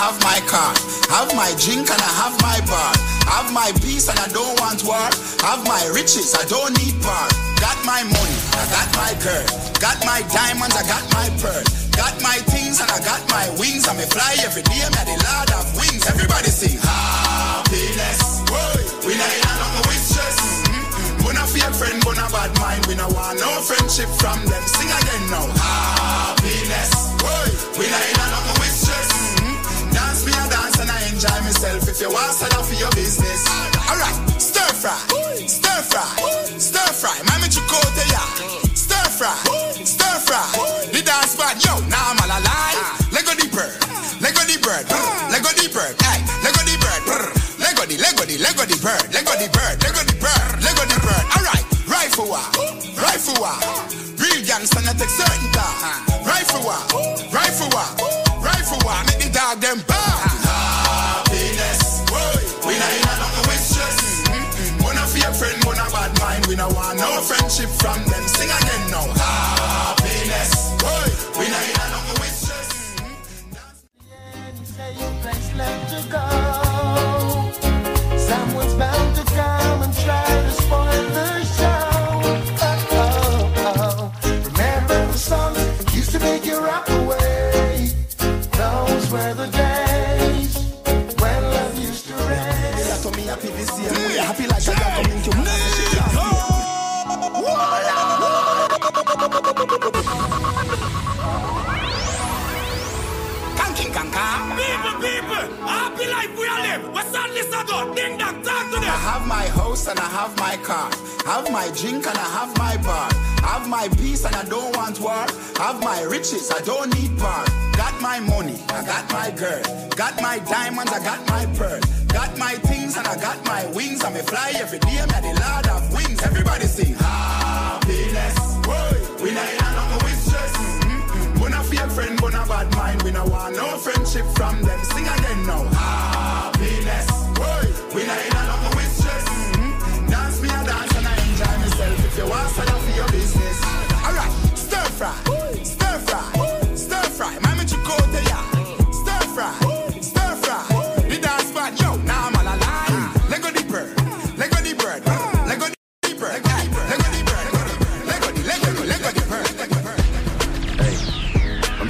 have my car. Have my drink and I have my bar. Have my peace and I don't want war. Have my riches, I don't need bar. Got my money, I got my girl. Got my diamonds, I got my pearl. Got my things and I got my wings. I may fly every day, I'm the lord of wings. Everybody sing happiness. We not in a nothing with stress. Mm-hmm. We not fake friend, we not bad mind. We not want no friendship from them. Sing again now. Happiness. We not in a nothing with myself. If you want, sign up for your business. Alright, stir fry, stir fry, stir fry. Mami chukote ya. Stir fry, stir fry. The dance part, yo, now I'm all alive. Lego the bird, Lego the bird, Lego the bird, hey, Lego the bird, Lego the, Lego the, Lego the bird, Lego the bird, Lego the bird, Lego the bird. Alright, rifle war, rifle war. Real gangster not take certain time. Rifle war, rifle on this about? Ding dong, talk to I have my house and I have my car. Have my drink and I have my bar. Have my peace and I don't want war. Have my riches, I don't need bar. Got my money, I got my girl. Got my diamonds, I got my pearl. Got my things and I got my wings. I may fly every day, I'm the lord of wings. Everybody sing happiness. Whoa. We not in a nothing with stress. Mm-mm. We not fear friend, we not bad mind. We not want no friendship from them. Sing again now. We not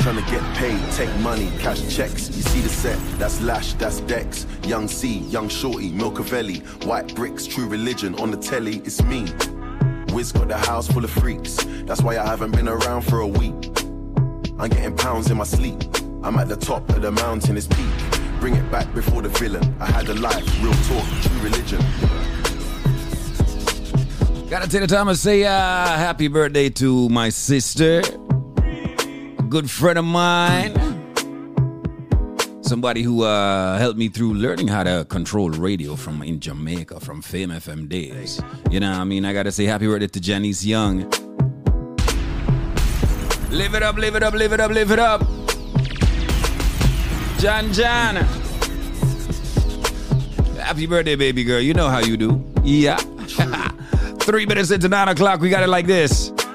trying to get paid, take money, cash checks. You see the set, that's Lash, that's Dex. Young C, Young Shorty, Milcavelli. White bricks, true religion on the telly, it's me. Wiz got the house full of freaks, that's why I haven't been around for a week. I'm getting pounds in my sleep. I'm at the top of the mountain, it's peak. Bring it back before the villain. I had a life, real talk, true religion. Gotta take the time to say uh, happy birthday to my sister, good friend of mine, somebody who uh, helped me through learning how to control radio from in Jamaica from Fame FM days. You know, what I mean, I gotta say happy birthday to Janice Young. Live it up, live it up, live it up, live it up. John John. Happy birthday, baby girl. You know how you do. Yeah. Three minutes into nine o'clock, we got it like this.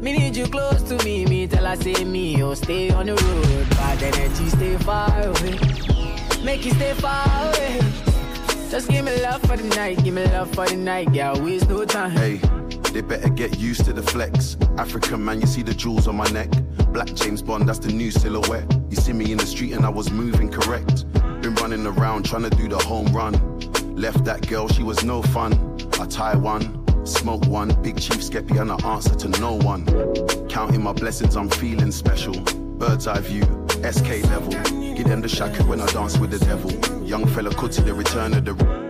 Me need you close to me, me tell I say me, oh stay on the road. Bad energy, stay far away. Make you stay far away. Just give me love for the night, give me love for the night, yeah, waste no time. Hey. They better get used to the flex. African man, you see the jewels on my neck. Black James Bond, that's the new silhouette. You see me in the street and I was moving correct. Been running around trying to do the home run. Left that girl, she was no fun. I tie one, Smoke one, big chief skeppy, and I answer to no one. Counting my blessings, I'm feeling special. Bird's eye view, SK level. Give them the shacket when I dance with the devil. Young fella cut to the return of the.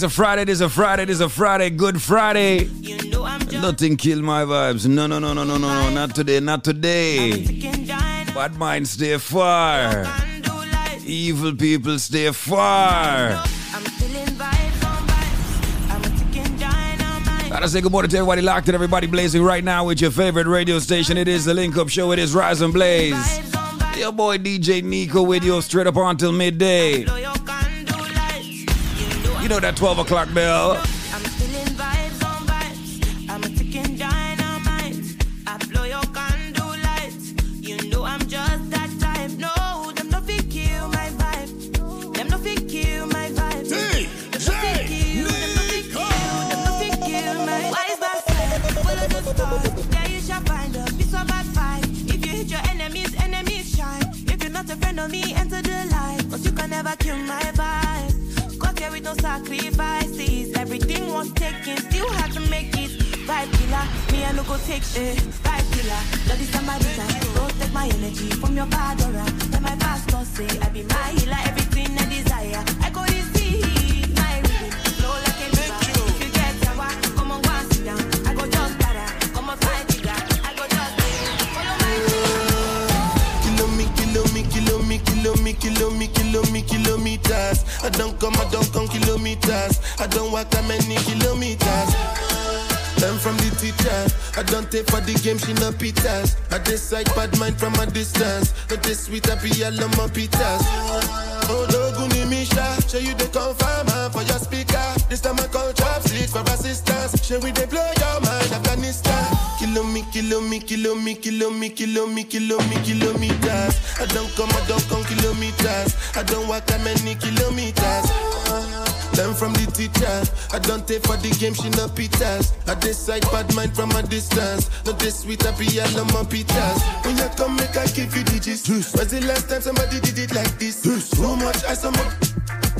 It's a Friday, it's a Friday, it's a Friday, good Friday. You know Nothing kill my vibes. No, no, no, no, no, no, no, not today, not today. Bad minds stay far. Evil people stay far. Gotta say good morning to everybody locked in, everybody blazing right now with your favorite radio station. It is the Link Up Show, it is Rise and Blaze. Your boy DJ Nico with you straight up until midday know that 12 o'clock bell. Learn from the teacher. I don't take for the game, she no pitas. I decide bad mind from a distance. Not this sweet, I be all on my pitas. Oh, Doguni Misha, show you the confirm ah, for your speaker. This time I call chopsticks for assistance. Show we they blow your mind, Afghanistan. Kilo me, kilo me, kilo me, kilo me, kilo me, kilo me, kilometers. I don't come, I don't come kilometers. I don't walk that many kilometers. Learn from the teacher. I don't take for the game, she no pitas. I decide bad mind from a distance. Not this sweet, I be all on my pitas. When you come, make I give you digits. When's the last time somebody did it like this? Too much ice on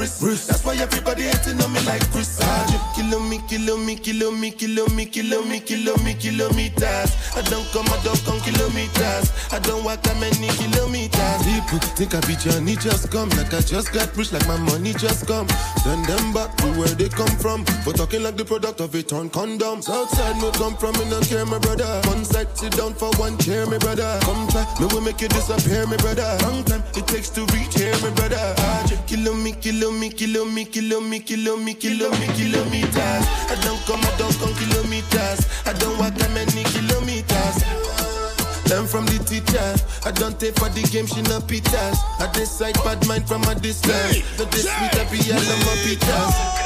my wrist. That's why everybody hating on me like Chris. Ah, Kilo me, kilo me, kilo me, kilo me, kilo me, kilo me, kilometers. I don't come, I don't come kilometers. I don't walk that many kilometers. People think I be Johnny, just come. Like I just got rich, like my money just come. Send them back to where they come from. For talking like the product of a torn condom. Southside, me come from, me no care, my brother. One side, sit down for one chair, my brother. Come try, me will make you disappear, my brother. Long time it takes to reach here, my brother. Ah, Kilo me, me, kilo me, kilo me, kilo me, kilo me, kilometers. I don't come, I don't come kilometers. I don't walk that many kilometers. Learn from the teacher. I don't take for the game, she no pitas. I decide bad mind from a distance. Not this sweet, I be all on my pitas.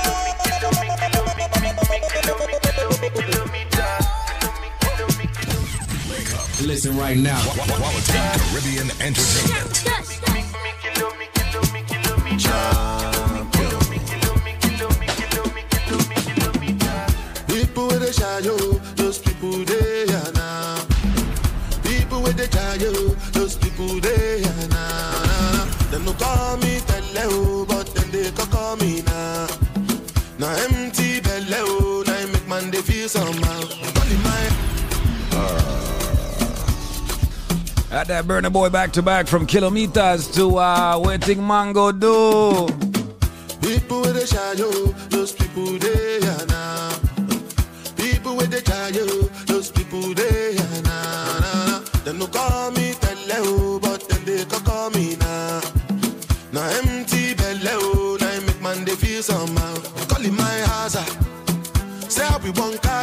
Listen right now. Quality Caribbean Entertainment. People with the shy yo, those people they are now. People with the shy yo, those people they are now. Them no call me tele oh, but then they can call me now. Now empty belly oh, now I make man they feel somehow. Only my At that Burna Boy back to back from kilometers to uh, Wetin Man Go Do. People with the shy yo, those people they are now.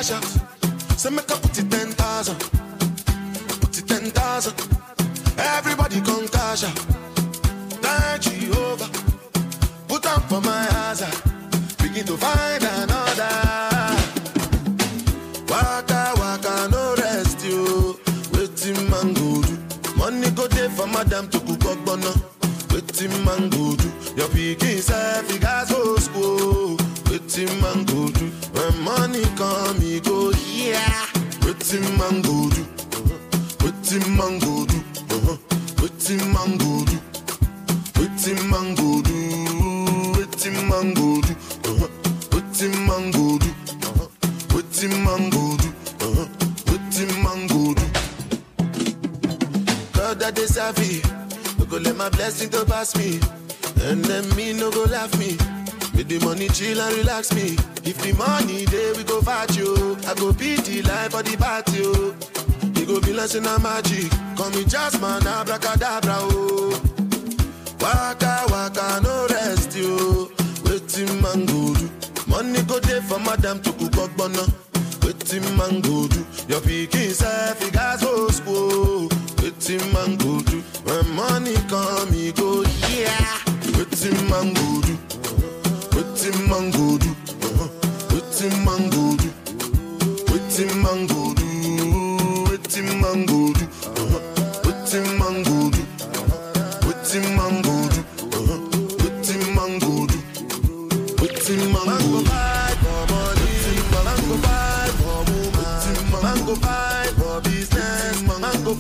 Cash. Say make I put it ten thousand. Put it ten thousand. Everybody come cash out. Thank Jehovah. Put up for my hazard. Begin to find another. Waka waka no rest you. Waiting man go do. Money go there for madam to cook up bono. Waiting man go do. Your pikin self come he go yeah. Waiting man go do. Waiting man go do. Waiting man go do. Waiting man go do. Waiting man go do. Uh-huh. Man go do. Uh-huh. Man go do. Do. God that savvy. No go let my blessing to pass me. And then me no go laugh me. With the money chill and relax me. If the money there we go fight you. I go beat the life for the oh. It go be like in a magic. Call me Jasmine, abracadabra. Oh. Waka waka no rest you. Waiting man go do. Money go there for madam to cook up bono. Waiting man go do. Your pikin self you guys go school. Waiting man go do. When money come he go yeah. Waiting man go do. Waiting man do. Uh-huh. Man do. Waiting man do. Waiting man do. Uh-huh. Man do. Waiting man do. Uh-huh. Man do. Waiting man go do. fight for money. Man go for business. Man go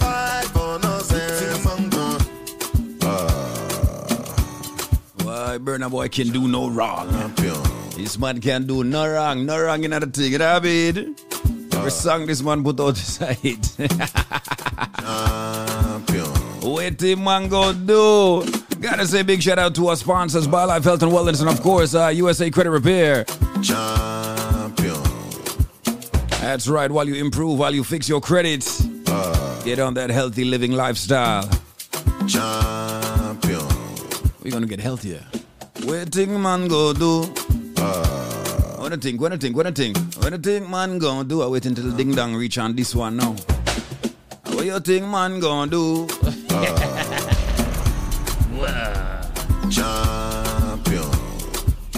Why Burna Boy can do no wrong. This man can do no wrong, no wrong in other thing, you know what I? Every song this man put out side. What the man go do? Gotta say big shout out to our sponsors, BioLife Health and Wellness, and of course, uh, USA Credit Repair. Champion. That's right, while you improve, while you fix your credit, get on that healthy living lifestyle. Champion. We're gonna get healthier. What thing man go do? Uh, what I think, what I think, what I think, what I think man gonna do? I wait until the ding dong reach on this one now. What you think man gonna do? Champion.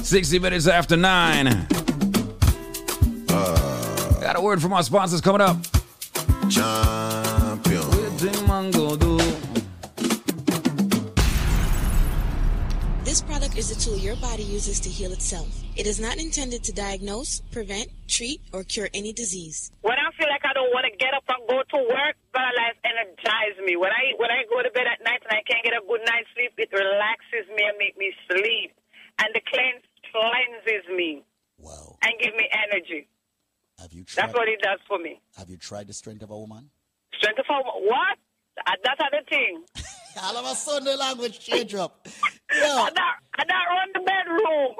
60 minutes after 9. Uh, got a word from our sponsors coming up. Champion. Is a tool your body uses to heal itself. It is not intended to diagnose, prevent, treat, or cure any disease. When I feel like I don't want to get up and go to work, BioLife energizes me. When I when I go to bed at night and I can't get a good night's sleep, it relaxes me and make me sleep. And the cleanse cleanses me. Wow. And give me energy. Have you tried? That's what it does for me. Have you tried the strength of a woman? Strength of a woman? what? That's other thing. All of a sudden, the language change up. I don't, I don't run the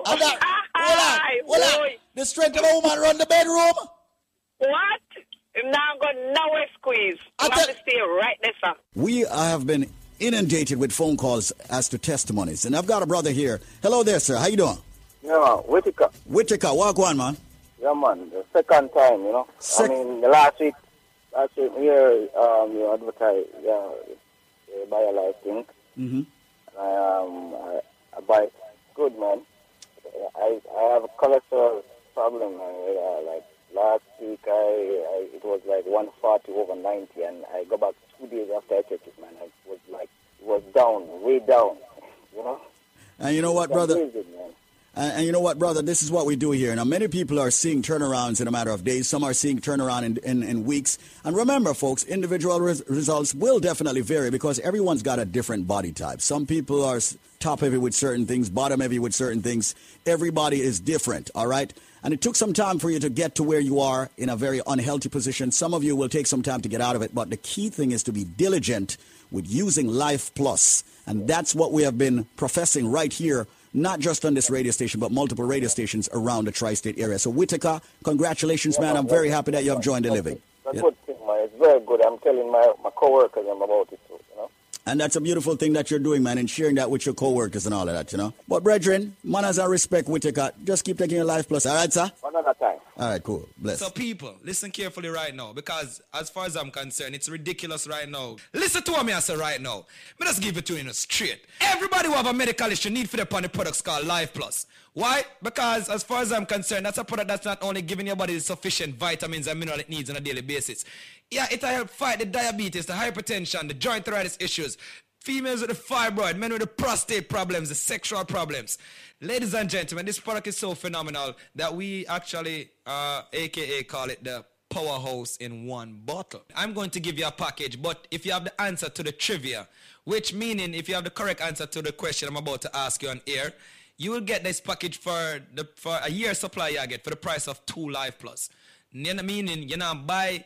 bedroom. I don't- Hold on, hold on. The strength of a woman run the bedroom. What? Now I'm going nowhere squeeze. I have to stay right there, sir. We have been inundated with phone calls as to testimonies, and I've got a brother here. Hello there, sir. How you doing? Yeah, man. Whitaker. Whitaker, walk on, man. Yeah, man. The second time, you know. Sec- I mean, the last week, last week here, um, you advertise, yeah, the BioLife thing. Mm-hmm. I, um, I, I buy it. good, man. I, I have a cholesterol problem. Uh, yeah, like last week, I, I it was like 140 over 90, and I go back two days after I checked it, man. I was like, it was down, way down, you know. And you know what, brother? amazing. And, and you know what, brother? This is what we do here. Now, many people are seeing turnarounds in a matter of days. Some are seeing turnaround in, in, in weeks. And remember, folks, individual res- results will definitely vary because everyone's got a different body type. Some people are top heavy with certain things, bottom heavy with certain things. Everybody is different, all right? And it took some time for you to get to where you are in a very unhealthy position. Some of you will take some time to get out of it, but the key thing is to be diligent with using Life Plus. And that's what we have been professing right here not just on this radio station, but multiple radio stations around the tri-state area. So Whitaker, congratulations, man. I'm very happy that you have joined the living. That's Yeah. good man. It's very good. I'm telling my, my coworkers I'm about it. And that's a beautiful thing that you're doing, man, and sharing that with your co-workers and all of that, you know. But brethren, manners and respect, Whitaker. Just keep taking your life plus. All right, sir? Another time. All right, cool. Bless. So, people, listen carefully right now because, as far as I'm concerned, it's ridiculous right now. Listen to what me I say right now. Let us give it to you in a straight. Everybody who have a medical issue need for the upon the products called Life Plus. Why? Because, as far as I'm concerned, that's a product that's not only giving your body the sufficient vitamins and mineral it needs on a daily basis. Yeah, it'll help fight the diabetes, the hypertension, the joint arthritis issues. Females with the fibroid, men with the prostate problems, the sexual problems. Ladies and gentlemen, this product is so phenomenal that we actually, uh, aka call it the powerhouse in one bottle. I'm going to give you a package, but if you have the answer to the trivia, which meaning if you have the correct answer to the question I'm about to ask you on air, you will get this package for the for a year supply you get for the price of two Life Plus. Meaning you know buy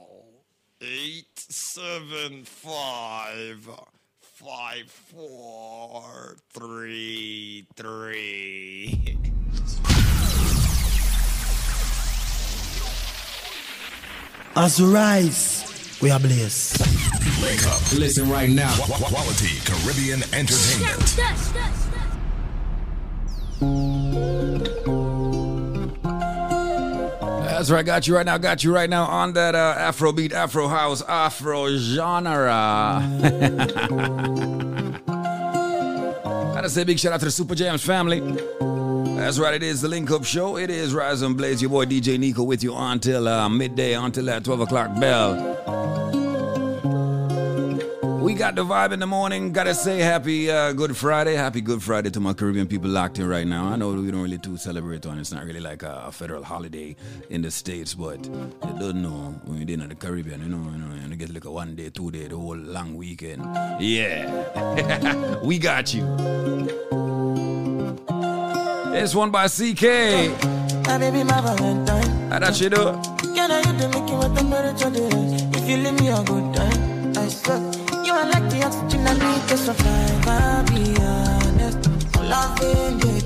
eight zero zero eight seven five five four three three. As we rise, we are blessed. Wake up. Listen right now. Qu- qu- Quality Caribbean Entertainment. That's right, got you right now, got you right now on that uh, Afro beat, Afro house, Afro genre. Gotta say big shout out to the Super Jams family. That's right, it is the Link Up Show. It is Rise and Blaze, your boy DJ Nico with you until uh, midday, until that 12 o'clock bell. We got the vibe in the morning. Gotta say happy uh, Good Friday. Happy Good Friday to my Caribbean people locked in right now. I know we don't really too celebrate on. It's not really like a, a federal holiday in the States, but you don't know when you're in the Caribbean, you know, you know, you get like a one day, two day, the whole long weekend. Yeah. we got you. This one by CK. My baby, my Valentine. How that shit do? Can I the making what temperature is? If you leave me a good time, I swear. You are like the oxygen I need to survive. I'll be honest. Loving the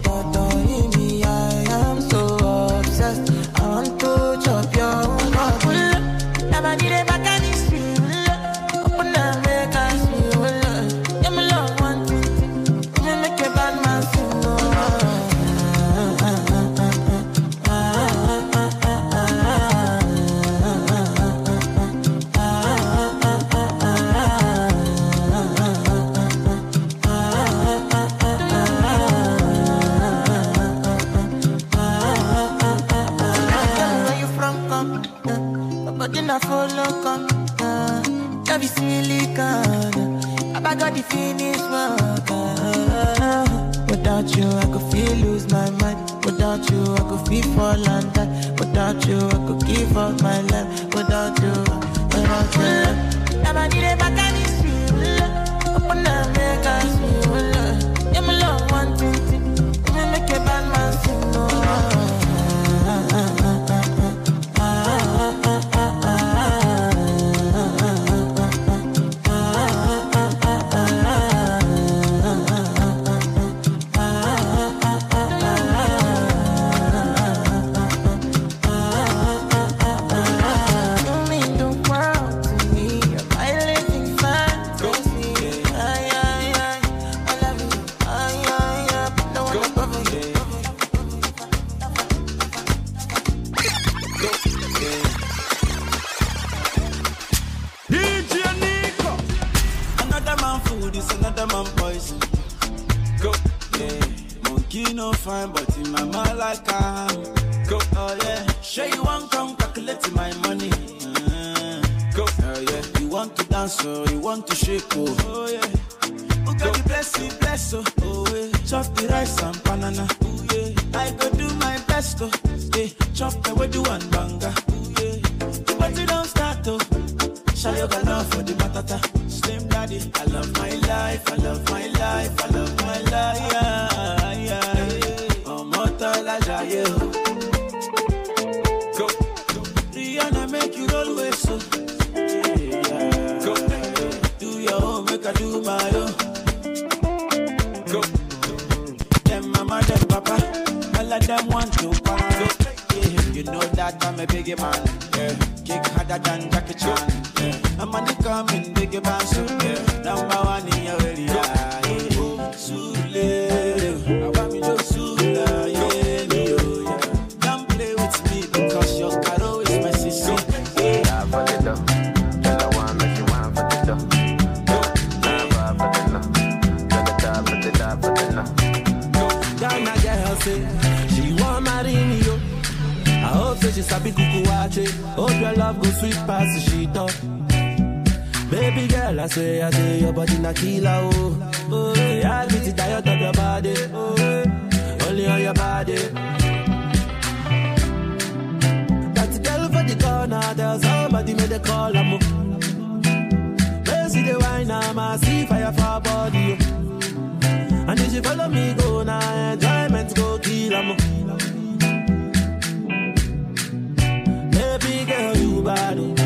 Everything follow come. Uh, is silicon. I got the finish work. Without you, I could feel lose my mind. Without you, I could feel fall and die. Without you, I could give up my life. Without you, without you. Never need say, I say your body na killer oh. Oh, yeah, I get tired of your body. Oh, only on your body. That girl for the corner, there's somebody made a call. I'm They see the wine, I'm a see fire for body. oh. And if you follow me, go now, enjoyment go kill 'em. Baby girl, you bad, oh.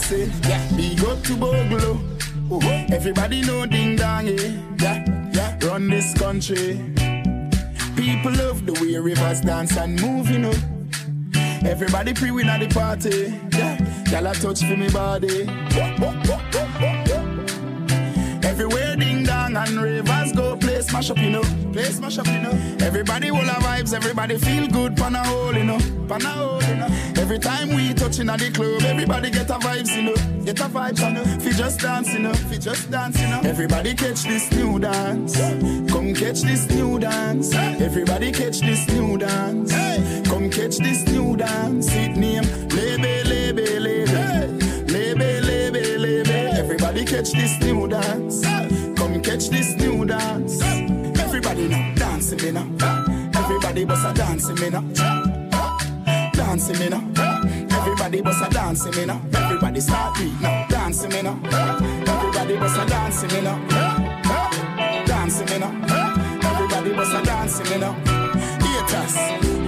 Say. Yeah. Big up to Bogle. Everybody know ding dong, eh? Yeah, yeah. Run this country. People love the way rivers dance and move, you know. Everybody pre-win at the party. Yeah, y'all a touch for me body. Everywhere ding dong and ravers go play smash up, you know. Play smash up, you know. Everybody will have vibes, everybody feel good, pan a hole, you know. Pan a hole, you know. Every time we touching at the club, everybody get a vibes, you know. Get a vibes, you know. Fi just dance, you know. Fi just dance, you know. Everybody catch this new dance. Come catch this new dance. Everybody catch this new dance. Come catch this new dance. It name Lebe, Lebe, Lebe. Lebe, Lebe, Lebe. Everybody catch this new dance. Come catch this new dance. Everybody now dancing me now. Everybody bust a dancing me now. Dancing me now. Everybody bust a dancing me now. Everybody start beat now. Dancing me now. Everybody bust a dancing me now. Dancing me now. Everybody bust a dancing me now. Haters,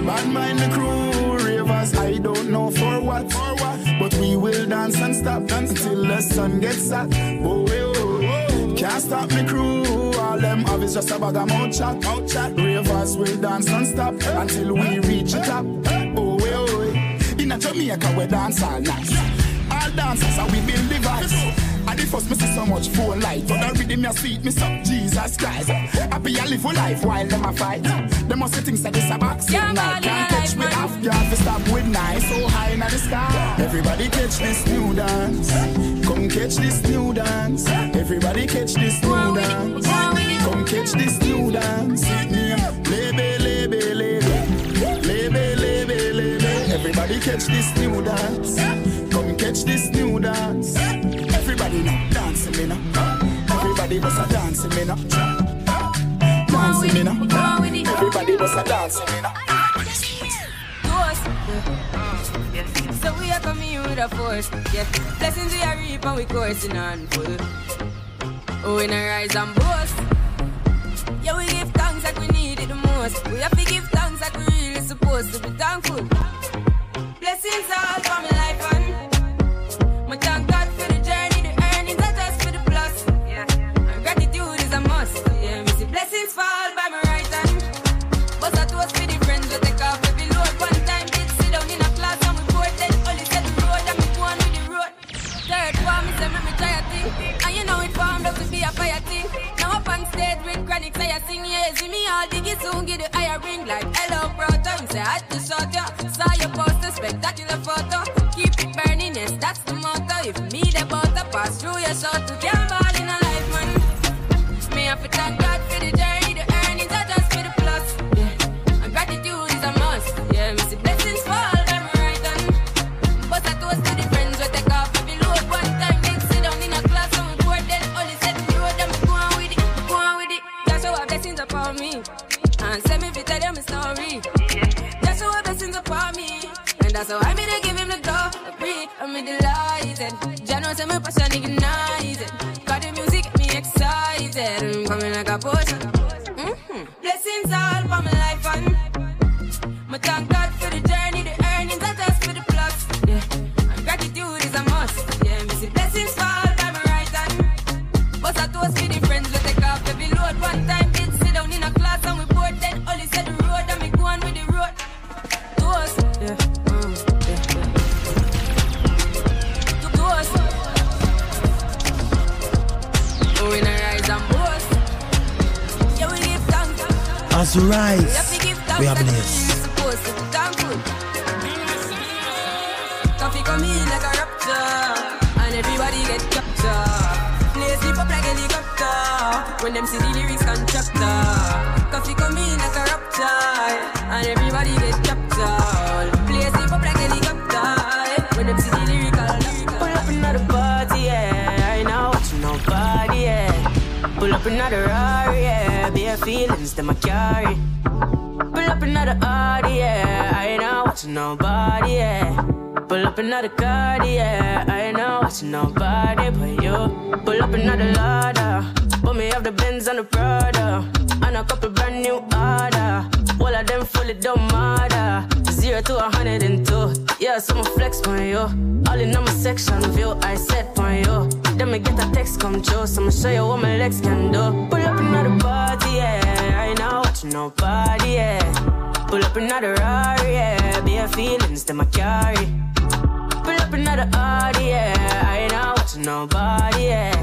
bad mind the crew, ravers. I don't know for what, for what, but we will dance and stop until the sun gets hot. Oh, oh, oh. can't stop me crew. All them have is just a bag of mouth chat. Mouth chat. Ravers will dance non-stop until we reach the top. Oh. In a Jamaica, we dance all night. All dancers are we build the vibes. At the first, me see so much phone light. But the rhythm, me sweet, me suck Jesus Christ. Happy I live for life while them a fight. Them must say things that this a boxing Yeah, man, Can't catch me off guard for stop with nice so high in the sky. Everybody catch this new dance. Come catch this new dance. Everybody catch this new dance. Come catch this new dance. Catch this new dance. Come catch this new dance. Everybody now dancing me now. Everybody was a dancing me now. Dancing me now. Everybody was a dancing me now. So we are coming with a force. Yeah. Blessings we are reap and we coursing on full. Oh, we not rise and boast. Yeah, we give thanks like we need it the most. We have to give thanks like we really supposed to be thankful. Blessings all for my life and my thank God for the journey, the earnings are just for the plus. Yeah. And gratitude is a must. Yeah, me see blessings fall by my right hand. But I toast for the friends we take off every load. One time did sit down in a class and we bored then only said the road and me go on with the road. Third one, me say me me try a thing. And you know it formed up to be a fire thing. Now up on stage with chronic say I sing yeah. See me all diggy soon get the higher ring like hello brother. Me say I had to shot ya. Saw poster spectacular Jano say Play sleep up like helicopter when them see the lyrics contractor. Coffee come in like a rapture, and everybody get captured. Play sleep up like helicopter when them see the lyrical. Pull up another party, yeah. I ain't not watching nobody, yeah. Pull up another Rari, yeah. Bare feelings that I carry. Pull up another Audi, yeah. I ain't not watching nobody, yeah. Pull up another card, yeah. I ain't not watching nobody but you. Pull up another ladder. But me have the Benz and the Prada. And a couple brand new order. All of them fully don't matter. Zero to a hundred and two. Yeah, so I'ma flex on you. All in on my section view, I set on you. Then me get a text come so I'ma show you what my legs can do. Pull up another party, yeah. I ain't not watching nobody, yeah. Pull up another Rari, yeah. Bare feelings that I carry. Pull up another Audi, yeah. I ain't not watching nobody, yeah.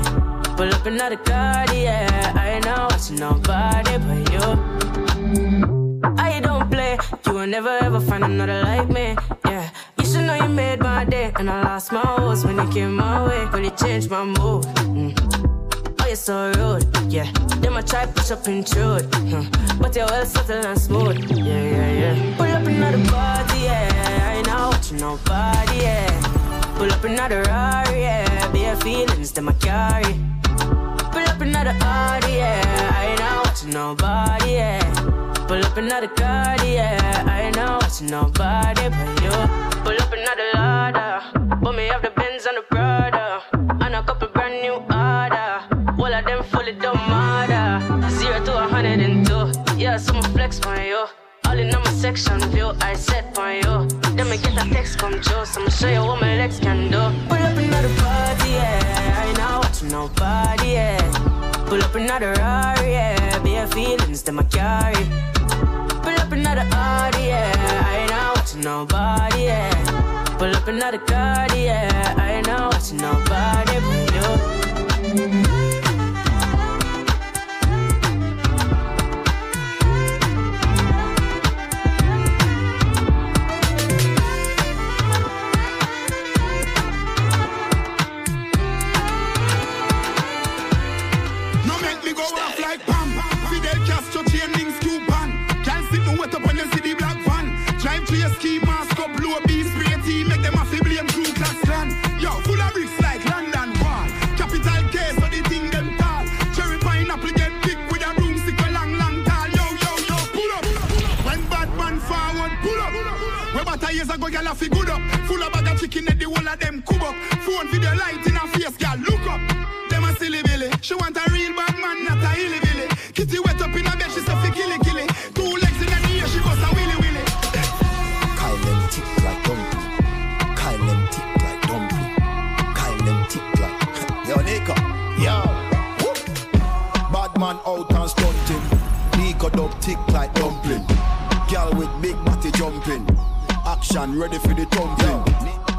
Pull up another card, yeah. I ain't not watching nobody but you. I don't play, you will never ever find another like me, should know you made my day, and I lost my horse when you came my way, but it changed my mood. Mm. Oh, you're so rude, yeah. Then I try push up intrude, huh. but you're well subtle and smooth, yeah, yeah, yeah. Pull up another party, yeah. I ain't not watching nobody, yeah. Pull up another Rari, yeah. Bare feelings that I carry. Pull up another Audi, yeah. I ain't not watching nobody, yeah. Pull up another card, yeah. I ain't not watching nobody but you. Pull up another ladder. But me have the Benz and the Prada. And a couple brand new order. All of them fully don't matter. Zero to a hundred and two. Yeah, so I'ma flex on you. All in on my section view, I set on you. Then me get a text come true, so I'ma show you what my legs can do. Pull up another party, yeah. I ain't not watching nobody, yeah. Pull up another Rari, yeah. Bare feelings to my carry. Up another Audi, yeah. I ain't not watching nobody, yeah. Pull up another card, yeah. I ain't not watching nobody but you. A years ago, y'all have to good up. Full of bag of chicken, and the whole of them cub up. Phone video light in her face, girl, look up. Them a silly billy. She want a real bad man, not a hilly billy. Kitty wet up in her bed, she say fi killy killy. Two legs in the ear, she goes a willy willy. Kyle them tick like dumpling. Kyle them tick like dumpling. Kyle them tick like. Yo, Nico. Yo. Whoop. Bad man out and stunting. Nico dub tick like dumpling. Girl with big body jumping. Action ready for the thumping.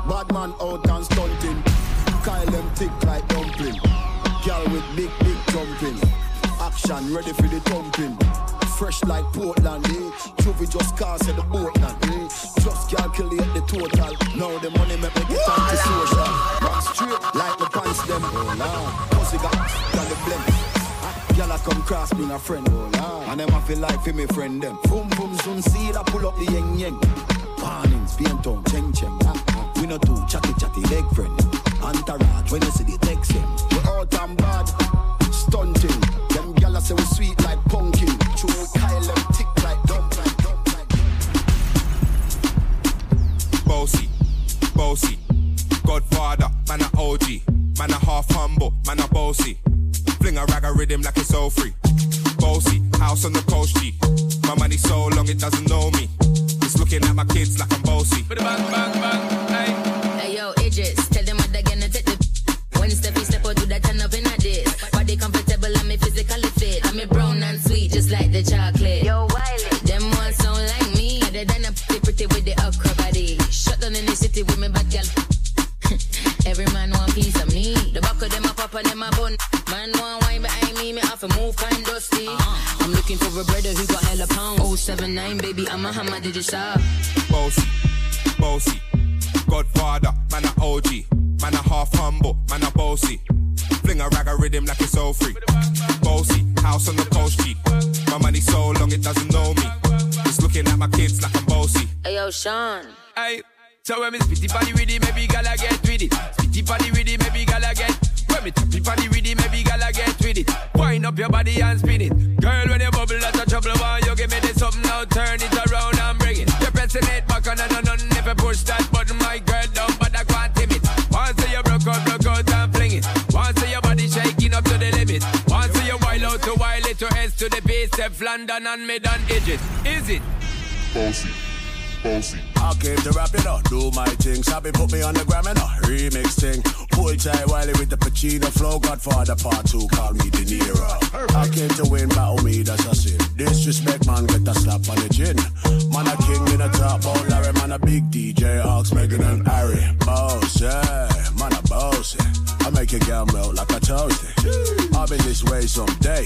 Bad man out and stunting. Kyle them tick like dumpling. Girl with big, big jumping. Action ready for the thumping. Fresh like Portland, eh? Juvie just cast at the boatland, eh? Just calculate the total. Now the money make me get anti-social. Run straight like the pants them. Oh, nah. Pussy got, got the blem. Gyal a come cross bring a friend, oh lord. And them a feel like for me friend them. Boom boom soon see that pull up the yeng yeng. Warnings, paint on, cheng cheng. We no do chatty chatty leg friend. Entourage when you see the text them. We out and bad, stunting. Them gyal a say we sweet like pumpkin. True Kyle them tick like dump like dump like. Bossy, bossy. Godfather, man a OG. Man a half humble, man a bossy. Fling a rag a rhythm like it's all free. Bossy, house on the coast G. My money so long it doesn't know me. It's looking at my kids like I'm bossy. Bang, bang, bang, hey. Hey, yo, Idris, tell them what they're gonna take the. When step you step out, do that turn up in a this. Body comfortable, I'm a physically fit. I'm a brown and sweet, just like the chocolate. Yo, Wiley. Them ones sound like me. Other than a pretty, pretty with the okra body. Shut down in the city with me bad girl. Every man want piece of me. The back of them a pop and them a bun. Man want wine behind me, me have to move kind dusty. Uh-huh. I'm looking for a brother who got hella pounds. 079, baby, I'm a hammer, did you shop? Bossy, bossy. Godfather, man a OG. Man a half humble, man a bossy. Fling a rag a rhythm like it's all free. Bossy, house on the coast G. My money so long it doesn't know me. It's looking at my kids like I'm bossy. Hey, yo, Sean. Hey, so when me spitty body with it, maybe gala get with it. Spitty body with it, maybe gala get. When me tappy body with it, maybe gala get with it. Wind up your body and spin it. Girl, when you bubble, that's a trouble. Why you give me this something now? Turn it around and bring it. You're pressing it back on and on If push that button, my girl down, but I can't tame it. Once you broke out, broke out and fling it. Once your body shaking up to the limit. Once you wild out to wild it to S to the base, F London and mid and Egypt. Is it? Bossy, bossy. I came to rap it up, do my thing. Sabi put me on the gram and a remix thing. Pull tight Wiley with the Pacino flow. Godfather part two, call me De Niro. I came to win, battle me, that's a sin. Disrespect, man, get a slap on the chin. Man, a king in a top, oh Larry, man, a big DJ, Ox, Megan and Harry. Boss, yeah, man, a boss. I make your girl melt like a toasty. I'll be this way someday.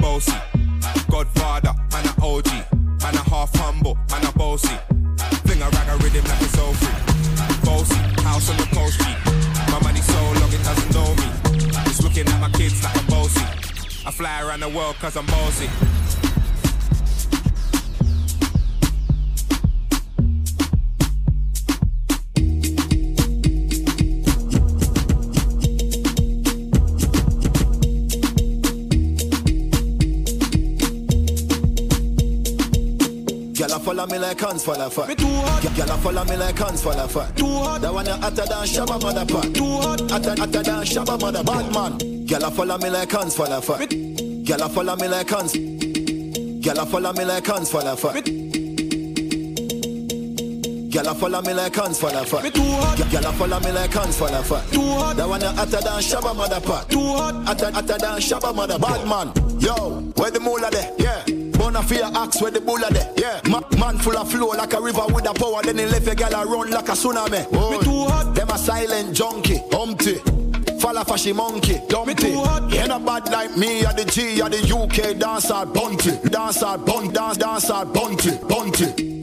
bossy. Godfather, man a OG. Man a half humble, man a bossy. Fling a rag a rhythm like it's all free. Bossy, house on the coast G. My money so long it doesn't know me. It's looking at my kids like I'm bossy. I fly around the world cause I'm bossy. Girl, I follow me like hands fall fat. Me too hot. Girl, I follow me like hands fall fat. Too hot. That one you hotter than Shabba mother pot. Too hot. Hotter, hotter than Shabba mother bad man. Girl, I follow me like hands fall fat. Girl, I follow me like hands. Girl, I follow me like hands fall fat. Girl, I follow me like hands fall fat. Me too hot. Girl, I follow me like hands fall fat. Too hot. That one you hotter than Shabba mother pot. Too hot. Hotter, hotter than Shabba mother bad man. Yo, where the moolah there? Yeah. Bona fear axe where the bulla there. Yeah. Ma- man full of flow like a river with a power. Then he left a gal a run like a tsunami. Me too hot. Them a silent junkie. Humpty. Falla fashy monkey. Dumpty. Me too hot. You not bad like me or the G or the UK dancer bunty. Dancer bun dance dancer bunty. Bunty.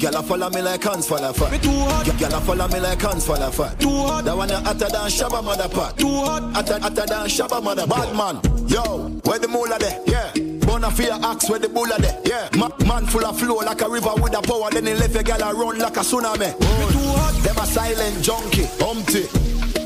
Girl, I follow me like hands fall fat. Me too hot. Girl, I follow me like hands fall fat. Too hot. That one you hotter than Shabba mother pot. Too hot. Hotter, hotter than Shabba mother bad man. Yo, where the moolah there? Yeah. Bona fear axe where the bulla there. Yeah. Ma- man full of flow like a river with a power. Then he left a gal a run like a tsunami. Me too hot. Them a silent junkie. Humpty.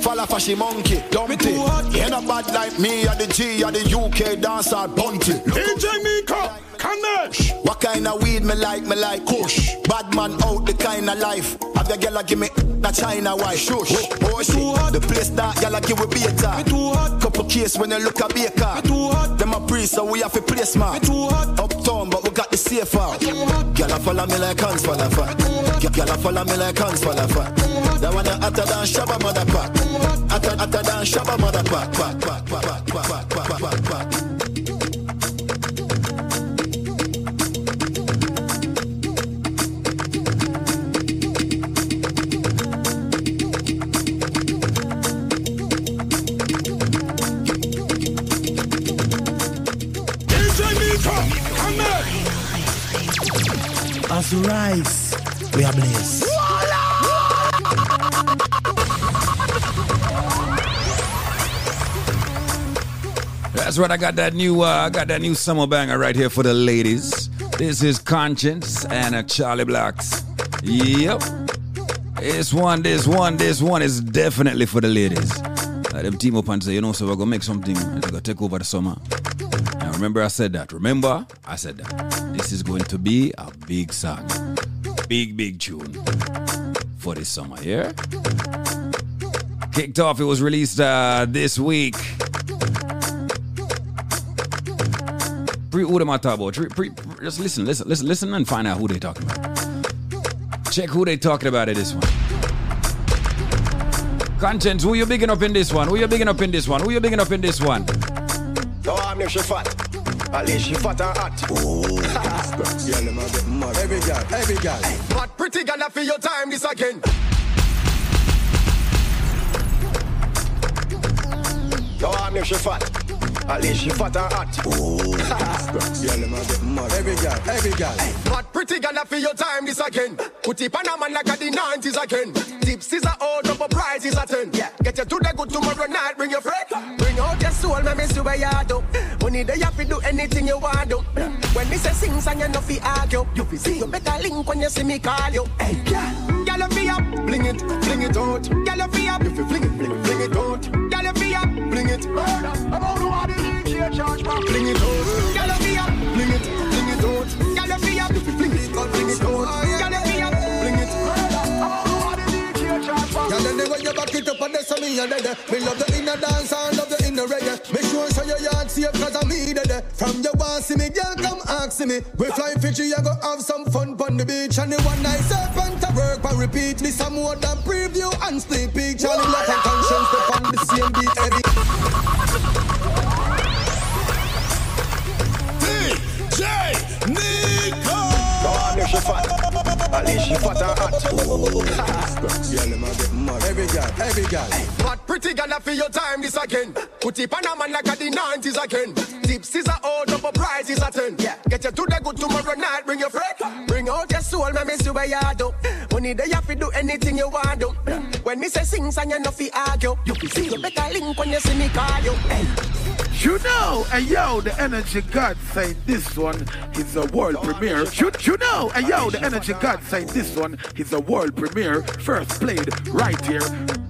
Falla fashy monkey. Dumpty. too hot. You not bad like me or the G or the UK dancer bunty. DJ Nico, Kanesh. What kind of weed me like? Me like Kush. Bad man out the kind of life. Have your a give me na China white. Shush. Oh, oh shit. too hot. The place that a give we beta. Me too hot. Couple case when you look a baker. Me too hot. Them a priest, so we have to play smart. Me too hot. Uptown, but we got the safe out. A follow me like hands fall fat. A follow me like hands fall fat. That one you hotter than Shabba mother pot. Hotter, hotter than Shabba mother pot. Pot, pot, pot, pot, pot, pot, pot, pot, As rise, we are blessed. That's right. I got that new. Uh, I got that new summer banger right here for the ladies. This is Konshens and uh, Charlie Blacks. Yep. This one, this one, this one is definitely for the ladies. Uh, them team up and say, you know, so we're gonna make something. It's gonna take over the summer. Remember, I said that. Remember, I said that. This is going to be a big song, big big tune for this summer. Yeah. Kicked off. It was released uh, this week. Pre, who am I talking about? Pre, pre, just listen, listen, listen, listen, and find out who they talking about. Check who they talking about in this one. Konshens, who you bigging up in this one? Who you bigging up in this one? Who you bigging up in this one? No, I'm not she fat. At least she fat and hot. Oh, girl, them a get mad. Every girl, every girl. But pretty girl, I feel your time this again. No, I'm not she fat. At least she fat and hot. Oh, girl, them get mad. Every girl, every girl. But pretty girl, I feel your time this again. Put it on a man like a the 90s again. Tips is a old double price is a 10. Yeah. Get you to the good tomorrow night, bring your friend. Bring out your soul, man, me see where you do. Money there, you fi do anything you want do. When me say sing song, you know fi argue. You fi see, you better link when you see me call you. Hey, girl, girl, you fi up, bling it, bling it out. Girl, you fi up, you fi fling it, fling it, fling it out. Girl, you fi up, bling it. About who are the DJ charge back? Bling it out. Girl, you fi up, bling it, bling it out. Girl, you fi up, you fi fling it, it out. Girl, you fi up, bling it. About who are the DJ charge back? Girl, anyway you back it up and that's me and dead. Eh? Me love the inner dance and love the inner reggae. Me sure so your yard safe cause I'm me dead. Eh? From your want see me, girl come ask me. We fly Fiji, you go have some fun on the beach. And the one night serpent to work and repeat. This some more than preview and sneak peek. Charlie Black and Konshens least she fat and hot. Girl, a get mad. Every girl, every girl. But pretty girl, I feel your time this again. Put it on a man like a the 90s again. Tips is a old double price is a 10. Yeah. Get you to the good tomorrow night, bring your friend. Bring out your soul, man, me see where you do. Money there, you fi do anything you want do. When me say sing song, you know fi argue. You fi see, you better link when you see me call you. Hey. You know, and yo, the Energy God say this one is a world premiere. You, you know, and yo, the Energy God say this one is a world premiere. First played right here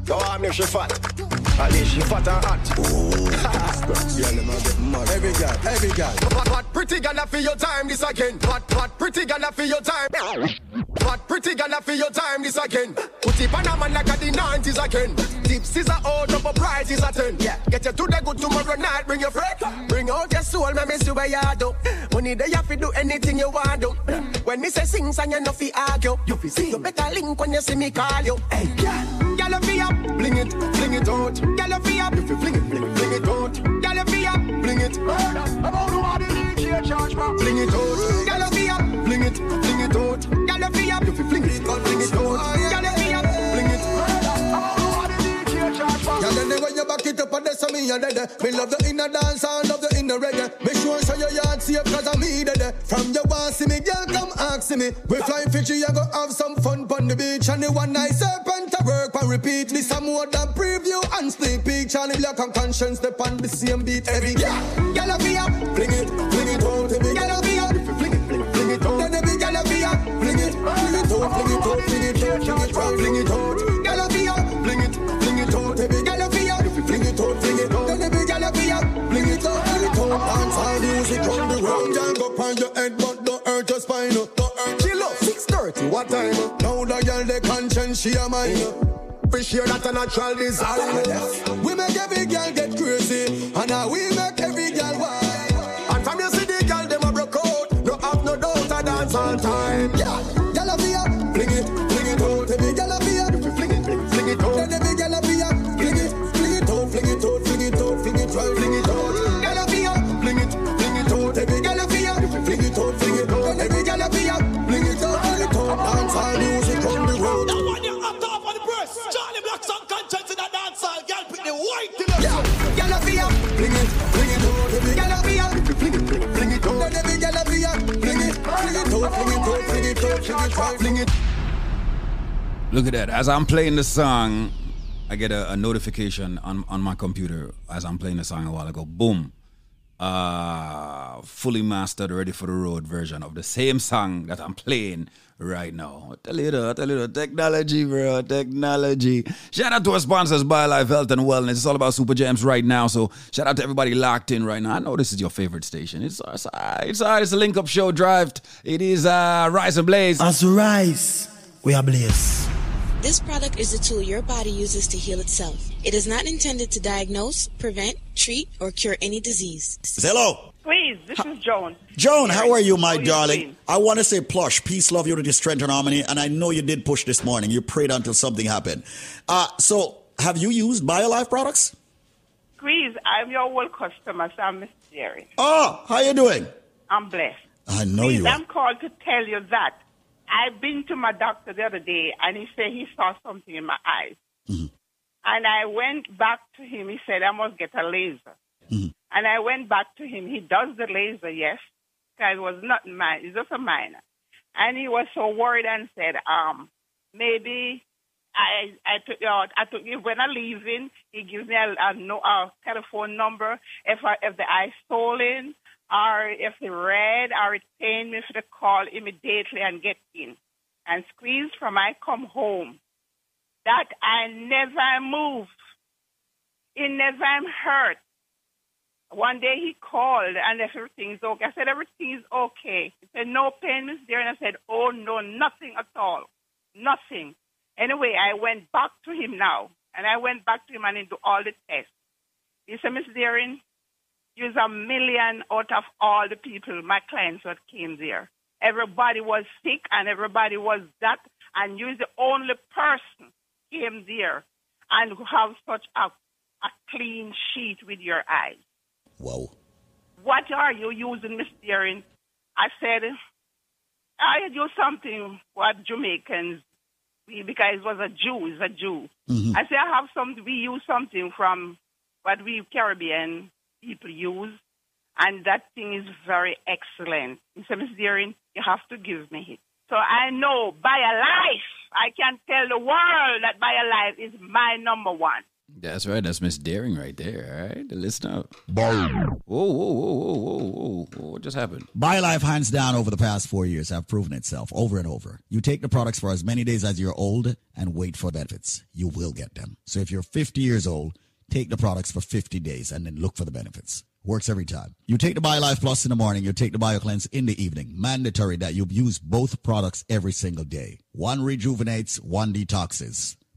Go on, make she fat. At least she fat and hot. Girl, them a get mad. Every girl, every girl. What, what pretty gonna feel your time this again? What, what pretty gonna feel your time? What pretty gonna feel your time this again? Put it on a man like a the 90s again. Tips is a old double price is a 10. Yeah. Get you to the good tomorrow night, bring your friend. Bring out your soul, man, miss you where you do. Money there you fi do anything you want do. When me say sing song, you no fi argue. You fi see, you better link when you see me call you. Hey, girl, girl, you fi up, bling it, fling it out. Girl, you fi up, if you fling it, fling, it, fling it out. Girl, you fi up, bling it. About who are the DJ charge for? Fling it out. Girl, you fi up, bling it, fling it out. Girl, you fi up, you fling it, fling it out. Girl, you fi up, bling it. Girl, they when you back it up and that's me and dead. Eh. Me love the inner dance and love the inner reggae. Make sure so your yard safe cause I'm me dead. Eh. From your want see me, girl, come ask me. We fly Fiji, you go have some fun on the beach. And the one night serpent to work and repeat. This some more than preview and sneak peek. Charlie Black and Konshens step on the same beat every girl. Girl, I be up, fling it, fling it out. Every girl, I fling it, fling, fling it out. Then every girl, be up, fling it, fling it out, fling it out, fling it out, fling it out, fling it out. Girl, be up, fling it, fling it out. Every girl, be up, fling it out, fling it out. Then every girl, be up, fling it out, fling it out. Dance all music on the ground, girl, go on your head, but don't hurt your spine. Don't hurt. Chill up, six thirty, what time? Now the girl, the conscience, she a mine. Appreciate that a natural design. We make every girl get crazy, and now we make Girl, pick the white to the Yeah, girl a be fling it, fling it out. A be fling it, fling, fling it out. Then every girl a be fling it, fling it out, fling it out, fling it out, fling it out, fling it. Look at that. As I'm playing the song, I get a, a notification on, on my computer as I'm playing the song a while ago. Boom. Uh, fully mastered, ready for the road version of the same song that I'm playing right now. I tell you that, tell you that. Technology, bro. Technology. Shout out to our sponsors, BioLife Health and Wellness. It's all about Super Jams right now. So shout out to everybody locked in right now. I know this is your favorite station. It's it's, it's, it's a link up show drive. It is uh, Rise and Blaze. As rise, we are blaze. This product is a tool your body uses to heal itself. It is not intended to diagnose, prevent, treat, or cure any disease. Hello. Please, this is Joan. Joan, how are you, my How you darling? doing? I want to say plush, peace, love, unity, strength, and harmony. And I know you did push this morning. You prayed until something happened. Uh, so, have you used BioLife products? Please, I'm your old customer, so I'm Miss Jerry. Oh, how you doing? I'm blessed. I know Please, you are. I'm called to tell you that I've been to my doctor the other day, and he said he saw something in my eyes. Mm-hmm. And I went back to him. He said I must get a laser. Mm-hmm. And I went back to him. He does the laser, yes, because it was not mine. It's just a minor. And he was so worried and said, um, maybe I I took out I took when I leave in, he gives me a, a no a telephone number if I, if the eye swollen or if it red or it pain me for the call immediately and get in. And squeeze from I come home. That I never moved. It never hurt. One day he called and everything's okay. I said, everything is okay. He said, no pain is there. And I said, oh, no, nothing at all. Nothing. Anyway, I went back to him now. And I went back to him and do all the tests. He said, Miss Deering, you're a million out of all the people, my clients that came there. Everybody was sick and everybody was that. And you're the only person came there and have such a, a clean sheet with your eyes. Wow. What are you using, Miss Deering? I said, I use something what Jamaicans, because it was a Jew, it's a Jew. Mhm. I said, I have some, we use something from what we Caribbean people use, and that thing is very excellent. He said, Miss Deering, you have to give me it. So I know BioLife, I can tell the world that BioLife is my number one. That's right. That's Miss Daring right there. All right, listen up. Whoa, whoa, whoa, whoa, whoa, whoa, whoa! What just happened? BioLife, hands down, over the past four years, have proven itself over and over. You take the products for as many days as you're old and wait for benefits. You will get them. So if you're 50 years old, take the products for 50 days and then look for the benefits. Works every time. You take the BioLife Plus in the morning, you take the BioCleanse in the evening. Mandatory that you use both products every single day. One rejuvenates, one detoxes.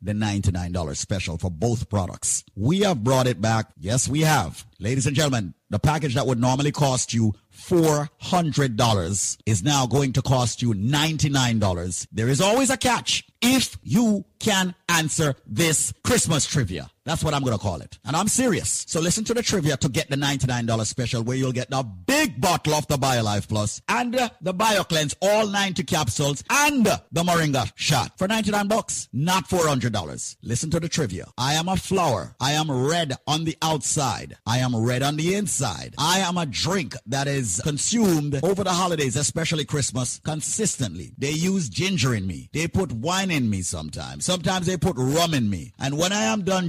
the $99 special for both products. We have brought it back. Yes, we have. Ladies and gentlemen, the package that would normally cost you $400 is now going to cost you $99. There is always a catch if you can answer this Christmas trivia. That's what I'm going to call it. And I'm serious. So listen to the trivia to get the $99 special where you'll get the big bottle of the BioLife Plus and uh, the BioCleanse, all 90 capsules and the Moringa shot for 99 bucks, not $400. Listen to the trivia. I am a flower. I am red on the outside. I am red on the inside. I am a drink that is consumed over the holidays, especially Christmas, consistently. They use ginger in me. They put wine in me sometimes. Sometimes they put rum in me. And when I am done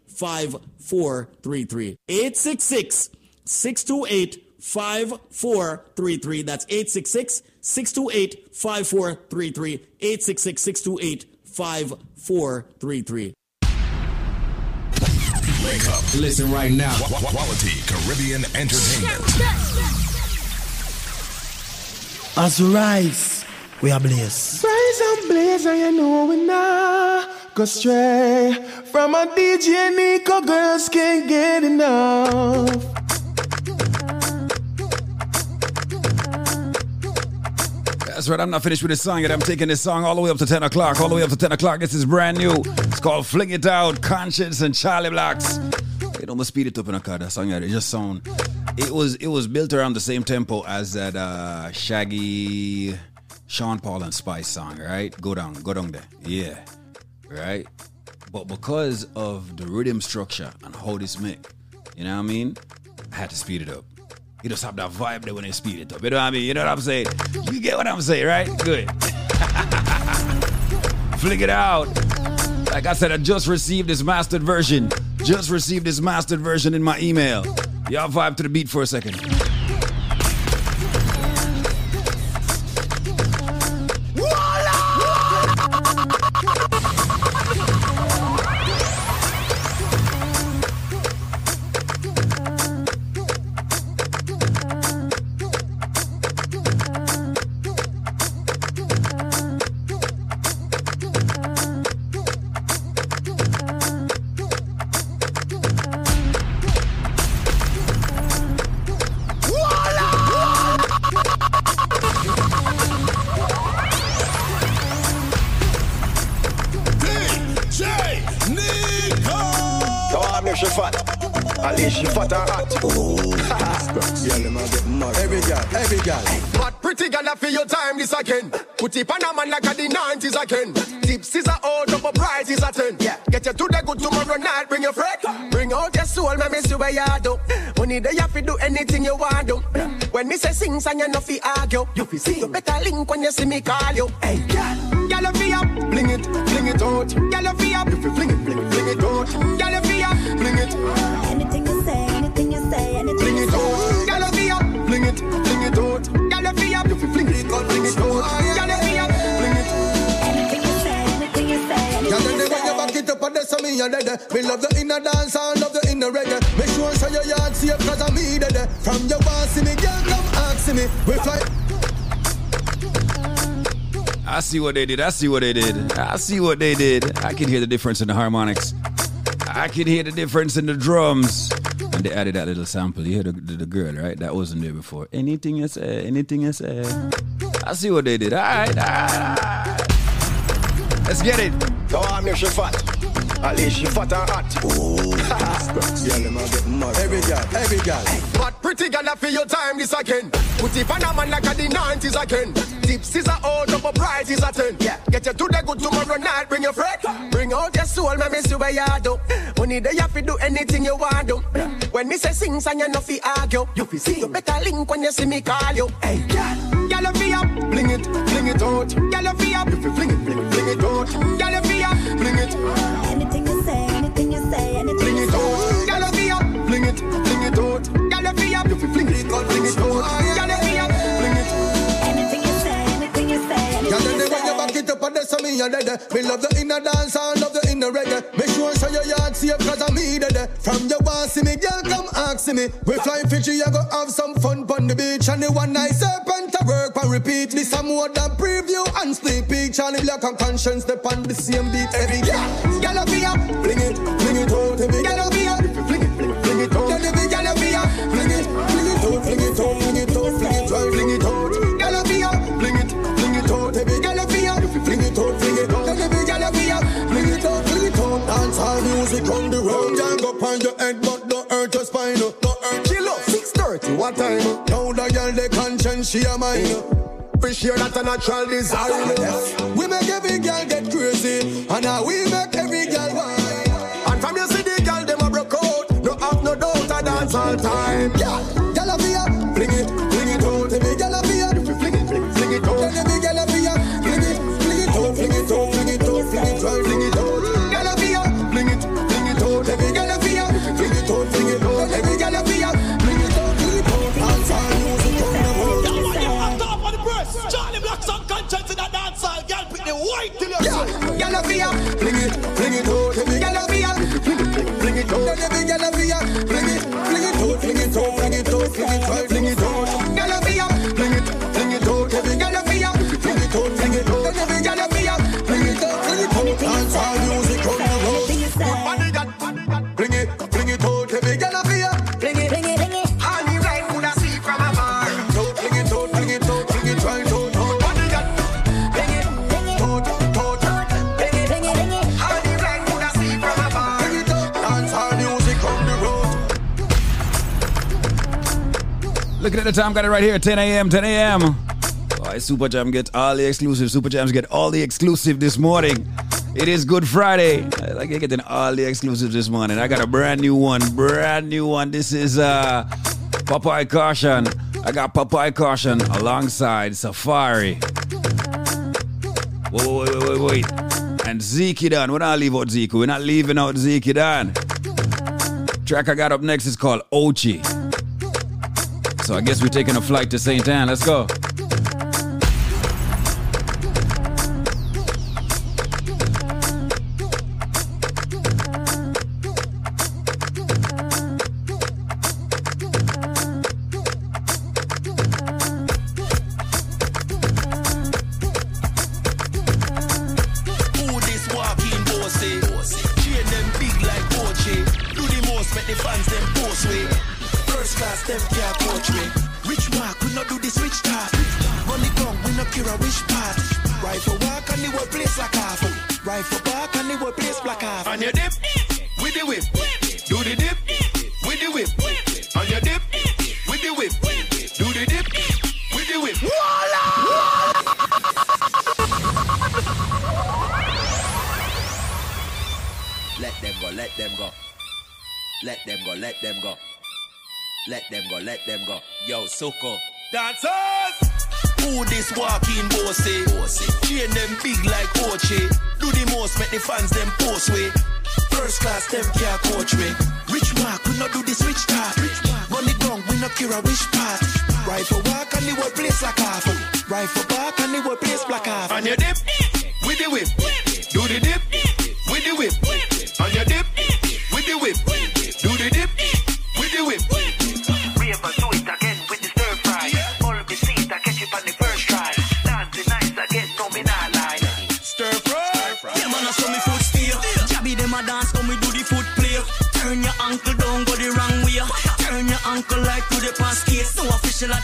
5433. 866 628 5433. That's 866 628 5433. 866 628 5433. Wake up. Listen right now. Qu- qu- Quality Caribbean Entertainment. As we rise, we are blessed. Rise and blaze, and you know we not go stray from a DJ Nico. Girls can't get enough. That's right, I'm not finished with this song yet. I'm taking this song all the way up to 10 o'clock. All the way up to 10 o'clock. This is brand new. It's called Fling It Out, Konshens and Charlie Blacks. Hey, don't speed it up in a car. That song, yeah, it just sound. It was it was built around the same tempo as that uh, Shaggy, Sean Paul and Spice song, right? Go down, go down there. Yeah, right. But because of the rhythm structure and how this make, you know what I mean? I had to speed it up. You just have that vibe there when they speed it up. You know what I mean? You know what I'm saying? You get what I'm saying, right? Good. Flick it out. Like I said, I just received this mastered version. Just received this mastered version in my email. Y'all vibe to the beat for a second. Money there, you fi do anything you want do. When me say sing, song, you no fi argue. You fi see, you better link when you see me call you. Hey, girl, girl, you fi up, bling it, bling it out. Girl, you fi up, you fi fling it, fling it, fling it out. Girl, you fi up, bling it. Anything you say, anything you say, anything Bling it out, girl, you fi up, bling it, bling it out. Girl, you fi up, you fi fling it, fling it out. Girl, you fi up, bling it. Girl, then they when you say. Cause every time you back it up and that's me and dead. Me love the inner dance and love the inner reggae. Make sure your yard safe cause I'm me dead. From your boss see me, girl, come ask me. We fly. I see what they did. I see what they did. I see what they did. I can hear the difference in the harmonics. I can hear the difference in the drums. And they added that little sample. You hear the, the, the girl, right? That wasn't there before. Anything you say, anything you say. I see what they did. All right, all right, all right. Let's get it. Come on, make she fat. At least she fat and hot. Girl, them get mad. Every girl, every girl. But pretty girl, I feel your time this again. Put it on a man like a the 90s again. Tips is a old double price is a 10. Yeah. Get you to the good tomorrow night, bring your friend. Bring out your soul, me miss you where you do. Money there, you fi do anything you want do. When me say sing, song, you no fi argue. You fi see, you better link when you see me call you. Hey, girl, girl, you fi up, bling it, bling it out. Girl, you fi up, you fi fling it, fling it, fling it out. Girl, you fi up, bling it. Anything you say, anything you say, anything fi fling it, fling it out. Girl, you fi up, bling it. Anything you say, anything you say, Girl, then when you back it up and that's me and dead. Me love the inner dance and love the inner reggae. Make sure so your yard safe cause I'm me dead. From your boss see me, girl, come ask me. We fly Fiji, you go have some fun on the beach. And the one night serpent to work and repeat. This a more than preview and sneak peek. Charlie Black and Konshens step on the same beat. Every girl, girl, be up, fling it, fling it out, fling it out, fling it out, fling it out. Girl, you be fling it, fling it out. Every girl, be up, fling it out, fling it out. Every girl, you be fling it out, fling it out. Dance all music on the road. Jang up on your head, but don't hurt your spine. Don't hurt your love. Six thirty, what time? Now the girl, the conscience, she a mine. Appreciate that a natural design. We make every girl get crazy, and now we make every girl whine. And from you see the girl, them a broke out. No have no doubt, I dance all time. It, fling it out. Every girl a a fling it, out. Every girl a a fling it, fling it out, fling it out, fling it out, fling it out, fling it Looking at the time, got it right here, 10 a.m., 10 a.m. Why Super Jam get all the exclusive. Super Jams get all the exclusive this morning. It is Good Friday. I like getting all the exclusives this morning. I got a brand new one, brand new one. This is uh Popeye Caution. I got Popeye Caution alongside Safari. Wait, wait, wait, wait, wait. And Zeke Dan. We're not leave out Zeke. We're not leaving out Zeke Dan. Track I got up next is called Ochi. So I guess we're taking a flight to St. Ann. Let's go. First class them can't coach me. Rich mark, we not do this rich talk. Money gone, we not cure a wish part. Rifle walk and the whole place like half. Rifle back and the whole place black half. On your dip, with the whip. Do the dip, with the whip. On your dip, with the whip. Do the dip, with the whip. Let them go, let them go. Let them go, let them go. Let them go, let them go. Yo, Soko. Dancers! Who this walking bossy? Chain them big like Ochi. Do the most, make the fans them post way. First class them can't coach me. Rich mark, we not do this rich talk. Run it down, we not cure a wish part. Rifle walk and the whole place like half. Rifle back and the whole place black half. On your dip, with the whip. Do the dip, with the whip. On your dip, with the whip.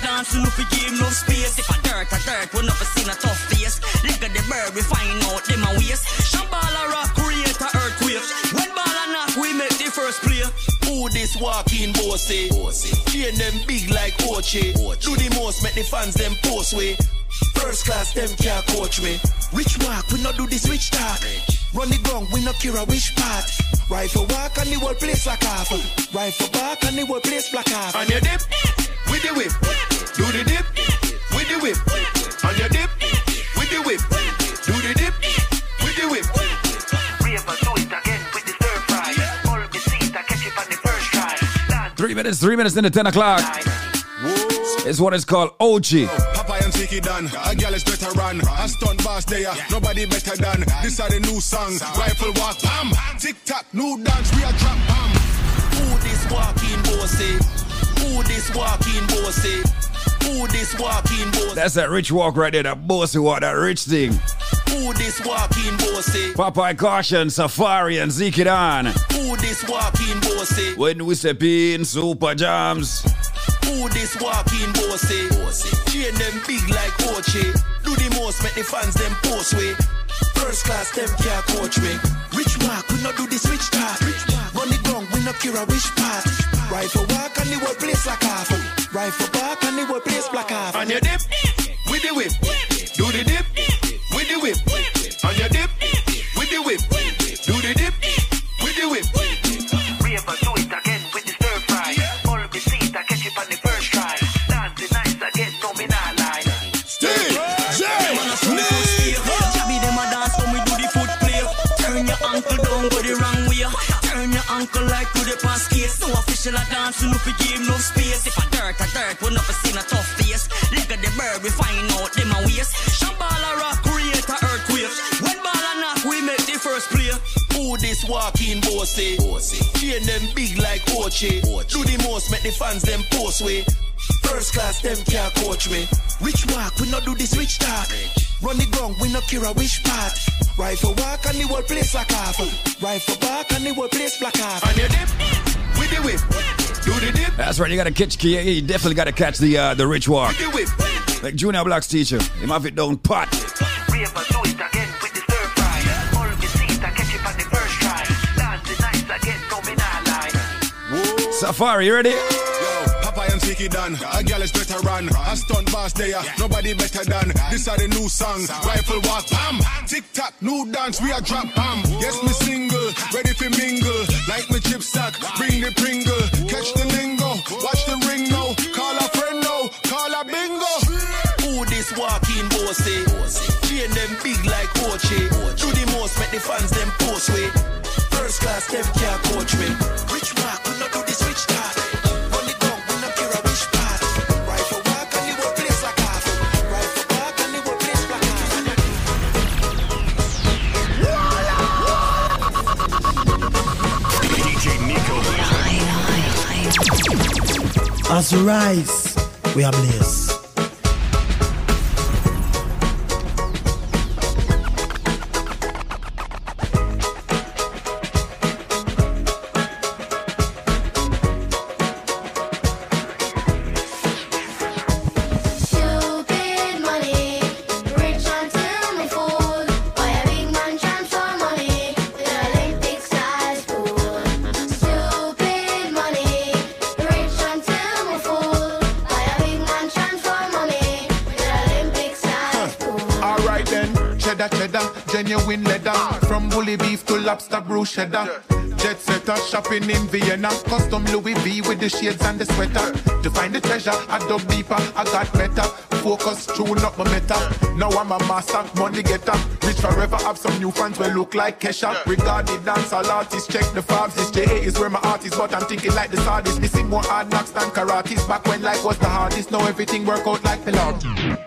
Dance, you know fi give no space. If a dirt, a dirt, we never seen a tough face. Leg of the bird, we find out them a waste. Shambhala rock, create a earthquake. When ball a knock, we make the first play. Who this walking bossy? Chain them big like Ochi. Do the most, make the fans them post way. First class them can't coach me. Rich walk, we not do this rich talk. Run the ground, we not cure a wish part. Rifle walk and the whole place like half. Rifle back and the whole place black half. On your dip, with the whip. Do the dip, with the whip. On your dip, with the whip. Do the dip, with the whip. Rave and do it again with the stir fry. All the seat, catch it on the first try. Three minutes, three minutes into 10 o'clock. This one is called OG. Oh, Popeye and Tiki done. A girl is better run. A stunt boss there. Nobody better than. This are the new song. Rifle walk, bam. Tick tock, new dance. We are trap, bam. Who this walking bossy? Who this walking bossy? Who this walking bossy? That's that rich walk right there, that bossy walk, that rich thing. Who this walking bossy? Popeye Caution, Safari, and Zeke it on. Who this walking bossy? When we step in, Super Jams. Who this walking bossy? Chain them big like Ochi. Do the most, make the fans them post way. First class them can't coach me. Rich mark, we not do this rich talk. Rich Run the ground, we not cure a wish part. Rifle walk and the whole place like half. Rifle back and the whole place black half. On your dip, with the whip. Case. No official a dance, you know fi give no space. If a dirt, a dirt, we never seen a tough face. Leg of the bird, we find out them a waste. Shambhala rock, create a earthquake. When ball a knock, we make the first play. Who this walking bossy? Bossy. Chain them big like Ochi. Do the most, make the fans them post way. First class them can't coach me. Rich walk, we not do this rich talk. Run the ground, we not cure a wish part. Rifle walk and the whole place like half. Rifle back and the whole place black half. On your dip, with the whip. Do the dip, That's right, you gotta catch, you definitely gotta catch the uh, the rich walk. with the whip. Like Junior Black's teacher, him have it down pat. Rave and do it again with the stir fry. All the seat, I catch it on the first try. Dance the nice again, no me not lie. Safari, you ready? And Vicky. A girl is better run. A stunt boss there, nobody better than. This are the new song. Rifle walk, bam. Tick tock, new dance, we are drop, bam. Yes, me single, ready for mingle. Like me chip stack, bring the pringle. Catch the lingo, watch the ring now. Call a friend now, call a bingo. Who this walking bossy? Chain them big like Ochi. Do the most, make the fans them post way. First class, them can't coach me. As we rise, we are blessed. Genuine leather. From bully beef to lobster brew cheddar. Jet setter, shopping in Vienna. Custom Louis V with the shades and the sweater. To find the treasure, I dug deeper, I got better. Focus, tune up my meta. Now I'm a master, money getter. Rich forever, have some new fans will look like Kesha. Regard the dance, all artists, check the fabs. This JA is where my art is, but I'm thinking like the sardis. Missing more hard knocks than karates. Back when life was the hardest, now everything work out like Pilates.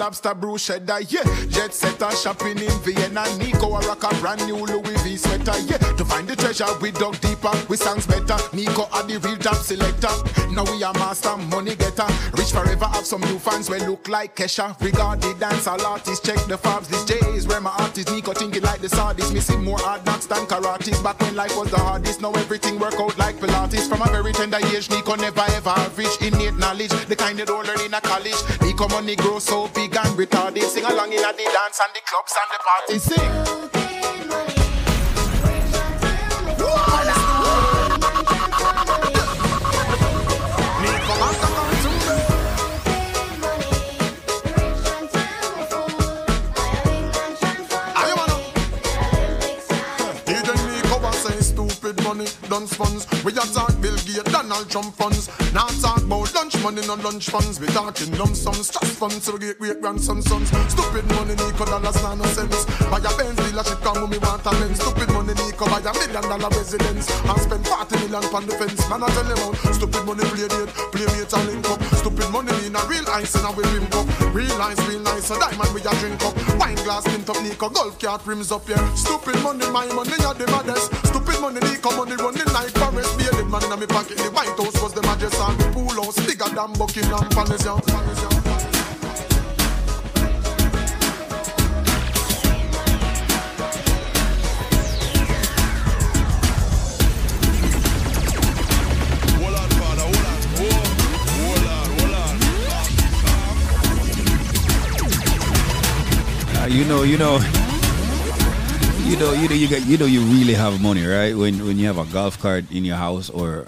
lobster brew cheddar, yeah. Jet setter shopping in Vienna. Nico a rock a brand new Louis V sweater, yeah. To find the treasure, we dug deeper, we songs better. Nico are the real top selector. Now we are master, money getter. Rich forever, have some new fans we look like Kesha. Regard the dance, all artists, check the fabs. These is where my artist Nico thinking like the sardis. Missing more hard knocks than karates. Back when life was the hardest, now everything work out like Pilates. From a very tender age, Nico never ever average innate knowledge. The kind they don't learn in a college. Nico money grow so big and retarded. Sing along in the dance and the clubs and the parties. Sing. Money, funds. We a talk Bill Gates, Donald Trump funds. Now talk about lunch money, no lunch funds. We talking lump sums, trust funds, so we get great grandson sons. Stupid money, Nico dollars, no sense. Buy a Benz dealership, come me want a lens. Stupid money, Nico buy a million dollar residence and spend 40 million on the fence. Man, I tell them out, stupid money play date, play mate and link up. Stupid money mean a real ice and a we rim cup. Real ice, real nice, a diamond we a drink up. Wine glass tint up, Nico, golf cart rims up, yeah. Stupid money, my money, are the maddest. Stupid money, Nico money forest. Be man in my pocket. The White House was the majesty. The pool house bigger than Buckingham Palace. yeah. Palace, yeah. Uh, you know, you know, you know, you know, you got, you know, you really have money, right? When when you have a golf cart in your house, or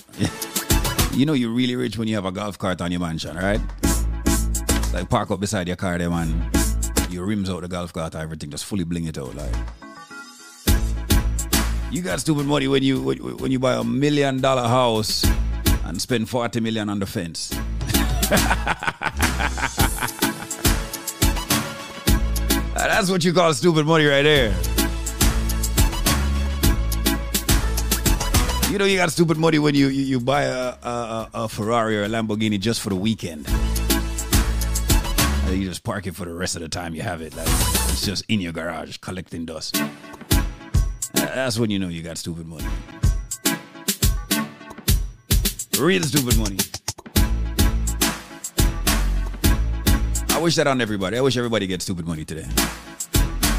you know, you're really rich when you have a golf cart on your mansion, right? Like park up beside your car, there, man. Your rims out the golf cart, everything just fully bling it out, like. You got stupid money when you when, when you buy a million dollar house and spend forty million on the fence. That's what you call stupid money right there. You know you got stupid money when you you, you buy a, a a Ferrari or a Lamborghini just for the weekend. And you just park it for the rest of the time you have it. Like it's just in your garage collecting dust. That's when you know you got stupid money. Real stupid money. I wish that on everybody. I wish everybody gets stupid money today.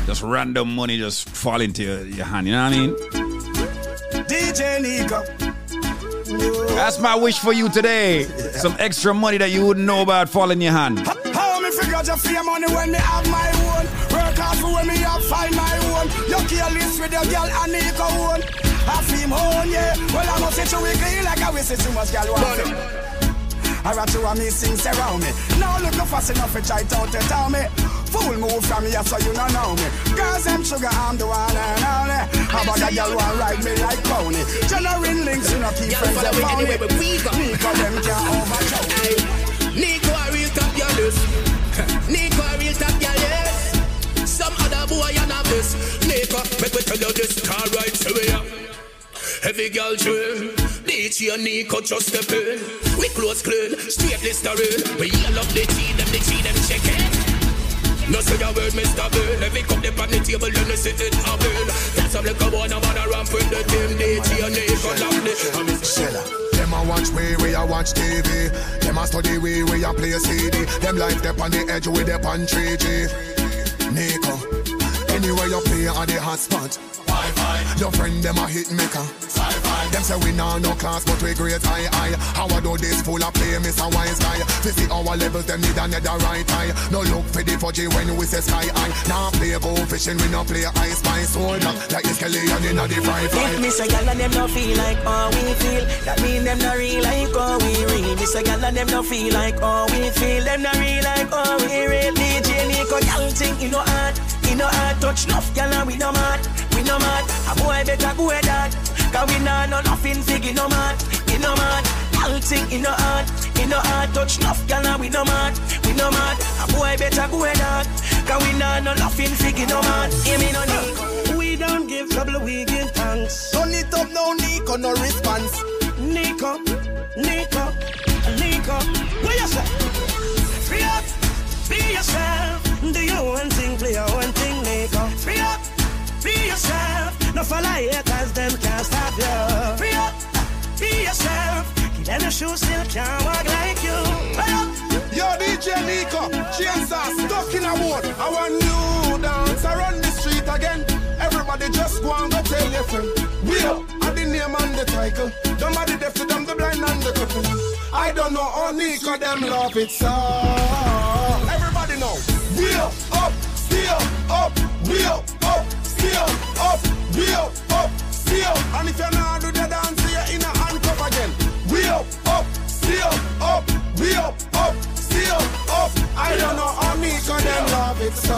Just random money just fall into your, your hand. You know what I mean? DJ Nico. That's my wish for you today. Some extra money that you wouldn't know about fall in your hand. How me figure your fame money when me have my own? Work hard for when me have find my own. You careless with your girl and Nico own. I feel own, yeah. Well, I must say you we clean like I wish too much girl want. I rather you and me sings around me. Now look no fast enough to try to to tell me. Fool move from here so you don't know me. Girls them sugar, I'm the one and only. How about that girl want ride me like pony? Generating links, you know keep Girl, friends and me phony. anywhere we go. Nico them can't overthrow me. Nico a real top girl this. Nico a real top girl yes. Some other boy a novice. Nico, make we tell you this. Car right to we. Heavy girl train. DJ and Nico just step in. We close clean, straight Listerine. We yell up the tea, them the tea, them check it. No say a word, Mr. Burn. Every cup them on the table, you know sit in a how like a one, I'm on a ramp with the team. DJ Nico lock the. Shella. Them a watch way, we a watch TV. Them a study we, we a play a CD. Them life dep on the edge, we dep on 3G. Nico, anywhere you play on the hot spot. Wi-Fi. Your friend them a hit maker. Sci-fi. Them say we nah no class, but we great high high. How I do this full of play, Mr. Wise Guy. To see our levels, them need another right eye. No look for the fudgy when we say sky high. Now play go fishing, we no play ice spice. Hold up, like the skeleton in the fry fry. If me say gyal and them no feel like how we feel, that mean them no real like how we real. Me say gyal and them no feel like how we feel, them no real like how we real. DJ Nico gyal think you know hard, you know hard touch enough gyal and we no mad, we no mad. A boy better go with that, cause we nah no nothing fig, you no mad, we no mad. Gyal think you know hard, you know hard touch enough gyal and we no mad, we no mad. A boy better go with that, cause we nah no nothing fig, you no mad. Hear me no Nico. We don't give trouble, we give thanks. Turn it up now, Nico, no response. Nico, Nico, Nico, No follow haters, them can't stop you. Free up, be yourself. Give them a shoe, still can't walk like you. Free up. Yo, DJ Nico, chainsaw stuck in a wood. I want new dance around the street again. Everybody just go and go tell your friend. We up at the name and the title. Somebody deaf to them, the blind and the cripple. I don't know how Nico them love it so. Everybody know. We up, up, still up. We up, up, still up. We up, up, still. And if you're not do the dance, you're in a handcuff again. We up, up, still up. up. We up, up, still up. up. I don't know how Nico them love it so.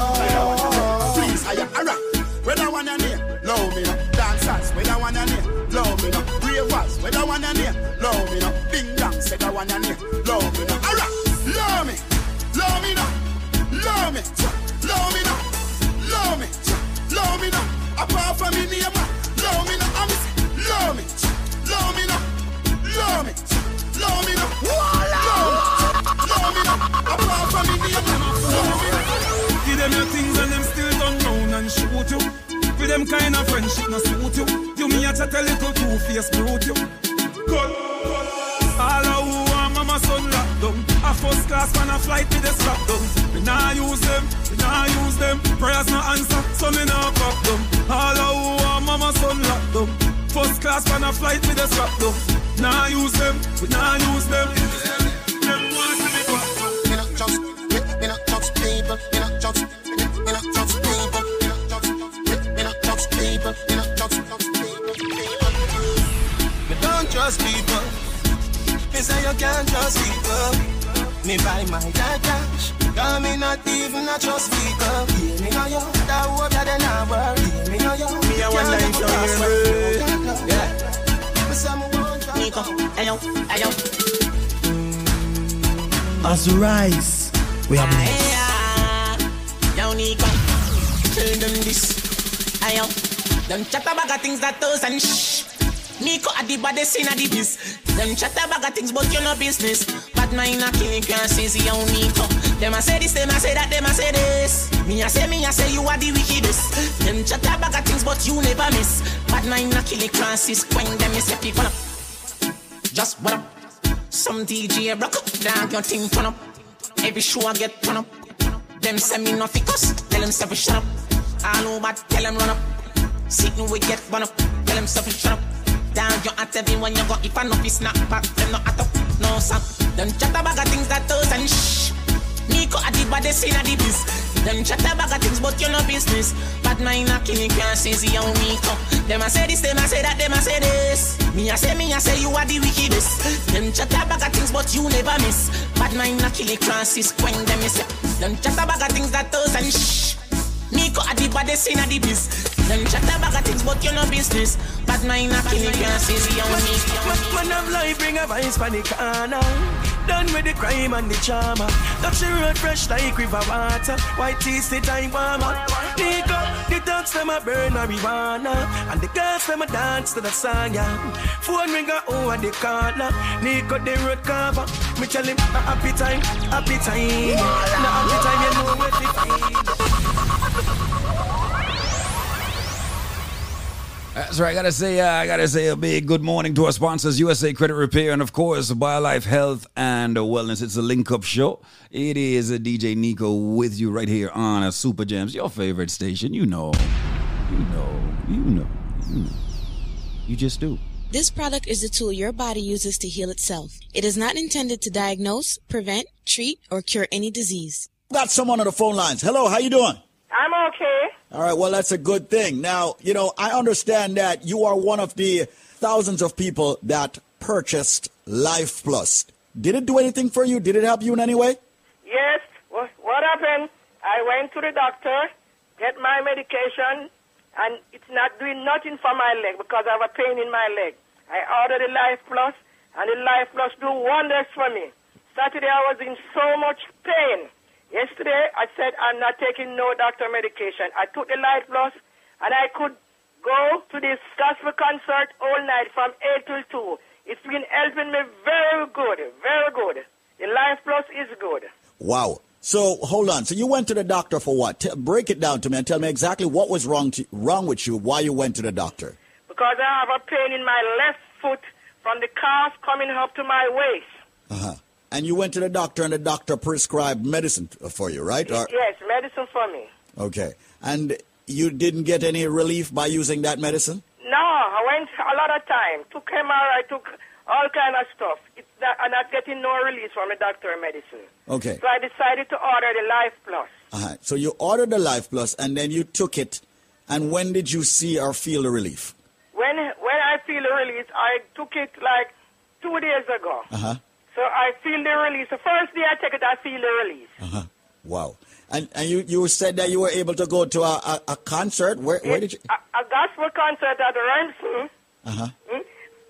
Please, I am alright. Where the one and here, love me no. Dancers, where the one and here, love me no. Ravers, where the one and here, love me no. Ding dong, say the one and here, love me no. Alright, love me, love me no, love me, love me no, love me, love me no. Apart from me name, love me no. I'm love me, love me no, love me, love me no, love me, love me no. Apart from me name, love me no. Give them your things and them still turn round and shoot you. With them kind of friendship no suit you. You me a chat a little two face brute you. Good. All first class when I flight with the strap down. Me nah use them, me nah use them. Prayers no answer, so me nah fuck them. All of who want mama son locked down. First class when I flight with the strap down. Nah use them, we nah use them. Them want to be back down. Me not just, me, me not touch people. Me not touch, me, me not touch people. Me not touch, me, me not touch people. Me not touch, touch people. Me don't trust people. Me say you can't trust people. Me buy my dad cash. Cause me not even a trust people. Yeah, me know you. That hope that they not worry. Yeah, me know you. Me a one life down here. Eh. Yeah. Me say me want trust. Nico, ayo, ayo. As we rise, we are blessed. Yo, Nico. Tell them this. Ayo. Them chat about the things that does and shh. Nico at the baddest in the biz. Them chat about the things but you no business. But mine a killing can't say yo Nico. Them a say this, them a say that, them a say this. Me a say, me a say you are the wickedest. Them chat about the things but you never miss. But mine a killing Francis. When them you say people up. Just what up. Some DJ rock up, down your thing turn up. Every show I get turn up. Them say me no ficus. Tell them stuff shut up. All over, tell them run up. Sitting we get one up. Tell them stuff shut up. Down your at everyone you go. If I know fi snap back, them no at up. No sap. Them chat about things that doesn't shh. Nico at the body scene at the biz. Them chat about things but you no business. Bad mind a killing can't say see how me come. Them a say this, them a say that, them a say this. Me a say me a say you are the wickedest. Them chat about things but you never miss. Bad mind a killing Francis when them is Them chat about things that doesn't shh. Nico at the body scene at the biz. Them chat about things but you no business. Bad mind a killing can't see how me Man of life bring a vice for the corner. Done with the crime and the charmer. Touch the road fresh like river water. White teeth the time warmer. Nico, the dogs them a burn marijuana. And the girls them a dance to the song, yeah. Phone ring a over the corner. Nico the road cover. Me tell him happy time, happy time. No happy time, you know what it That's right. I gotta say, uh, I gotta say a big good morning to our sponsors, USA Credit Repair, and of course, BioLife Health and Wellness. It's a link up show. It is a DJ Nico with you right here on a Super Jams, your favorite station. You know, you know, you know, you know. You just do. This product is a tool your body uses to heal itself. It is not intended to diagnose, prevent, treat, or cure any disease. Got someone on the phone lines. Hello, how you doing? I'm okay. All right, well, that's a good thing. Now, you know, I understand that you are one of the thousands of people that purchased Life Plus. Did it do anything for you? Did it help you in any way? Yes. What, happened? I went to the doctor, get my medication, and it's not doing nothing for my leg because I have a pain in my leg. I ordered the Life Plus, and the Life Plus do wonders for me. Saturday I was in so much pain. Yesterday I said I'm not taking no doctor medication. I took the Life Plus, and I could go to this gospel concert all night from 8 till 2. It's been helping me very good, very good. The Life Plus is good. Wow. So hold on. So you went to the doctor for what? T- break it down to me and tell me exactly what was wrong to, wrong with you. Why you went to the doctor? Because I have a pain in my left foot from the calf coming up to my waist. Uh huh. And you went to the doctor, and the doctor prescribed medicine for you, right? Or- Yes, medicine for me. okay. And you didn't get any relief by using that medicine? No, I went a lot of time. Took MRI, I took all kind of stuff. It's not, I'm not getting no release from the doctor medicine. Okay. So I decided to order the Life Plus. Uh-huh. So you ordered the Life Plus, and then you took it. And when did you see or feel the relief? When when I feel the release, I took it like two days ago. Uh huh. So I feel the release. The first day I take it, I feel the release. Uh huh. Wow. And and you, you said that you were able to go to a, a, a concert. Where where did you? A, a gospel concert at Remsen. Uh huh. Hmm?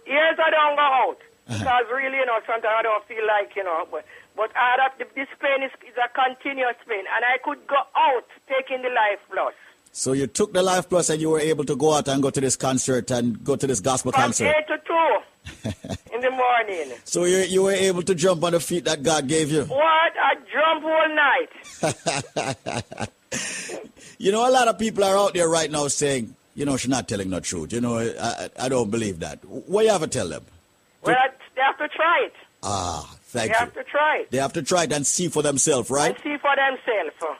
Years I don't go out Uh-huh. because really, you know, sometimes I don't feel like, you know, but but I have, this pain is, is a continuous pain, and I could go out taking the Life Plus. So you took the Life Plus, and you were able to go out and go to this concert and go to this gospel From concert. eight to two in the morning. So you you were able to jump on the feet that God gave you. What? I jump all night. You know, a lot of people are out there right now saying, you know, she's not telling the truth. You know, I, I, don't believe that. What you have to tell them? Well, I, they have to try it. Ah, thank they you. They have to try it They have to try it and see for themselves, right? and see for themselves.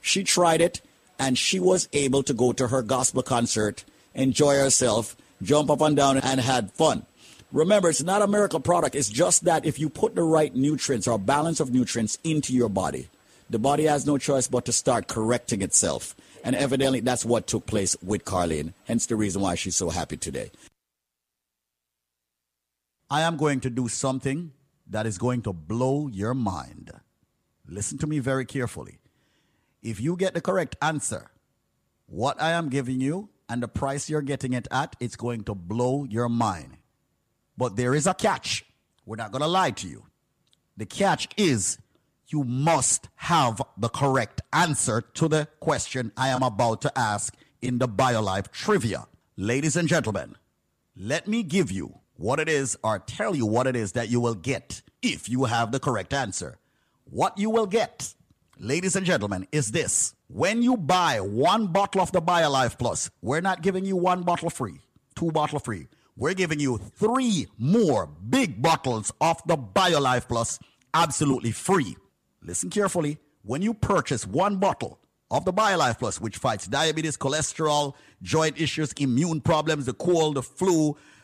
She tried it, and she was able to go to her gospel concert, enjoy herself, jump up and down, and had fun. Remember, it's not a miracle product. It's just that if you put the right nutrients or balance of nutrients into your body, the body has no choice but to start correcting itself. And evidently, that's what took place with Carlene. Hence the reason why she's so happy today. I am going to do something that is going to blow your mind. Listen to me very carefully. If you get the correct answer, what I am giving you and the price you're getting it at, it's going to blow your mind. But there is a catch. We're not going to lie to you. The catch is you must have the correct answer to the question I am about to ask in the BioLife trivia. Ladies and gentlemen, let me give you what it is or tell you what it is that you will get if you have the correct answer. What you will get, ladies and gentlemen, is this. When you buy one bottle of the BioLife Plus, we're not giving you one bottle free, two bottle free. We're giving you three more big bottles of the BioLife Plus absolutely free. Listen carefully. When you purchase one bottle of the BioLife Plus, which fights diabetes, cholesterol, joint issues, immune problems, the cold, the flu,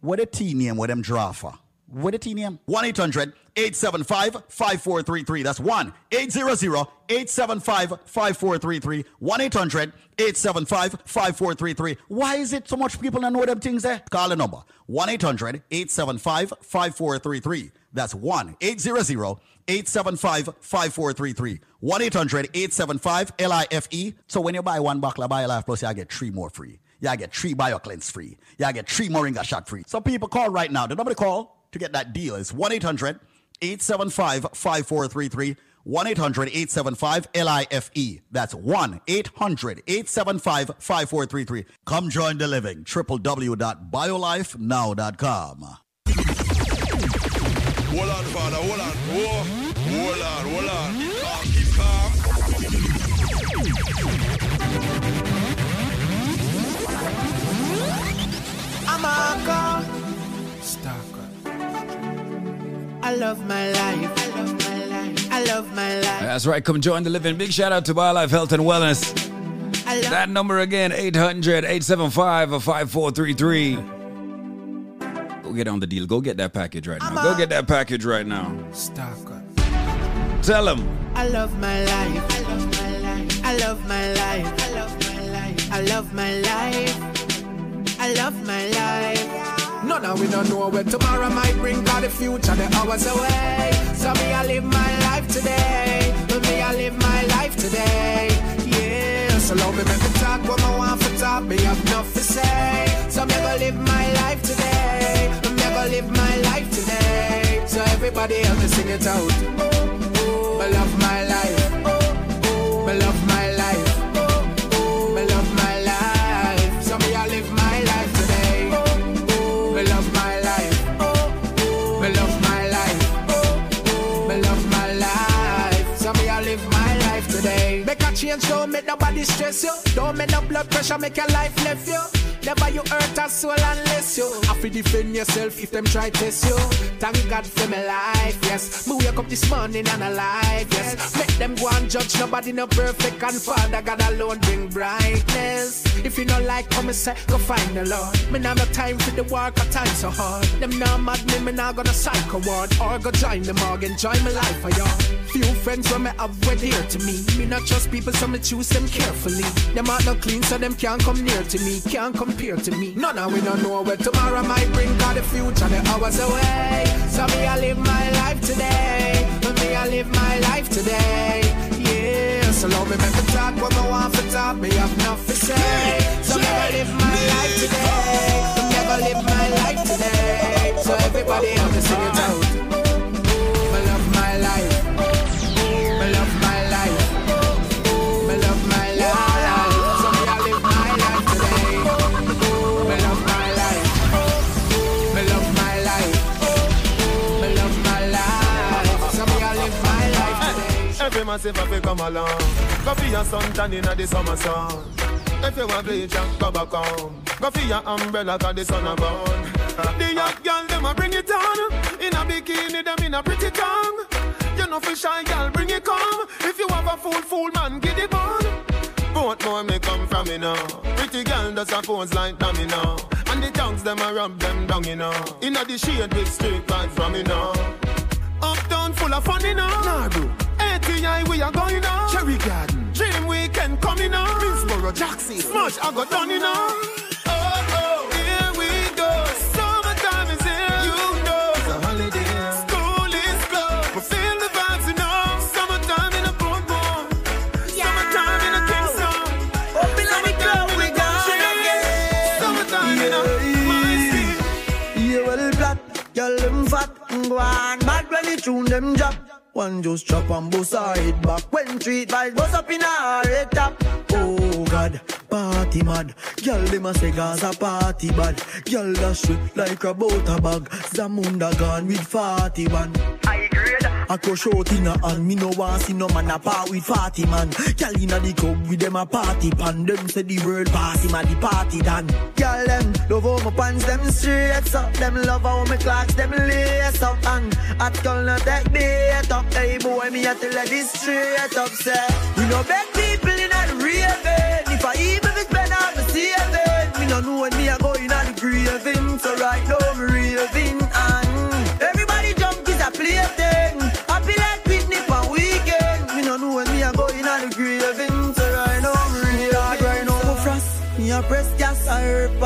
What a tea name, what them draw for? What a name? 1 800 875 5433. That's 1 800 875 5433. 1 800 875 5433. Why is it so much people don't know them things there? Call the number 1 800 875 5433. That's 1 800 875 5433. 1 800 875 LIFE. So when you buy one bottle of BioLife Plus, I get three more free. You get three BioCleanse free. Y'all get three Moringa shot free. So people call right now. The number to call to get that deal is 1 800 875 5433. 1 800 875 LIFE. That's 1 800 875 5433. Come join the living. www.biolifenow.com. Hold on, father, hold on. Whoa. Hold on, hold on. Amaka. Stalker. I love my life. I love my life. I love my life. That's right. Come join the living. Big shout out to BioLife Health and Wellness. That number again, 800 875 5433. Go get on the deal. Go get that package right now. Go get that package right now. Stalker. Tell them. I love my life. I love my life. I love my life. I love my life. I love my life. I love my life. None of we don't know where tomorrow might bring, cause the future, the hours away. So me, I live my life today. Me, I live my life today. Yeah, so love me, make me talk what I want for talk. Me have enough to say. So me, I go live my life today. Me, go live my life today. So everybody else sing it out. Me love my change, don't stress you. Don't make no blood pressure, make your life left you. Never you hurt a soul unless you have to defend yourself if them try test you. Thank God for my life, yes. Me wake up this morning and alive, yes. Make them go and judge nobody no perfect and Father God alone bring brightness. If you not like come and say, go find the Lord. Me now no time for the work, I time so hard. Them now mad me, me now gonna psycho ward or go join the morgue, enjoy my life for y'all. Few friends when me have were dear to me. Me not trust people, so me choose them carefully. Them are not clean, so them can't come near to me, can't compare to me. None of we don't know where tomorrow might bring, cause the future the hours away. So me I live my life today. Me I live my life today. Yeah, so love me make me talk what I want for talk. Me have enough to say. So me I live my life today. Never live my life today. So everybody help me sing it out. Massive have to come along. Go for your suntan in the summer sun. If you want bleach and go back home. Go your umbrella cause the sun a burn. The young girl them a bring it on. In a bikini them in a pretty tongue. You know for shy girl bring it come. If you have a fool fool man get it on. Both more may come from me now. Pretty girl does a pose like dummy now. And the tongues them a rub them down you know. In a the shade with straight vibes from me now. Uptown full of fun, you know. Nah, bro. ATI, we are going now. Cherry Garden. Dream Weekend coming now. Minsboro, Jackson. Smash, I got done, you know. Oh, oh, here we go. Summertime is here. You know. It's a holiday. School is closed. We feel the vibes, you know. Summertime in a Portmore. Summertime in a Kingston. Open up the club, we go. Summertime in a my city. Yeah, well, black, girl, them fat, go on, bad when you tune them drop. One just chop and bust her head back. When treat vibes bust up in her head top. Oh God, party mad. Girl, them a say Gaza party bad. Girl, dash like a butter bag. Zamunda gone with 41. I grade. I crush out in a hand. Me no want see no man a part with 40 man. Girl inna the club with them a party pan. Them say the world pass him a the party done. Girl them love how my pants them straight up. Them love how my clocks them lace up. And at no take bait up. Hey boy me a tell her straight up. Say we no beg people in a raving.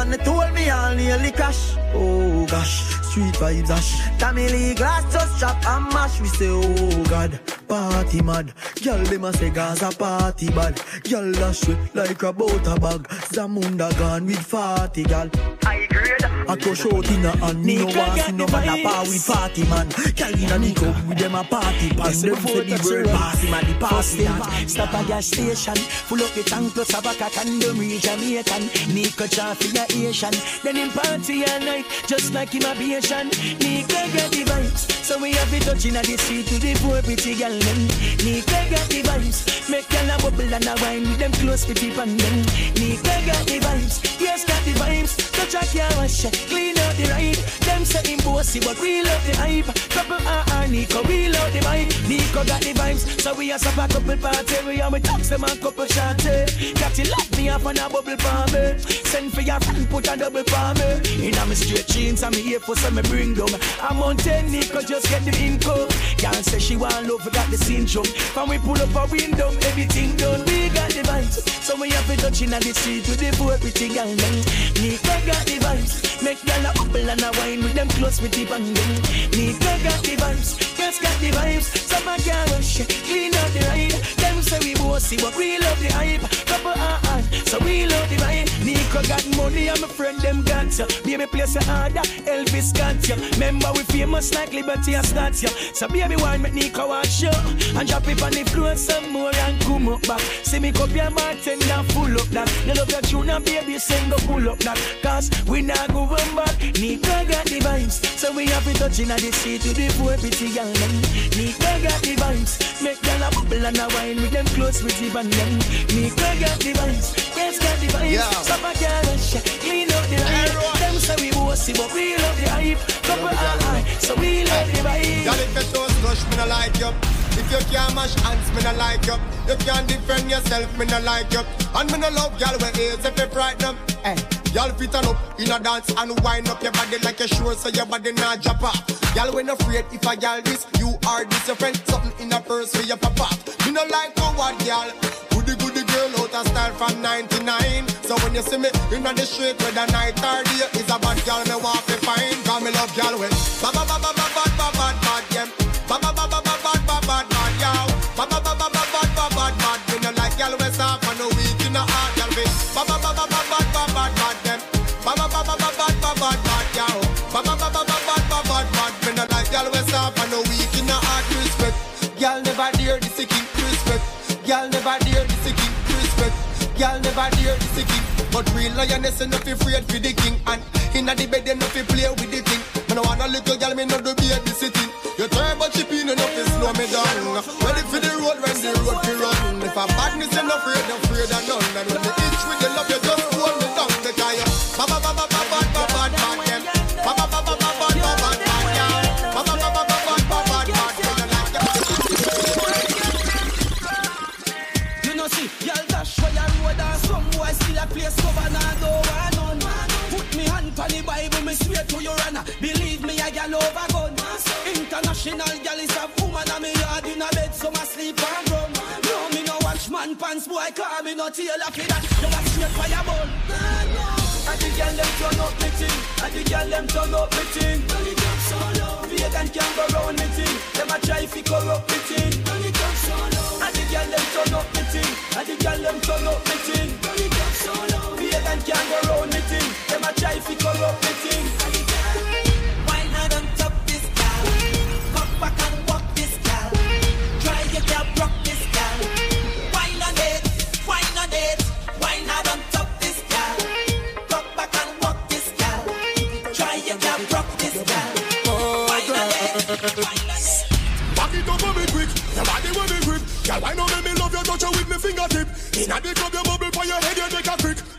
on the toll me I'll nearly crash. Oh gosh. Street vibes ash. Tammy Lee glass just chop and mash. We say, oh God, party mad. Girl, them a say Gaza party bad. Girl, dash it like a butter bag. Zamunda gone with 40 gal. I grade. I go short in a hand. Me no want see no man a par with 40 man. Girl in a the club with them a party pan. Them say the world pass him a the party man. Stop a gas station, full up the tank plus a cock and them reach Jamaican. Nico chant for your Asian, then him party all night, just like him a Asian. Nico get the vibes, so we have it touching at the street to the poor pretty girl them. Nico get the vibes, make girl a bubble and a wine with them close to tip and them. Nico get the vibes, yes got the vibes, touch a car wash, clean out the ride. Them say bossy, but we love the hype. Couple RR ah, ah, Nico, we love the vibe. Nico got the vibes, so we a stop a couple party. We and we talk them a couple shotty. Got you lock me up on a bubble palm me. Send for your friend, put a double palm me. In a me straight jeans, and me here for some me bring down. I'm on ten, Nico just get the income. Can't say she want love, we got the syndrome. When we pull up a window, everything done. We got the vibes, so we have to touch in the street with the poor pretty girl. them. Nico got the vibes, make girl a bubble and a wine with them close with the band. them. Nico got the vibes, girls got the vibes. Some a can't rush, clean out the ride. Them say we bossy, but we love the hype. Couple uh uh, so we love the vibe. Nico got money, and my friend them got ya. Baby place a order, Elvis got ya. Remember we famous like Liberty and ya. So baby wine make Nico watch you and drop it on the floor some more and come up back. See me cup your bartender full up that. You love your tune and baby sing go pull up that. Cause we not going back. Nico got the vibes, so we have to touch in the street to the poor pretty young them. Nico got the vibes, make girl a bubble and a wine with them close with the band. Nico got the vibes, yes got the vibes. Yeah. Some a can't rush, clean out the ride. Them say we bossy, but we love the hype. Couple eye, so we love the vibe. Y'all if your toes touch, me no like you. If you can't mash hands, me no like you. You can't defend yourself, me no like you. And me no love y'all with ears if you frighten them. Eh. Y'all fit on up in a dance and wind up your body like a sure so your body not drop off. Y'all when afraid if I y'all this, you are this your friend. Something in a purse for your off. Me no like no what y'all. Girl out of style from 99. So when you see me in the street with a night or day, is a bad girl me want to find. Cause me love y'all with ba ba ba ba ba ba ba ba ba yeah. Ba ba ba ba ba ba ba ba ba yeah. Ba ba ba ba ba ba ba ba ba. Me no like y'all with soft and no weak in the heart, y'all be. Ba ba ba ba ba ba ba ba ba them. Ba ba ba ba ba ba ba ba ba yeah. Ba ba ba ba ba ba ba ba ba. Me no like y'all with soft and no weak in the heart, respect. Y'all never dare this king, respect. Y'all never dare this king, respect. Y'all never dare this king. But real lioness enough afraid for the king. And inna the bed enough fi play with the thing. Me no want a little girl, me no do baby sitting You turbo chip in enough to slow me down. Ready for the road when the road fi run. If a badness enough afraid, afraid of none. And when me itch with the love, you just hold me down. The ba ba ba ba ba ba over. International gal is a woman and me yard in a bed, so my sleep and run. No, me no watch man pants, boy, call me no tailor for that. You a straight fire ball. And the girl them turn up me thing, and the girl them turn up me thing. Vegan can't go round me thing, them a try fi corrupt me thing. And the girl them turn up me thing, and the girl them turn up me thing. Vegan can't go round me thing, them a try fi corrupt me thing.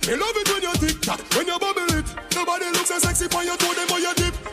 Me love it when you tick when you bubble it. Nobody looks so sexy for your toe, them for your dip.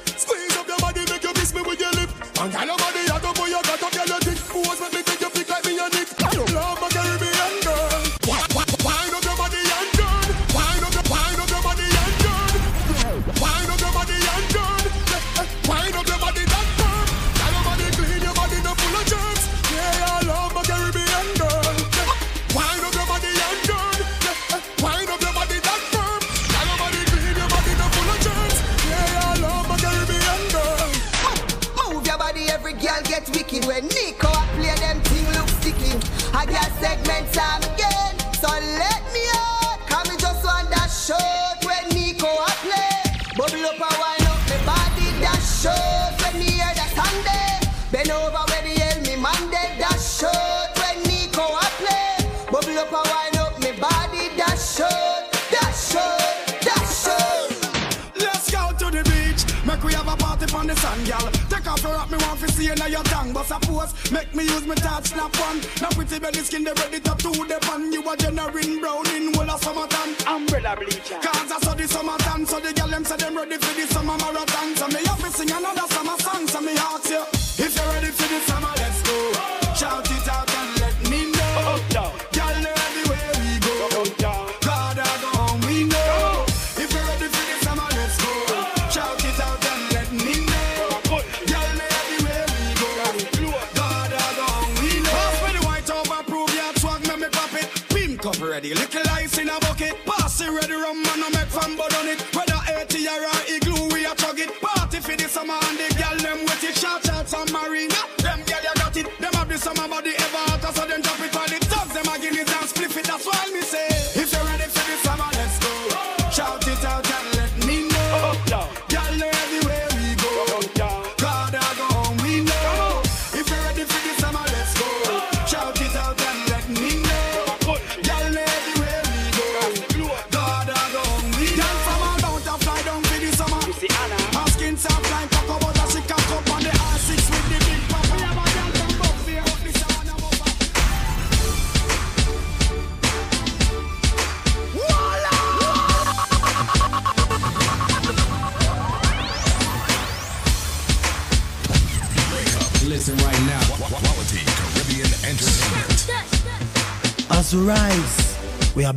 Make me use my touch snap one. Now pretty belly skin, they ready to do the pan. You a generating brown in whole of summertime. Umbrella bleacher. Cause I saw the summertime, so the gal them say them ready for the summer marathon. So me Little ice in a bucket, pass it ready rum, man,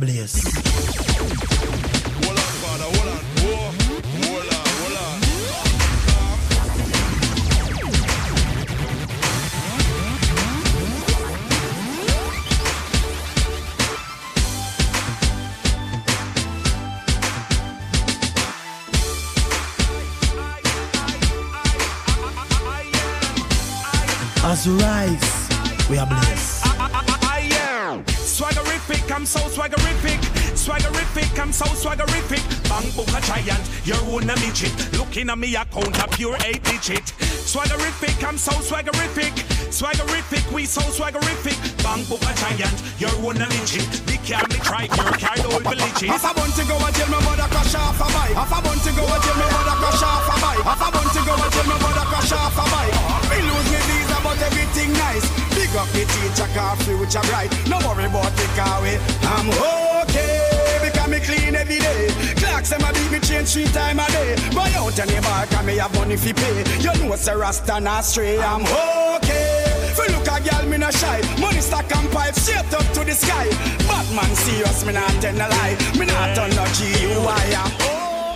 we At me out any bar, cause me have money fi pay. You know a rasta not stray. I'm okay. Fi look a girl, me no shy. Money stack and pipe straight up to the sky. Batman serious, me not tell a lie. Me not turn no G-U-I. I'm oh,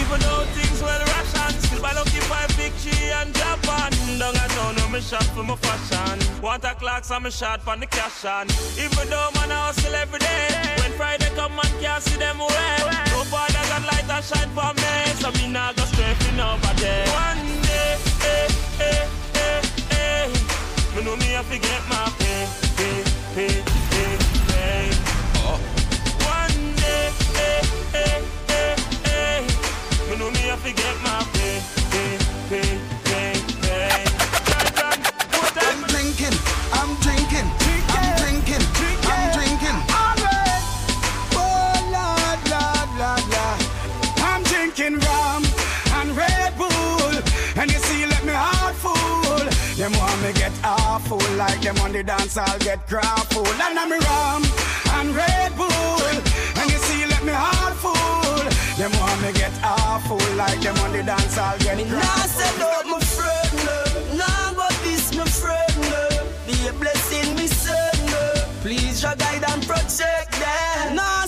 Even though things well ration, still I lucky five big and Japan. Down a town on me shop for my fashion. Water clocks on me shot for the cash on. Even though man I hustle every day. When Friday come man can't see them away. Borders light and shine for me. So me nah go straight over there. One day, eh, eh, eh, eh. Me know me have to get my pay, pay, pay. The dance, I'll get grappled. And I'm rum and Red Bull, and you see, let me heart full. Them want me get awful, like them on the dance, I'll get Me nah grappled. sell out my friend, no. Nah go this my friend, no. Be a blessing, me son, no. Uh, please your guide and protect them. Nah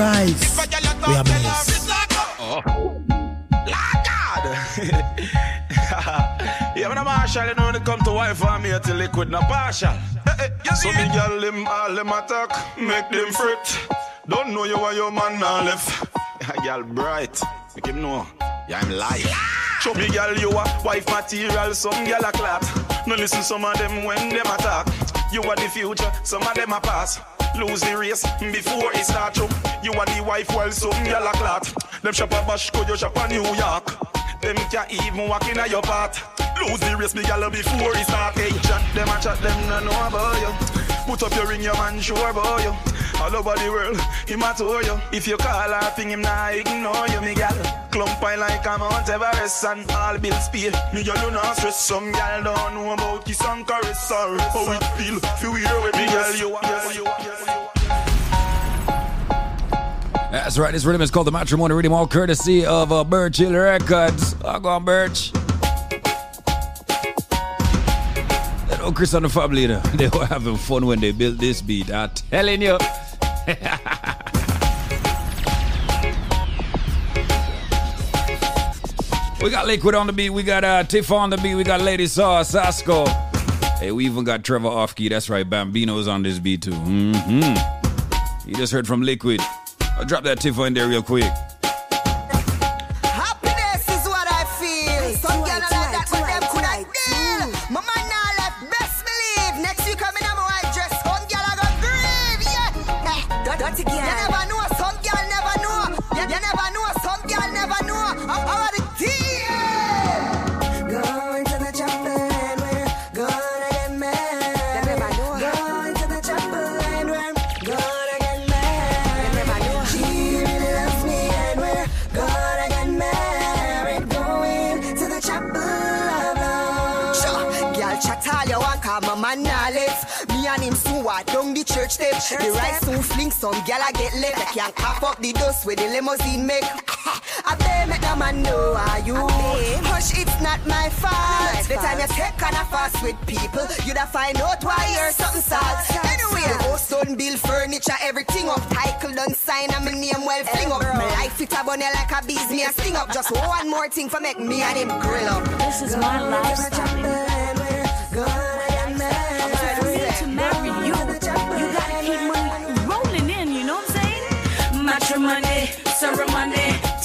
rise, we are blessed. Oh. yeah, when I'm Marshall, you know, when it come to wife and me, till liquid, not partial. Eh, eh, so me girl, them all them attack, make them fret. Don't know you why your man now left. girl bright, make him know. Yeah, I'm lying. Show me girl, you a wife material, some girl a clat. No listen some of them when them attack. You are the future, some of them a pass. Lose the race before it start up. You are the wife well some girl a clat. Them shop a Bashko, you shop a New York. Them can't even walk in your path. Lose the race, me gal before it start. Hey, chat them a chat them no know about you. Put up your ring, your man sure about you. All over the world, him a tour you. If you call her thing, him nah ignore you, me gal. Clump I like a Mount Everest and all bills pay. Me gal you not stress. Some gal don't know about kiss and caress. Sorry, how it feel? Feel weird with me gal you are. You are. That's right. This rhythm is called the Matrimony Rhythm, all courtesy of uh, Birchill Records. I'll go on, Birch. Oh, Chris and the family, they were having fun when they built this beat. I'm telling you. we got Liquid on the beat. We got uh, Tiff on the beat. We got Lady Saw, Sasko. Hey, we even got Trevor off key. That's right. Bambino's on this beat too. Mm-hmm. You just heard from Liquid. I'll drop that Tiff in there real quick. Get left. I can't cough up the dust with the limousine make. I bet make the man know are you. Hush, it's not my fault. The time you take on a fast with people, you'd have find out why you're something sad. Anyway, the house done build furniture, everything up. Title done sign and my name well fling up. My life it a bunny like a bees, me a sting up. Just one more thing for make me and him grill up. This is my lifestyle.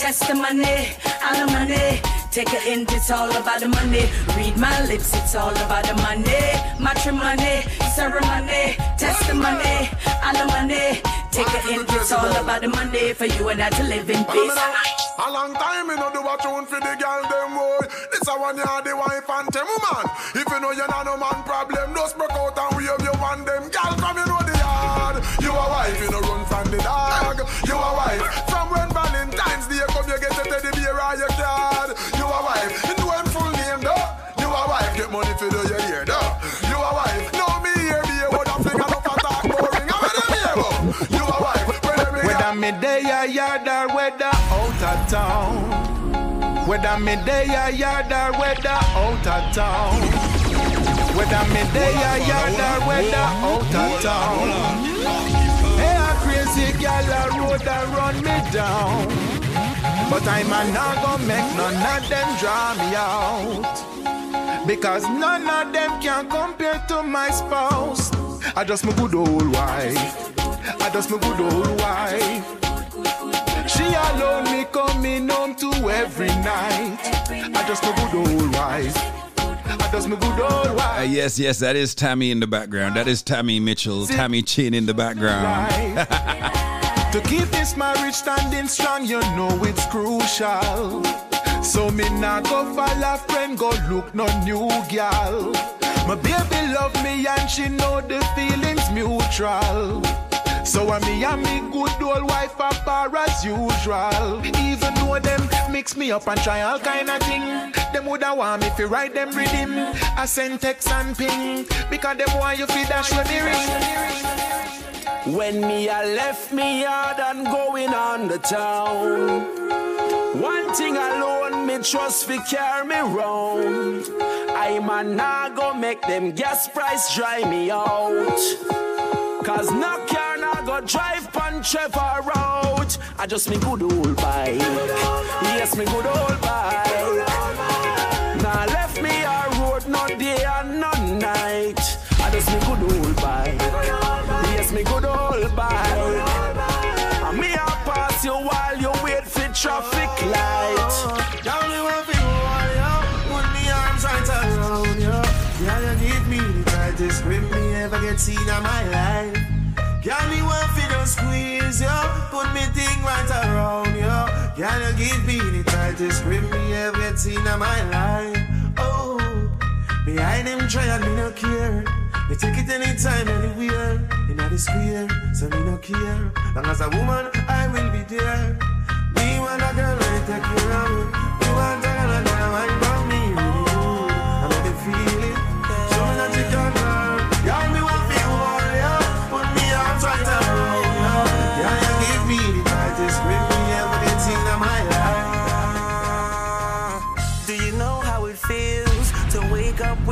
Testimony, alimony. Take it in, it's all about the money. Read my lips, it's all about the money. Matrimony, ceremony, testimony, alimony. Take it in, it's all about the money for you and I to live in peace. A long time me no do a tune for the girl them boy. This a one ya the wife and them woman. If you know you not no man problem, just broke out and wave your one them. Girl come you know the yard. You a wife, you no run from the dog. You a wife. Me day a yard or whether out of town. Whether me day a yard or whether out of town. Whether me day a yard or whether out of town. Hey, a crazy gal a road a run me down. But I'm a not gonna make none of them draw me out. Because none of them can compare to my spouse. I just my good old wife. I just my good old wife. She alone me coming home to every night. I just my good old wife. I just my good old Uh, yes, yes, that is Tammy in the background. That is Tammy Mitchell, Tammy Chin in the background. To keep this marriage standing strong, you know it's crucial. So me nah go follow friend, go look no new gal. My baby love me and she know the feelings mutual. So I me and me good old wife a bar as usual. Even though them mix me up and try all kind of thing, them woulda want me fi write them rhythm. I send text and ping because them want you fi dash when me ring. When me I left me yard and going on the town. One thing alone me trust fi carry me round. I man nah go make them gas price dry me out. Cause no car nah go drive pan Trevor road. I just me good old bike. Yes, me good old bike. Nah left me a road no day and no night. I just me good old bike. Yes, me good old bike. And me a pass you while you wait for traffic light. Down want to hold you, put me arms around you. Girl, you give me the tightest grip me ever get seen in my life. Girl, me want to just squeeze you, put me thing right around you. Girl, you give me the tightest grip me ever seen in my life. Oh, behind them try and me no care. Me take it anytime, anywhere. In the square, so me no care. Long as a woman, I will be there. Me want a girl right take care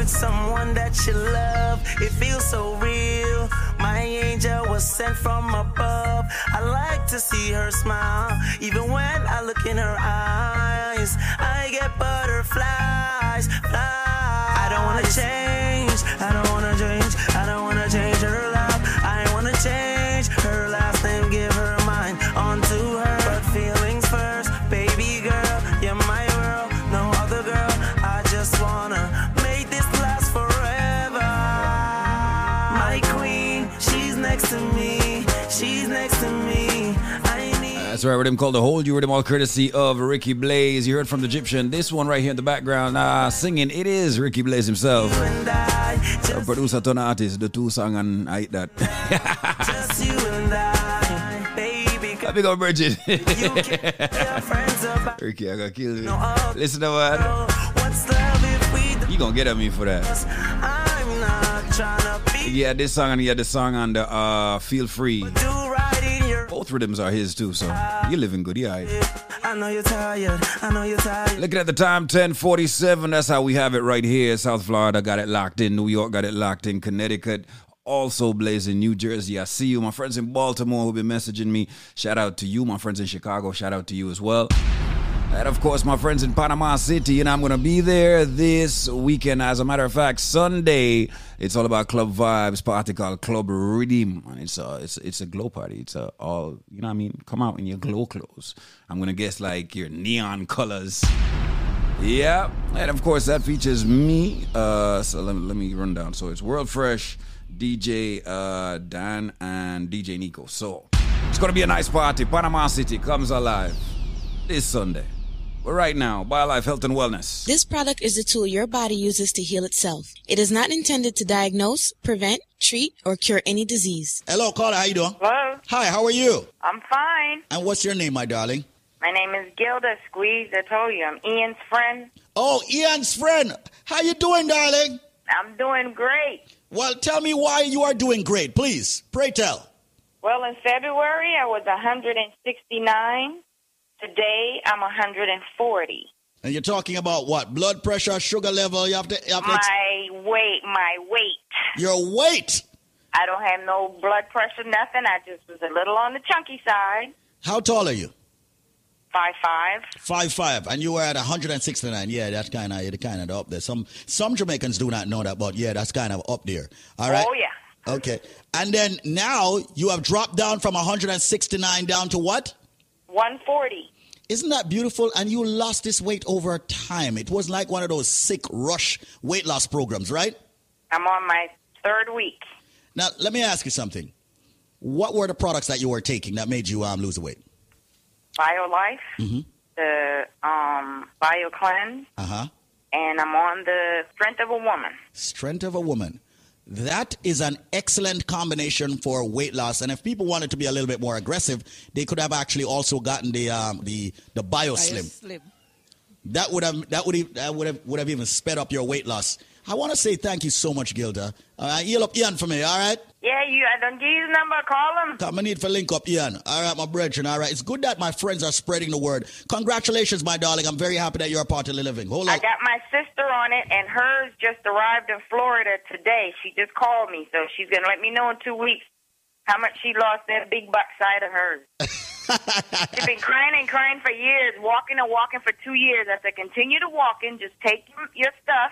with someone that you love? It feels so real. My angel was sent from above. I like to see her smile. Even when I look in her eyes, I get butterflies. Fly. I don't wanna change. I don't wanna change. I don't wanna change her life. I wanna change That's right, rhythm called The Hold You Rhythm, all courtesy of Ricky Blaze. You heard from the Egyptian. This one right here in the background, uh, singing, it is Ricky Blaze himself. A producer, ton artist, the two song, and I hate that. Just you and I, big up Bridget. Ricky, I got killed. Listen to what? You gonna get at me for that. I'm not trying to be Yeah, this song and yeah, the song on the uh, Feel Free. Both rhythms are his too, so ah. you're living good, yeah. I know you're tired. I know you're tired. Looking at the time, 1047. That's how we have it right here. South Florida got it locked in. New York got it locked in. Connecticut also blazing. New Jersey, I see you. My friends in Baltimore who've been messaging me. Shout out to you. My friends in Chicago, shout out to you as well. And of course, my friends in Panama City, and I'm going to be there this weekend. As a matter of fact, Sunday, it's all about club vibes, party called Club Redeem. And it's a, it's, it's a glow party. It's a all, you know what I mean? Come out in your glow clothes. I'm going to guess like your neon colors. Yeah. And of course, that features me. Uh, so let me, let me run down. So it's World Fresh, DJ uh, Dan, and DJ Nico. So it's going to be a nice party. Panama City comes alive this Sunday. But right now, BioLife Health and Wellness. This product is a tool your body uses to heal itself. It is not intended to diagnose, prevent, treat, or cure any disease. Hello, caller. How you doing? Hello. Hi. How are you? I'm fine. And what's your name, my darling? My name is Gilda Squeeze. I told you I'm Ian's friend. Oh, Ian's friend. How you doing, darling? I'm doing great. Well, tell me why you are doing great, please. Pray tell. Well, in February I was 169. Today I'm 140. And you're talking about what? Blood pressure, sugar level. You have to. You have to My weight, my weight. your weight. I don't have no blood pressure, nothing. I just was a little on the chunky side. How tall are you? Five five. Five five, and you were at 169. Yeah, that's kind of kind of up there. Some some Jamaicans do not know that, but yeah, that's kind of up there. All right. Oh yeah. Okay, and then now you have dropped down from 169 down to what? 140. Isn't that beautiful? And you lost this weight over time. It was like one of those sick rush weight loss programs, right? I'm on my third week. Now, let me ask you something. What were the products that you were taking that made you um, lose the weight? BioLife, Mm-hmm. the um, BioCleanse, Uh huh. and I'm on the Strength of a Woman. Strength of a woman. That is an excellent combination for weight loss. And if people wanted to be a little bit more aggressive, they could have actually also gotten the um, the the BioSlim. Slim. That would have that would have, that would have would have even sped up your weight loss. I want to say thank you so much, Gilda. All right, heal up Ian for me. All right. Yeah, you. I don't give you the number. Call him. Come, I need for link up, Ian. All right, my brethren. All right, it's good that my friends are spreading the word. Congratulations, my darling. I'm very happy that you're a part of the living. Hold on. I got my sister on it, and hers just arrived in Florida today. She just called me, so she's gonna let me know in two weeks how much she lost that big butt side of hers. She's been crying and crying for years, walking and walking for two years. I said, continue to walking, just take your stuff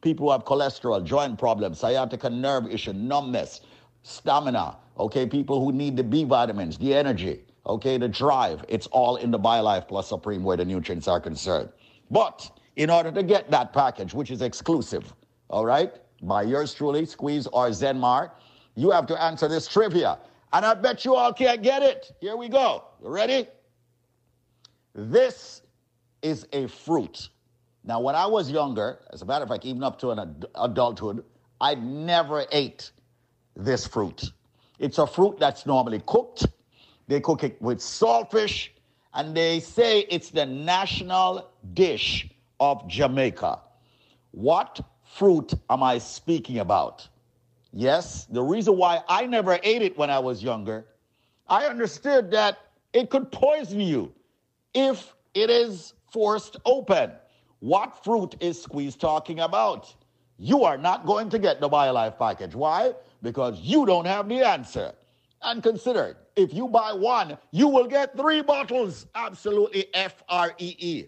people who have cholesterol, joint problems, sciatica nerve issue, numbness, stamina, okay, people who need the B vitamins, the energy, okay, the drive. It's all in the BioLife Plus Supreme where the nutrients are concerned. But in order to get that package, which is exclusive, all right, by yours truly, Squeeze or Zenmar, you have to answer this trivia. And I bet you all can't get it. Here we go. You ready? This is a fruit. Now, when I was younger, as a matter of fact, even up to an ad- adulthood, I never ate this fruit. It's a fruit that's normally cooked. They cook it with saltfish, and they say it's the national dish of Jamaica. What fruit am I speaking about? Yes, the reason why I never ate it when I was younger, I understood that it could poison you if it is forced open. What fruit is Squeeze talking about? You are not going to get the BioLife package. Why? Because you don't have the answer. And consider, if you buy one, you will get three bottles. Absolutely F R E E.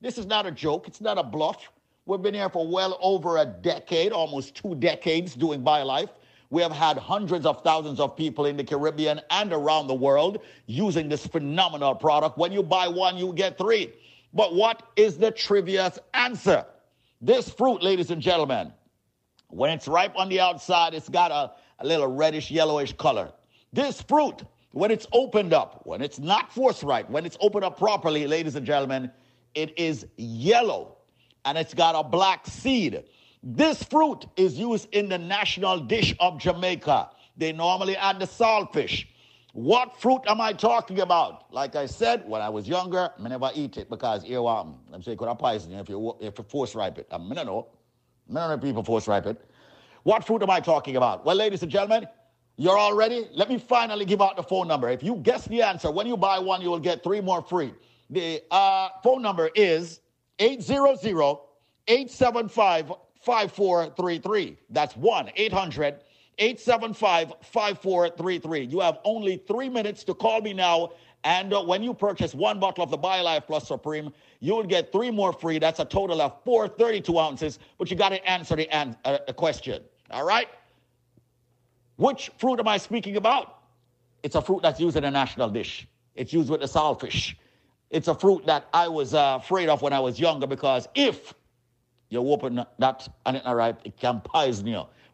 This is not a joke, it's not a bluff. We've been here for well over a decade, almost two decades doing BioLife. We have had hundreds of thousands of people in the Caribbean and around the world using this phenomenal product. When you buy one, you get three. But what is the trivia's answer? This fruit, ladies and gentlemen, when it's ripe on the outside, it's got a, a little reddish yellowish color. This fruit, when it's opened up, when it's not forthright, when it's opened up properly, ladies and gentlemen, it is yellow and it's got a black seed. This fruit is used in the national dish of Jamaica. They normally add the saltfish. What fruit am I talking about? Like I said, when I was younger, I never eat it because earworm. I'm saying could have poison if you if you force ripe it. I mean, I know. None of people force ripe it. What fruit am I talking about? Well, ladies and gentlemen, you're all ready? Let me finally give out the phone number. If you guess the answer, when you buy one, you will get three more free. The uh, phone number is 800 875 5433. That's 1 800 875 5433. You have only three minutes to call me now. And uh, when you purchase one bottle of the BioLife Plus Supreme, you will get three more free. That's a total of 432 ounces, but you got to answer the, an- uh, question. All right? Which fruit am I speaking about? It's a fruit that's used in a national dish. It's used with the saltfish. It's a fruit that I was uh, afraid of when I was younger because if you open that and it's not ripe, it can poison you.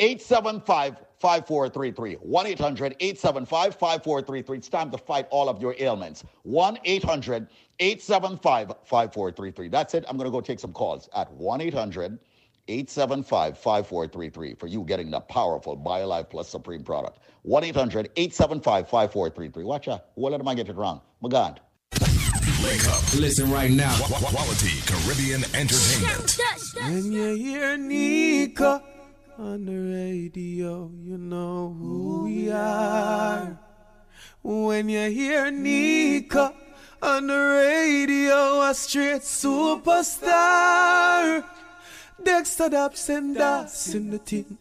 875 5433. 1 800 875 5433. It's time to fight all of your ailments. 1 800 875 5433. That's it. I'm going to go take some calls at 1 800 875 5433 for you getting the powerful BioLife Plus Supreme product. 1 800 875 5433. Watch out. What am I get it wrong? My God. Wake up. Listen right now. Quality Caribbean entertainment. When you hear Nico on the radio, you know who we are. When you hear Nico on the radio, a straight superstar. Dexta Daps and Das in the thing.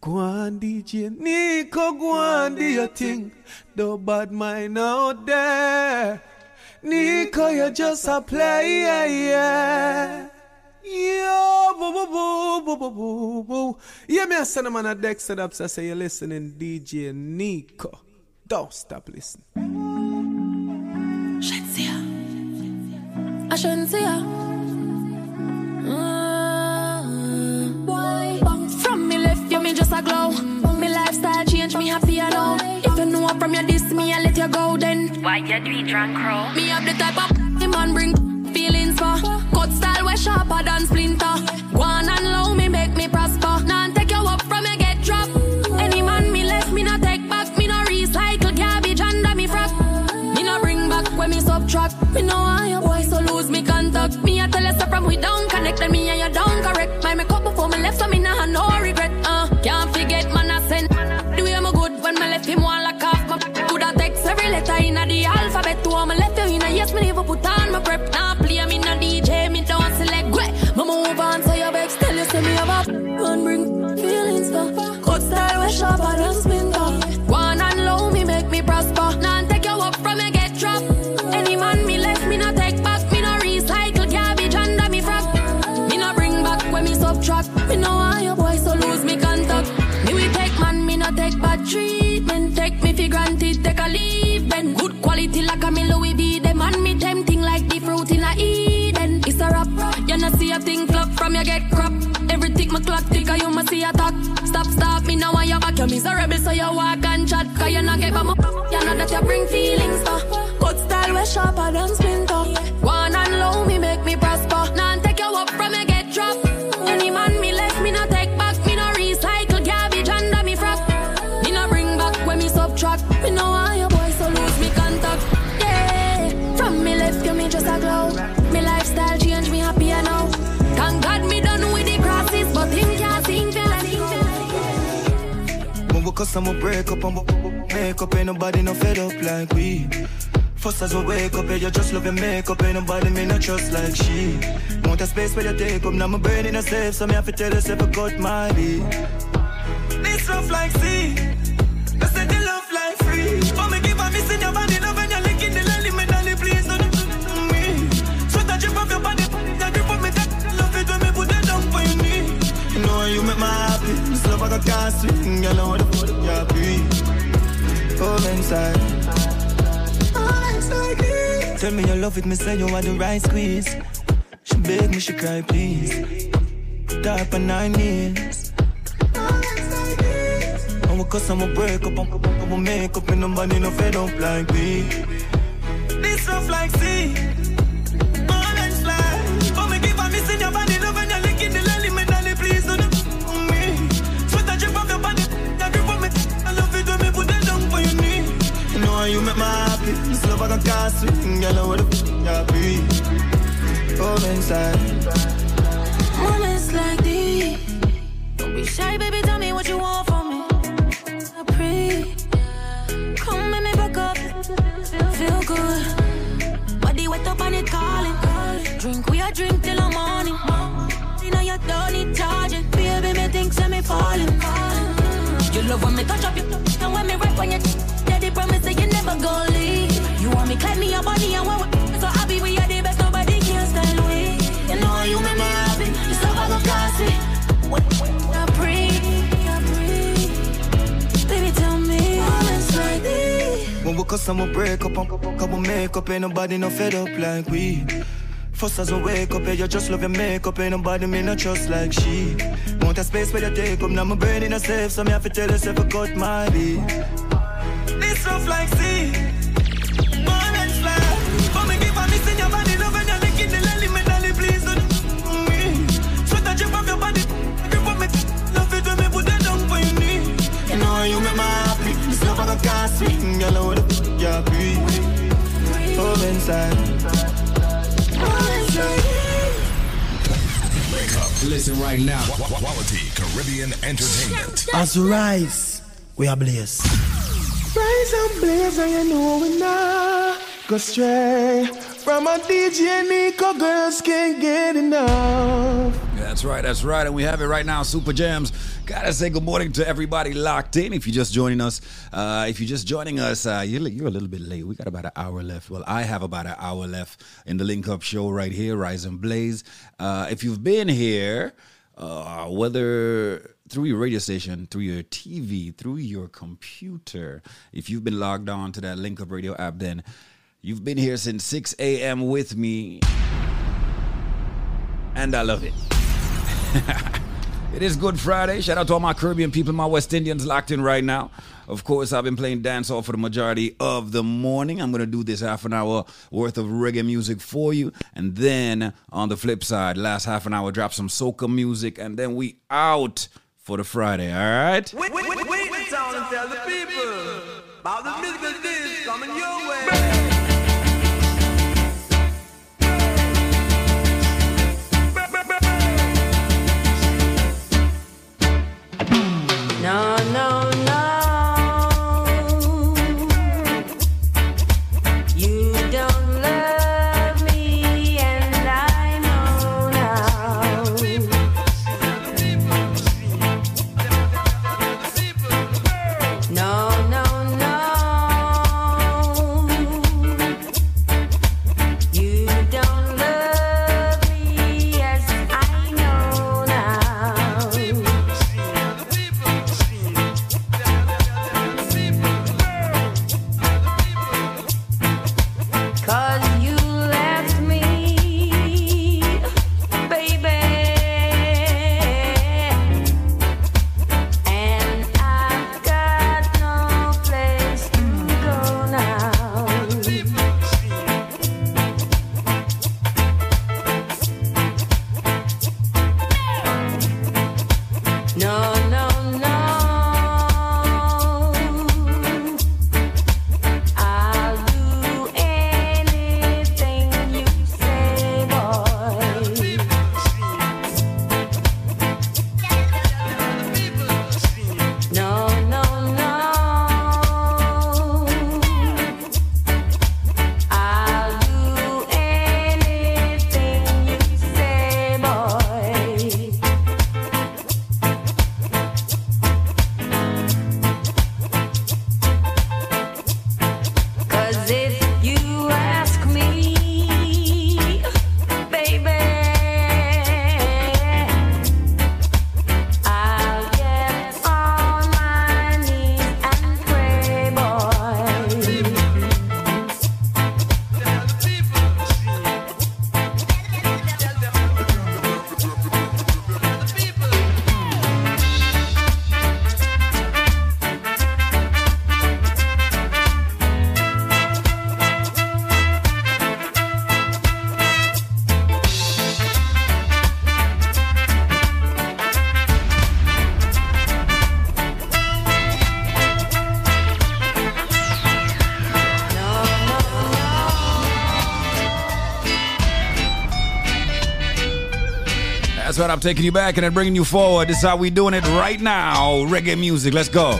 Go on, DJ Nico, go on, do your thing. The bad mind out there. Nico, you're just a player, yeah. Yo, boo, boo, boo, boo, boo, boo, boo. Yeah, me a send a man a Dexta Daps. I say you're listening, DJ Nico. Don't stop listening. I shouldn't see her. Mm. Why? From me left, you me just a glow. Me lifestyle change, me happy now. If you know from your diss me, I let you go then. Why you do drunk crow? Me have the type of man bring sharper than splinter. Cuss and we break up and we make up, ain't nobody no fed up like we. First as we wake up, yeah, you just love your makeup, ain't nobody me no trust like she. Want a space where you take up, now my brain in a safe, so me have to tell yourself I got my beat. This rough like sea, a gas swing, foot, yeah, breathe. Come inside. Tell me you love it, me say you want the right squeeze. She beg me, she cry, please. Her up on nine knees. And we and we break up, and we make up, and nobody no fed up like me. This rough like sea. Like a gas swing, you know what the f- you be. Come inside. Moments like these. Don't be shy, baby. Cuss and we break up, and we make up, ain't nobody no fed up like we. First as we wake up, yeah, you just love your makeup, ain't nobody me no trust like she. Want a space where you take up, now my brain in a safe, so me have to tell yourself I cut my beat. This rough like sea. But me give a miss in your body, love you're me please don't me. Your body, me, love it when me put down for. You know you make my happy, this love like a gas swing, you know what inside. Wake up. Listen right now. Quality Caribbean entertainment. As we rise, we are blessed. Rise and blaze, and you know we not go stray. From a DJ Nico, girls can't get enough. That's right, that's right. And we have it right now, Super Jams. Gotta say good morning to everybody locked in. If you're just joining us, uh, if you're just joining us, uh, you're, you're a little bit late. We got about an hour left. Well, I have about an hour left in the Link Up Show right here, Rise and Blaze. Uh, if you've been here, uh, whether through your radio station, through your TV, through your computer, if you've been logged on to that Link Up Radio app, then you've been here since 6 a.m. with me. And I love it. it is Good Friday. Shout out to all my Caribbean people, my West Indians locked in right now. Of course, I've been playing dancehall for the majority of the morning. I'm going to do this half an hour worth of reggae music for you. And then on the flip side, last half an hour, drop some soca music. And then we out for the Friday, all right? Wait, wait, wait, wait the town and tell the people about the musical disc coming That's right. I'm taking you back and then bringing you forward. This is how we doing it right now. Reggae music. Let's go.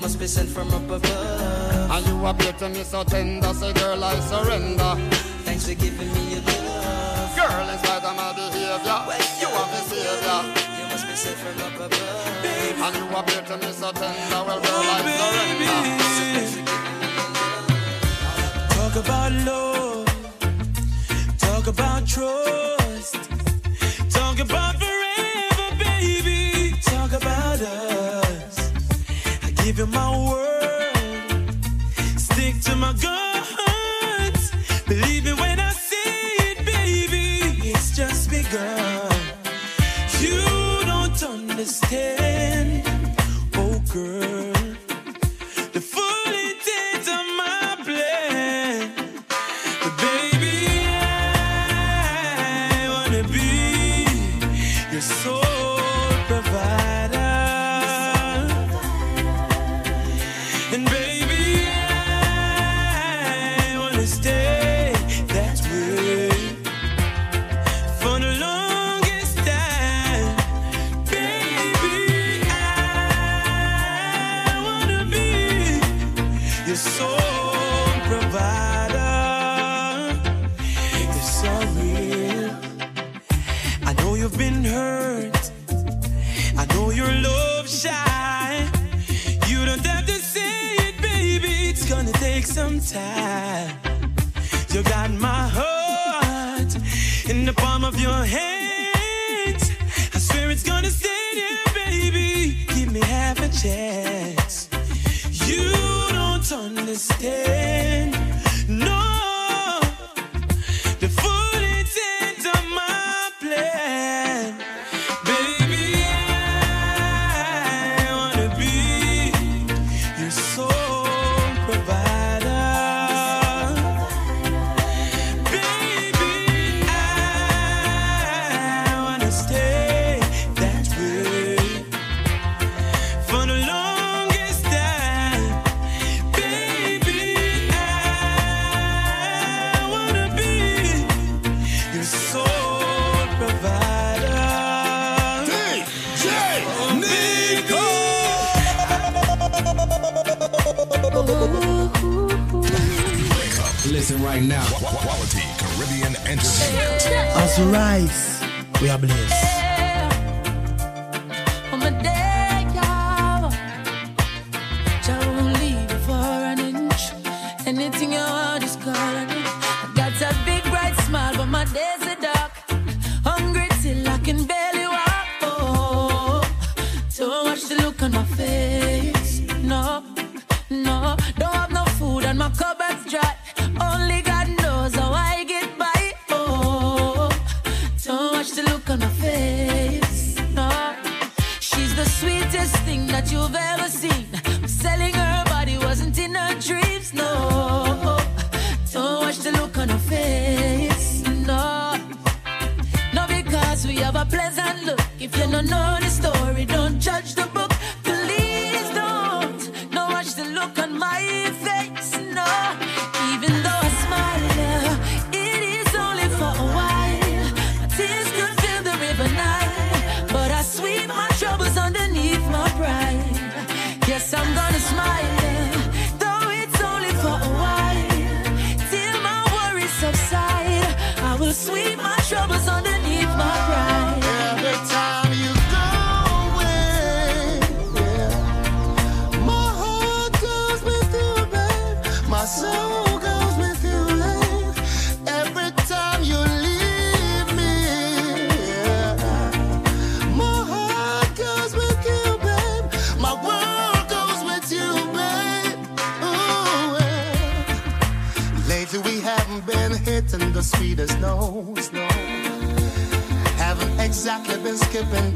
must be sent from up above. And you appear to me so tender, say, girl, I surrender. Thanks for giving me your love. Girl, in spite of my behavior, well, you are my savior. You must be sent from up above. Baby. And you appear to me so tender, well, girl, oh, I surrender. Talk about love. Talk about trust. Talk about giving my word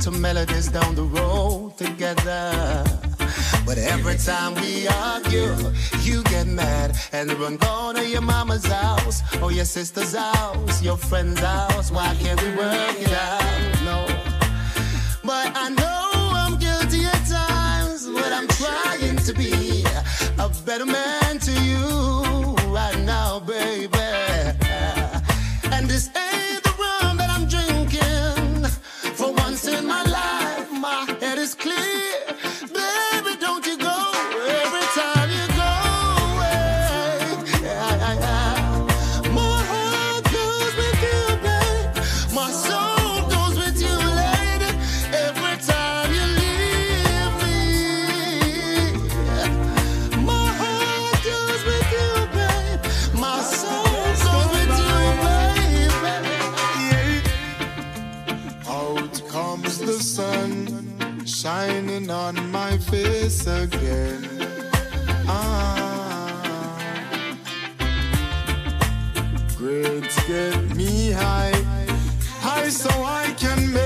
to melodies down the road together. But every time we argue, you get mad and run gone to your mama's house or your sister's house, your friend's house. shining on my face again. Ah, grades get me high, high so I can make.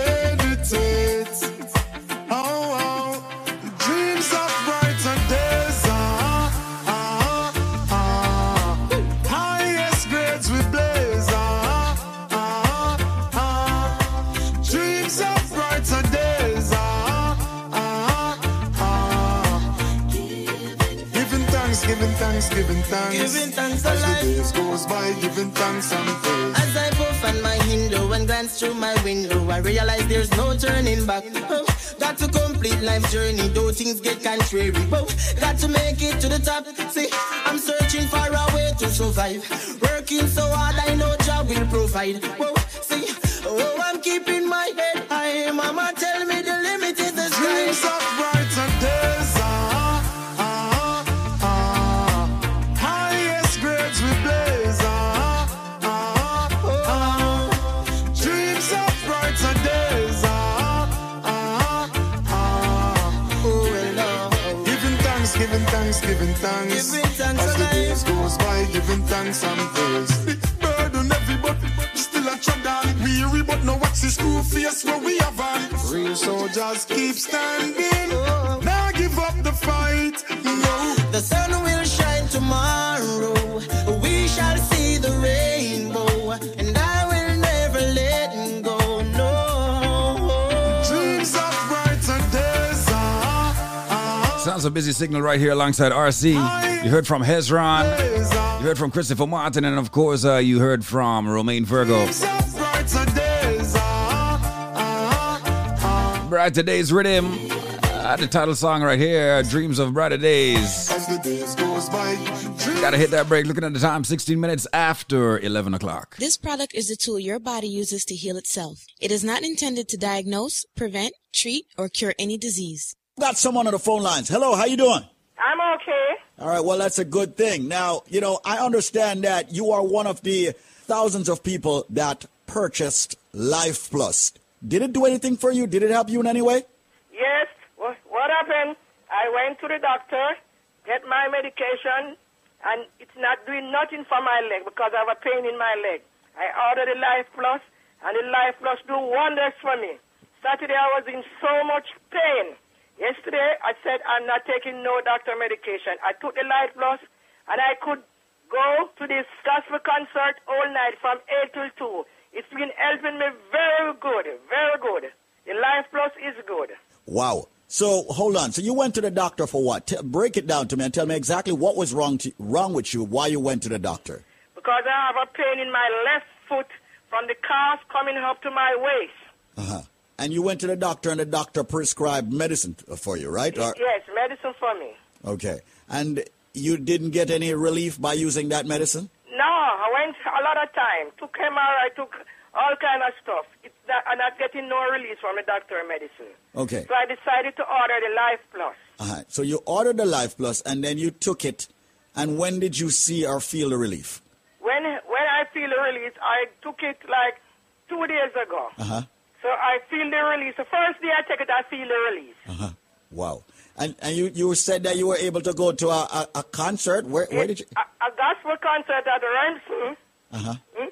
thanks. Giving thanks As the days goes by, giving thanks and praise. As I puff on my window and glance through my window, I realize there's no turning back. Oh, got to complete life's journey, though things get contrary. But oh, got to make it to the top. See, I'm searching for a way to survive. Working so hard, I know job will provide. Whoa, see, oh, I'm keeping my head high, mama. Tell giving thanks and praise. Burden heavy, but still a. Weary, but no school where we have on. Real soldiers keep standing. Now give up the fight. No. The sun will shine tomorrow. We shall see the rainbow, and I will never let go. No. Dreams of brighter days. Ah, ah. Sounds a busy signal right here alongside RC. You heard from Hezron. You heard from Christopher Martin, and of course, uh, you heard from Romain Virgo. Brighter Days Rhythm. Uh, the title song right here, Dreams of Brighter Days. Gotta hit that break. Looking at the time, 16 minutes after 11 o'clock. This product is a tool your body uses to heal itself. It is not intended to diagnose, prevent, treat, or cure any disease. Got someone on the phone lines. Hello, how you doing? I'm okay. All right, well, that's a good thing. Now, you know, I understand that you are one of the thousands of people that purchased Life Plus. Did it do anything for you? Did it help you in any way? Yes. What, happened? I went to the doctor, get my medication, and it's not doing nothing for my leg because I have a pain in my leg. I ordered the Life Plus, and the Life Plus do wonders for me. Saturday I was in so much pain. Yesterday I said I'm not taking no doctor medication. I took the Life Plus, and I could go to this gospel concert all night from 8 till 2. It's been helping me very good, very good. The Life Plus is good. Wow. So hold on. So you went to the doctor for what? T- break it down to me and tell me exactly what was wrong to, wrong with you. Why you went to the doctor? Because I have a pain in my left foot from the calf coming up to my waist. Uh huh. And you went to the doctor and the doctor prescribed medicine for you, right? Or- Yes, medicine for me. okay. And you didn't get any relief by using that medicine? No, I went a lot of time. Took MRI, I took all kind of stuff. It's not, I'm not getting no release from the doctor medicine. Okay. So I decided to order the Life Plus. Uh-huh. So you ordered the Life Plus and then you took it. And when did you see or feel the relief? When when I feel the release, I took it like two days ago. Uh huh. So I feel the release. The first day I take it, I feel the release. Uh huh. Wow. And and you, you said that you were able to go to a, a, a concert. Where where did you? A, a gospel concert at Remsen. Uh huh. Hmm?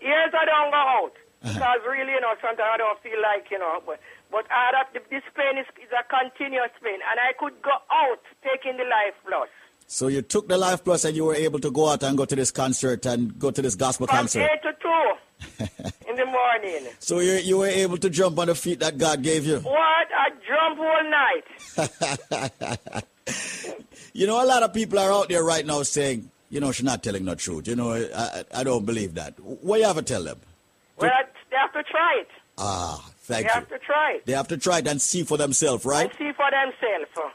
Years I don't go out Uh-huh. because really, you know, sometimes I don't feel like, you know, but but I have, this pain is, is a continuous pain, and I could go out taking the Life Plus. So you took the Life Plus and you were able to go out and go to this concert and go to this gospel From concert. 8 to 2 in the morning. So you you were able to jump on the feet that God gave you. What? I jump all night. You know, a lot of people are out there right now saying, you know, she's not telling the truth. You know, I, I, don't believe that. What you have to tell them? Well, they have to try it. Ah, They thank you. They have to try it. They have to try it and see for themselves, right? And see for themselves.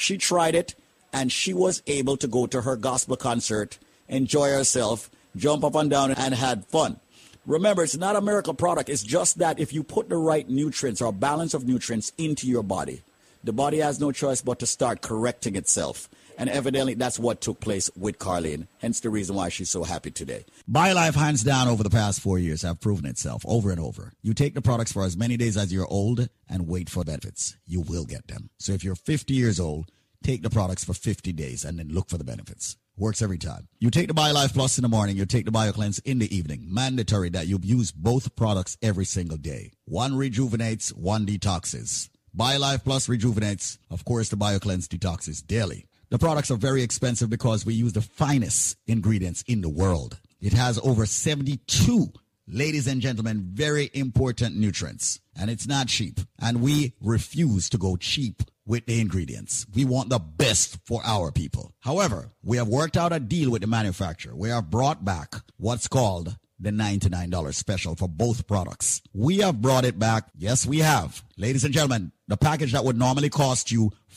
She tried it, and she was able to go to her gospel concert, enjoy herself, jump up and down, and had fun. Remember, it's not a miracle product. It's just that if you put the right nutrients or balance of nutrients into your body, the body has no choice but to start correcting itself. And evidently, that's what took place with Carlene. Hence the reason why she's so happy today. BioLife, hands down, over the past four years, have proven itself over and over. You take the products for as many days as you're old and wait for benefits. You will get them. So if you're 50 years old, take the products for 50 days and then look for the benefits. Works every time. You take the BioLife Plus in the morning, you take the BioCleanse in the evening. Mandatory that you use both products every single day. One rejuvenates, one detoxes. BioLife Plus rejuvenates. Of course, the BioCleanse detoxes daily. The products are very expensive because we use the finest ingredients in the world. It has over 72, ladies and gentlemen, very important nutrients. And it's not cheap. And we refuse to go cheap with the ingredients. We want the best for our people. However, we have worked out a deal with the manufacturer. We have brought back what's called the $99 special for both products. We have brought it back. Yes, we have. Ladies and gentlemen, the package that would normally cost you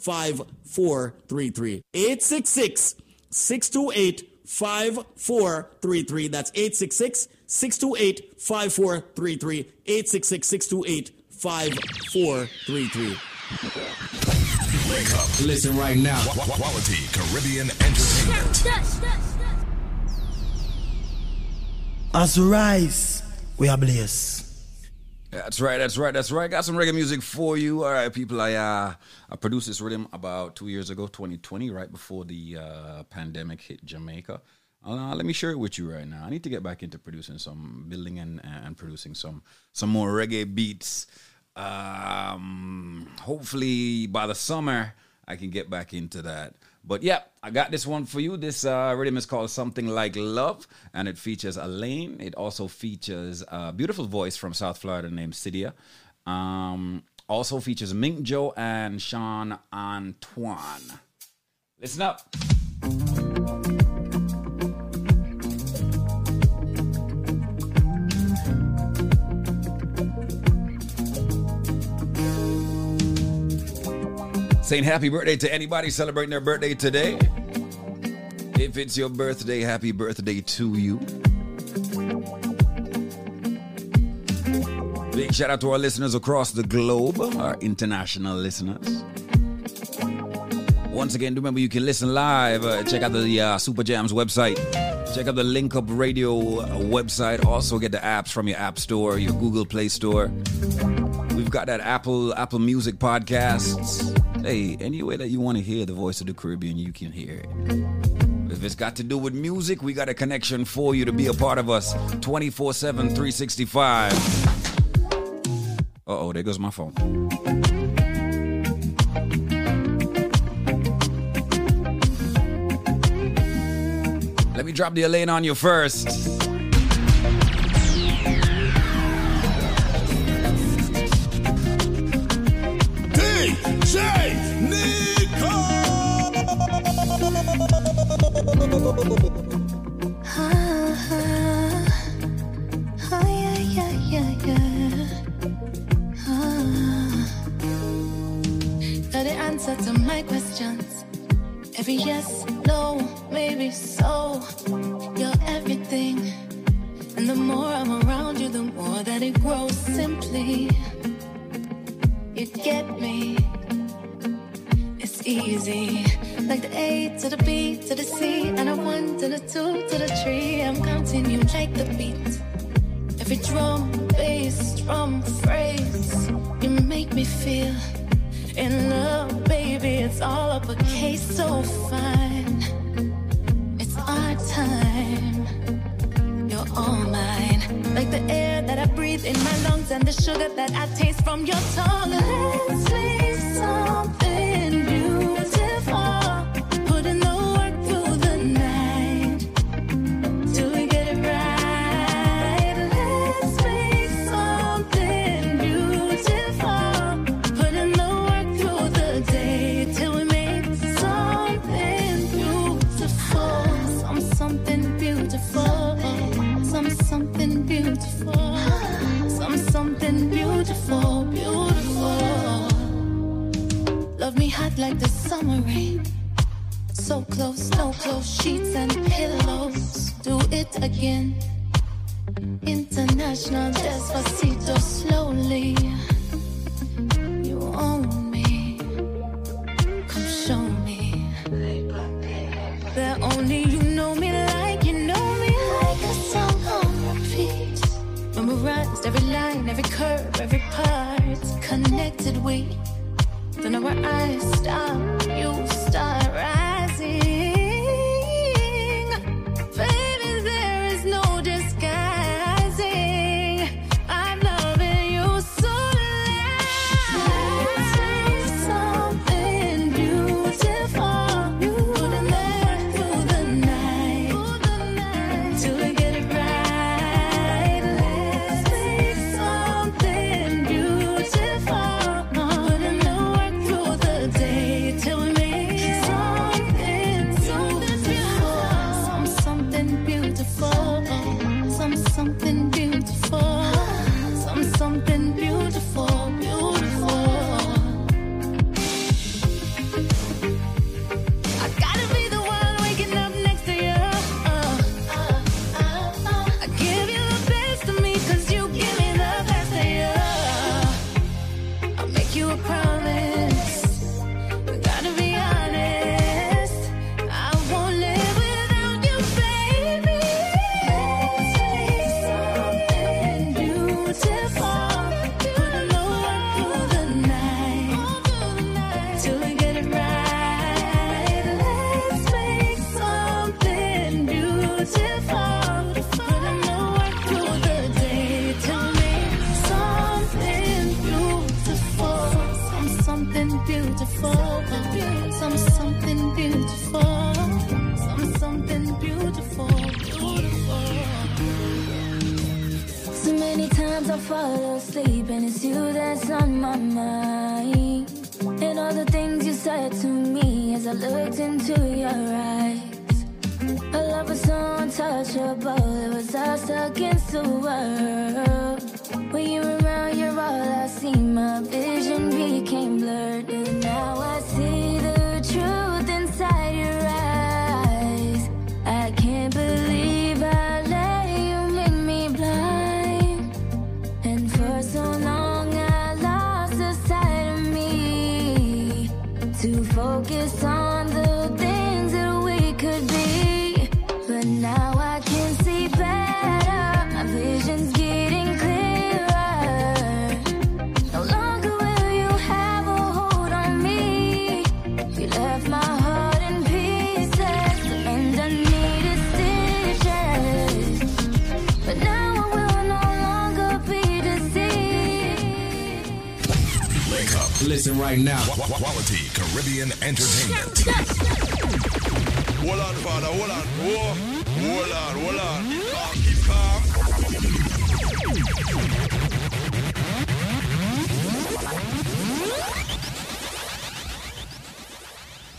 5433. 866 628 5433. That's 866 628 5433. 866 628 5433. Wake up. Listen right now. Quality Caribbean entertainment. As we rise, we are blessed. That's right, that's right, that's right. Got some reggae music for you. All right, people. I uh, I produced this rhythm about two years ago, 2020, right before the uh, pandemic hit Jamaica. Uh, let me share it with you right now. I need to get back into producing some, building and, and producing some some more reggae beats. Um, hopefully by the summer I can get back into that. But yeah, I got this one for you. This uh, rhythm is called Something Like Love, and it features Alaine. It also features a beautiful voice from South Florida named Cydia. Um, also features Mink Joe and Sean Antoine. Listen up. Saying happy birthday to anybody celebrating their birthday today. If it's your birthday, happy birthday to you. Big shout out to our listeners across the globe, our international listeners. Once again, remember you can listen live. Uh, check out the uh, Super Jams website. Check out the Link Up Radio uh, website. Also, get the apps from your App Store, your Google Play Store. We've got that Apple Apple Music podcasts. Hey, that you want to hear the voice of the Caribbean, you can hear it. If it's got to do with music, we got a connection for you to be a part of us 24 7, 365. Uh oh, there goes my phone. Let me drop the Alaine on you first. Every yes, no, maybe so. You're everything. And the more I'm around you, the more that it grows simply. You get me. It's easy. Like the A to the B to the C, and a 1 to the 2 to the 3. I'm counting you like the beat. Every drum, bass, drum, phrase, you make me feel maybe it's all up a case so fine. It's our time. You're all mine. Like the air that I breathe in my lungs and the sugar that I taste from your tongue. clothes, no clothes, sheets and pillows. Do it again. International despacito, slowly. You own me. Come show me. That only you know me like you know me like a song on repeat. Memorized every line, every curve, every part. Connected we. Don't know where I stop.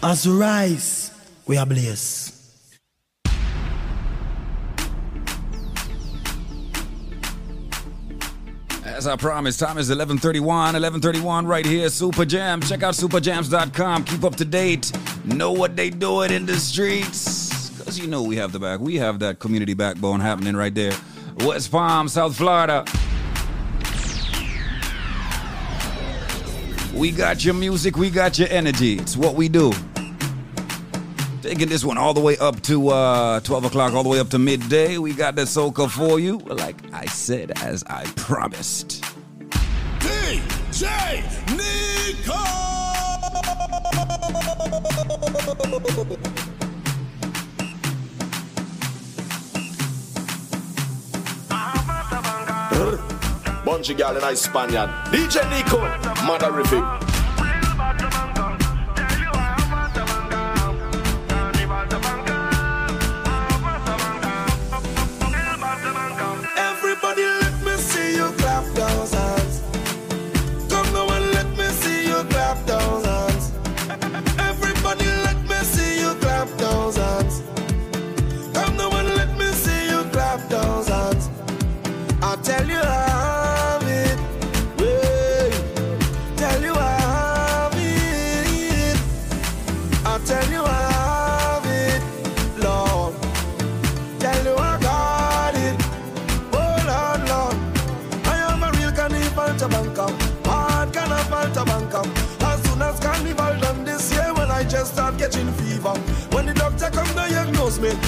As we rise, we are blessed. As I promised, time is 11:31, 11:31 right here. Super Jam. Check out superjams.com. Keep up to date. Know what they doing in the streets, cause you know we have the back. We have that community backbone happening right there. West Palm, South Florida. We got your music. We got your energy. It's what we do. Taking this one all the way up to uh, 12 o'clock, all the way up to midday. We got the soca for you, like I said, as I promised. DJ Nico. Bunchy girl in a Spaniard. DJ Nico, Madarific.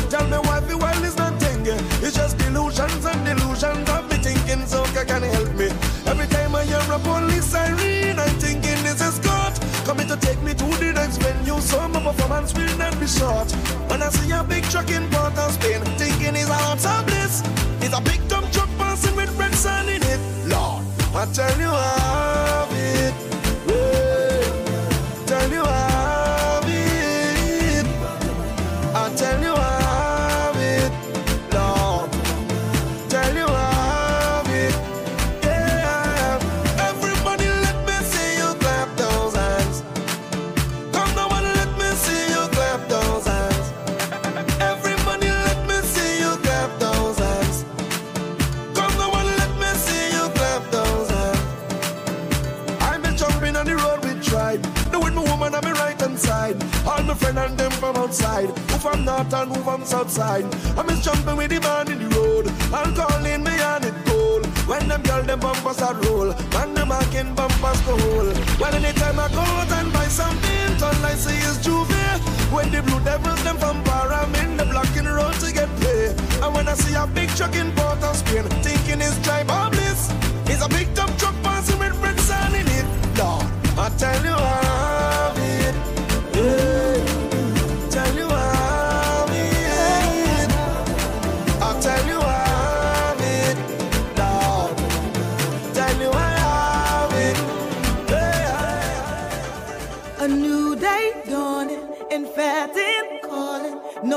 Tell me why the world is not thinking. It's just delusions and delusions of me thinking so can help me. Every time I hear a police siren, I'm thinking this is God coming to take me to the next venue. So my performance will not be short. When I see a big truck in Port of Spain, thinking it's a of bliss. It's a big dump truck passing with red sun in it. Lord, I tell you from north and who from south side. I'm just jumping with the man in the road. I'm calling me on it cold. When them girl them bumpers are roll. Man them marking bumpers go hole. Well anytime I go out and buy something, all I see is Juve. When the blue devils them from bar, I'm in the blocking road to get play. And when I see a big truck in Port of Spain, thinking it's drive bliss. It's a big dump truck passing with red sun in it. Lord, I tell you how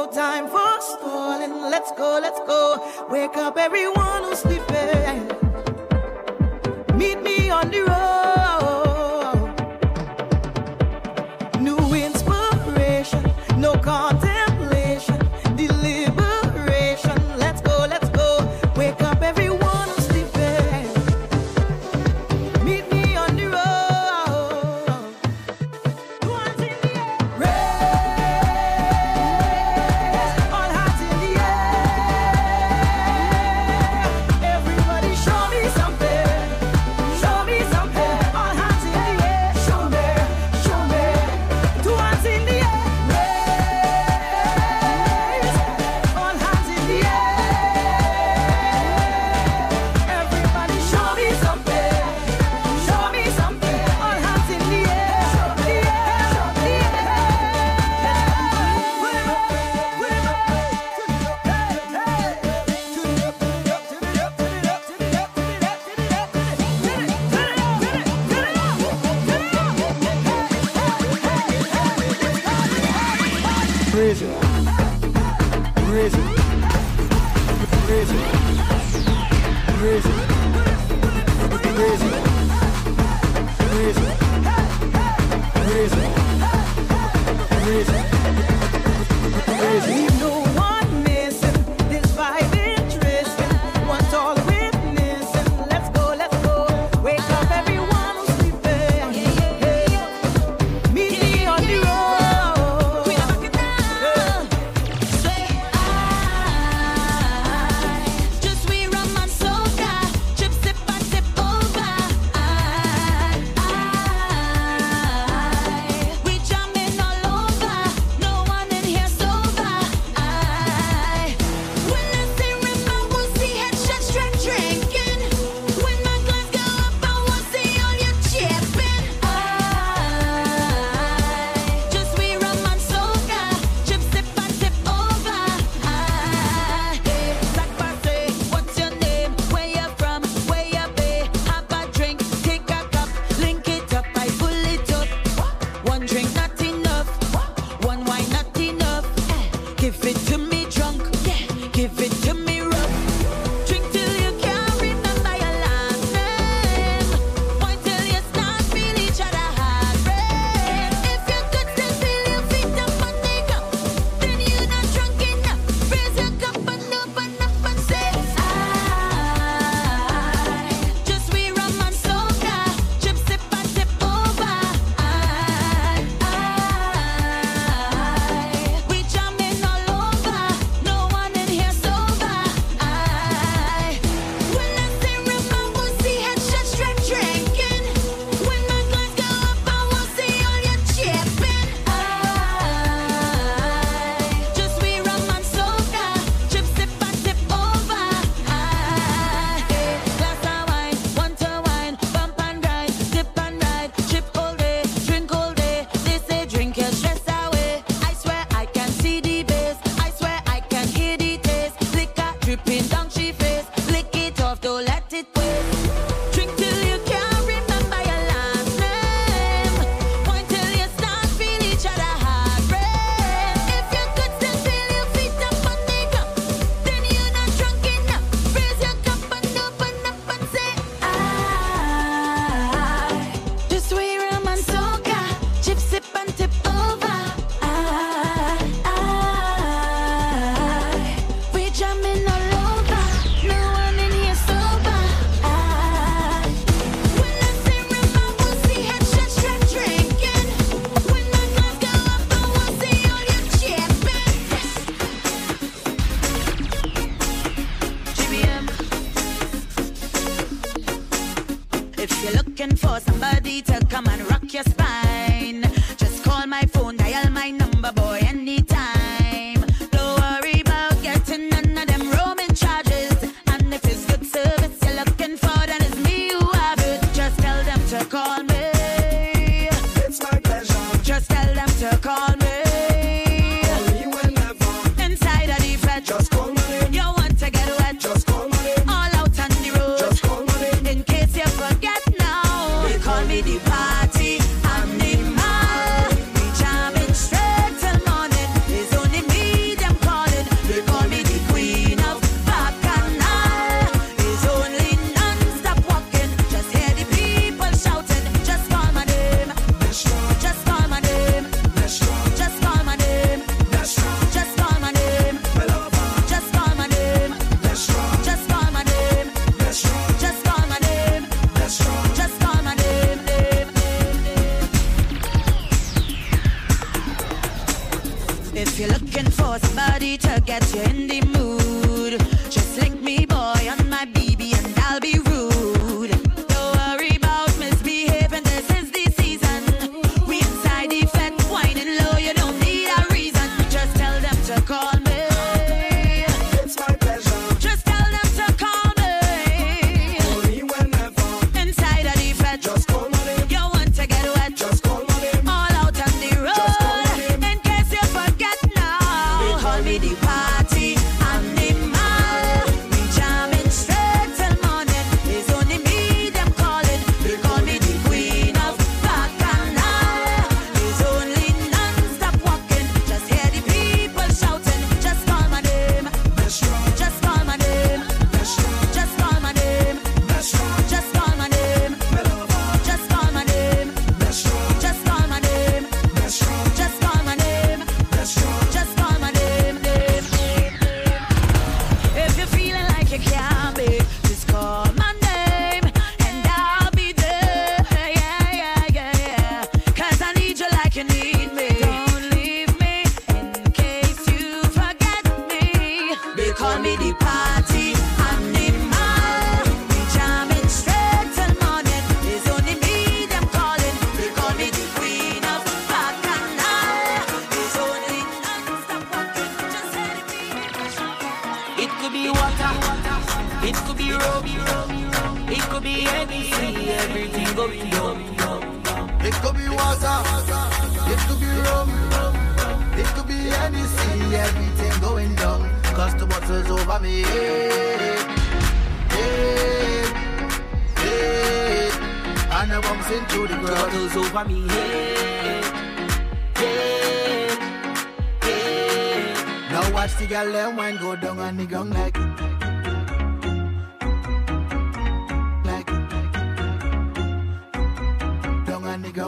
No time for stalling. Let's go, let's go. Wake up everyone who's sleeping. Meet me on the road.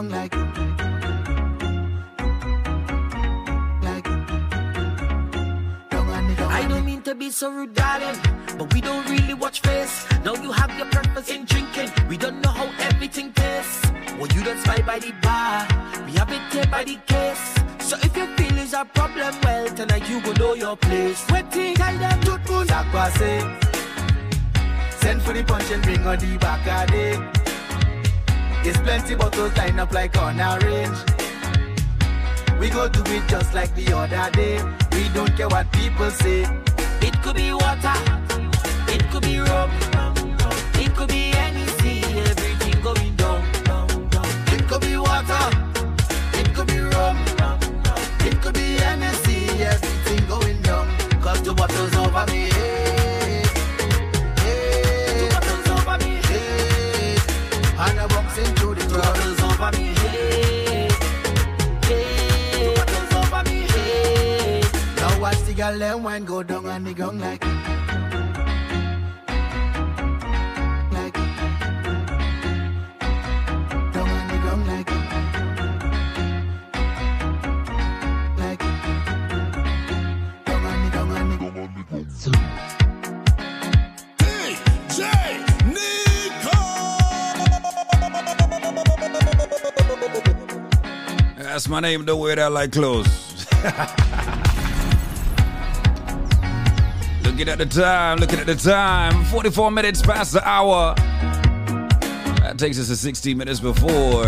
like. I don't mean to be so rude, darling, but we don't really watch face. Now you have your purpose in drinking. We don't know how everything tastes. Well, you don't spy by the bar. We have it here by the case. So if your feelings are problem, well, tonight you go know your place. Waiting, tell them to pull. Send for the punch and bring on the back of it. It's plenty bottles line up like on a range. We go do it just like the other day. We don't care what people say. It could be water, it could be rum, it could be anything, everything going down. It could be water, it could be rum, it could be anything, everything going down. Cause bottles over me. girl them wine go down on the gong like. That's my name. Don't wear that like clothes. Looking at the time, looking at the time. 44 minutes past the hour. That takes us to 60 minutes before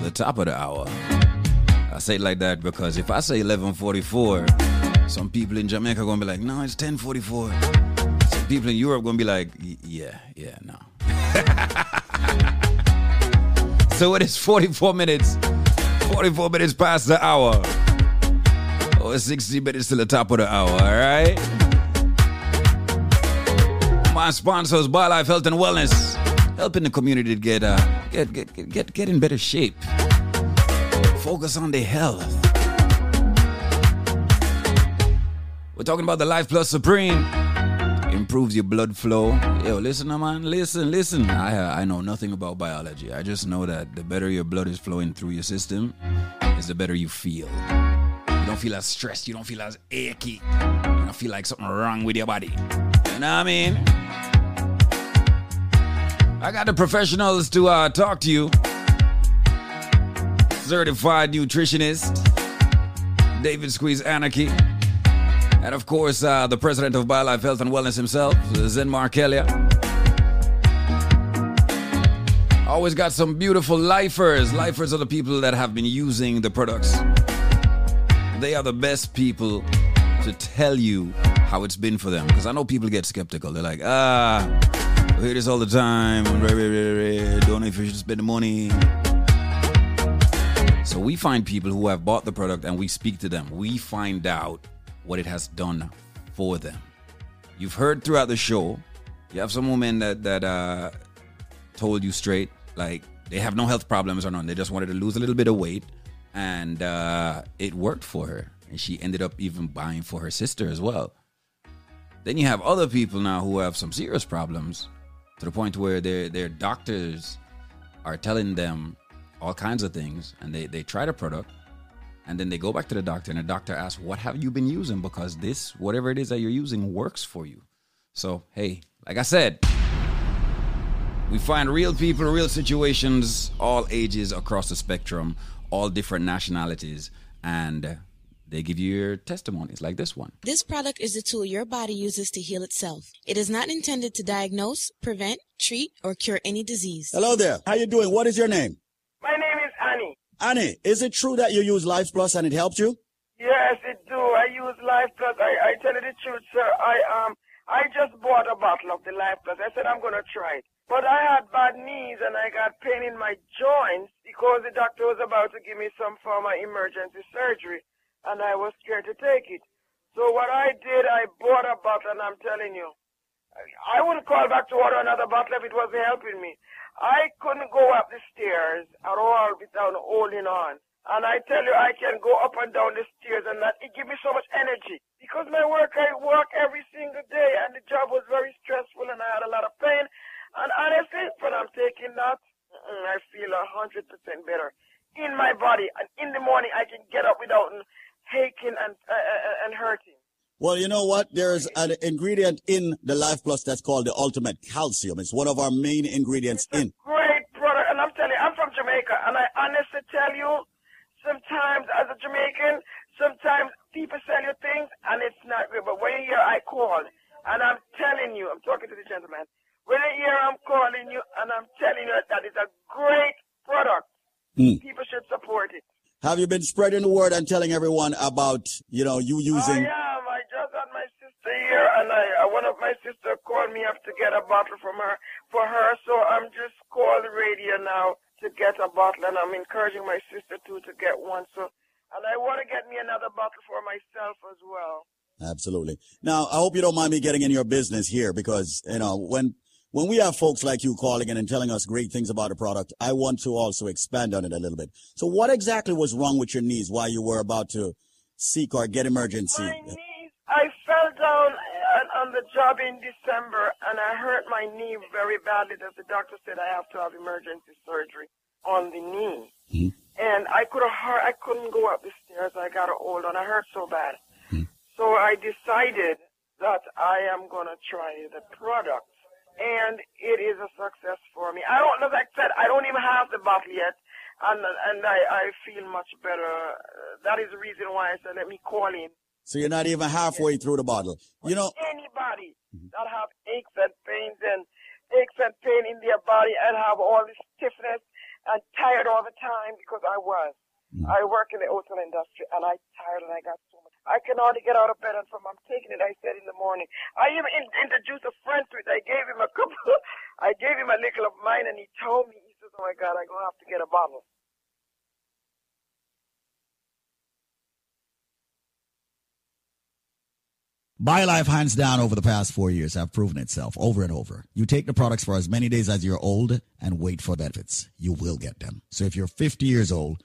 the top of the hour. I say it like that because if I say 11:44, some people in Jamaica are gonna be like, "No, it's 10:44." Some people in Europe are gonna be like, "Yeah, yeah, no." so it is 44 minutes, 44 minutes past the hour, or 60 minutes to the top of the hour. All right. My sponsors, BioLife Health and Wellness, helping the community to get uh, get, get get get in better shape. Focus on their health. We're talking about the Life Plus Supreme. Improves your blood flow. Yo, listen, man. Listen, listen. I I know nothing about biology. I just know that the better your blood is flowing through your system, is the better you feel. You don't feel as stressed. You don't feel as achy. You don't feel like something wrong with your body. You know what I mean? I got the professionals to uh, talk to you. Certified nutritionist, David Squeeze Anarchy. And of course, uh, the president of BioLife Health and Wellness himself, Zen Markelia. Always got some beautiful lifers. Lifers are the people that have been using the products. They are the best people to tell you how it's been for them. Because I know people get skeptical. They're like, ah, I hear this all the time. Don't know if you should spend the money. So we find people who have bought the product and we speak to them. We find out what it has done for them. You've heard throughout the show, you have some women that that uh, told you straight, like they have no health problems or none. They just wanted to lose a little bit of weight, and uh, it worked for her. And she ended up even buying for her sister as well. Then you have other people now who have some serious problems to the point where their their doctors are telling them all kinds of things, and they they try the product, and then they go back to the doctor, and the doctor asks, "What have you been using? Because this, whatever it is that you're using, works for you." So hey, like I said, we find real people, real situations, all ages across the spectrum, all different nationalities, and they give you your testimonies like this one. This product is a tool your body uses to heal itself. It is not intended to diagnose, prevent, treat, or cure any disease. Hello there. How you doing? What is your name? My name is Annie. Annie, is it true that you use Life Plus and it helped you? Yes, it do. I use Life Plus. I, I tell you the truth, sir. I um I just bought a bottle of the Life Plus. I said I'm gonna try it. But I had bad knees and I got pain in my joints because the doctor was about to give me some form of emergency surgery and I was scared to take it. So what I did, I bought a bottle and I'm telling you, I wouldn't call back to order another bottle if it wasn't helping me. I couldn't go up the stairs at all without holding on. And I tell you, I can go up and down the stairs and that it gives me so much energy. Because my work, I work every single day and the job was very stressful and I had a lot of pain. And honestly, when I'm taking that, mm, I feel a hundred percent better in my body. And in the morning, I can get up without aching and, uh, uh, and hurting. Well, you know what? There's an ingredient in the Life Plus that's called the Ultimate Calcium. It's one of our main ingredients in. Great product. And I'm telling you, I'm from Jamaica. And I honestly tell you, sometimes as a Jamaican, sometimes people sell you things and it's not real. But when you hear I call, and I'm telling you, I'm talking to the gentleman, when you hear I'm calling you and I'm telling you that it's a great product, Mm. people should support. Have you been spreading the word and telling everyone about, you know, you using? I am. I just had my sister here, and I uh, one of my sister called me up to get a bottle from her for her. So I'm just calling the radio now to get a bottle, and I'm encouraging my sister too to get one. So, and I want to get me another bottle for myself as well. Absolutely. Now, I hope you don't mind me getting in your business here because, you know, when when we have folks like you calling in and telling us great things about a product, I want to also expand on it a little bit. So what exactly was wrong with your knees while you were about to seek or get emergency? My knees, I fell down on- on the job in December, and I hurt my knee very badly. That the doctor said I have to have emergency surgery on the knee, mm-hmm. and I could have I couldn't go up the stairs. I got a hold on. I hurt so bad, mm-hmm. so I decided that I am gonna try the product, and it is a success for me. I don't, like I said, I don't even have the bottle yet, and and I I feel much better. That is the reason why I said let me call in. So you're not even halfway through the bottle. You know, anybody mm-hmm. that have aches and pains and aches and pain in their body and have all this stiffness and tired all the time because I was. Mm. I work in the hotel industry and I tired and I got so much. I can hardly get out of bed and from I'm taking it. I said in the morning. I even in, introduced a friend to it. I gave him a couple. I gave him a little of mine and he told me he says, "Oh my God, I'm gonna have to get a bottle." My life, hands down, over the past four years, have proven itself over and over. You take the products for as many days as you're old and wait for benefits. You will get them. So if you're 50 years old,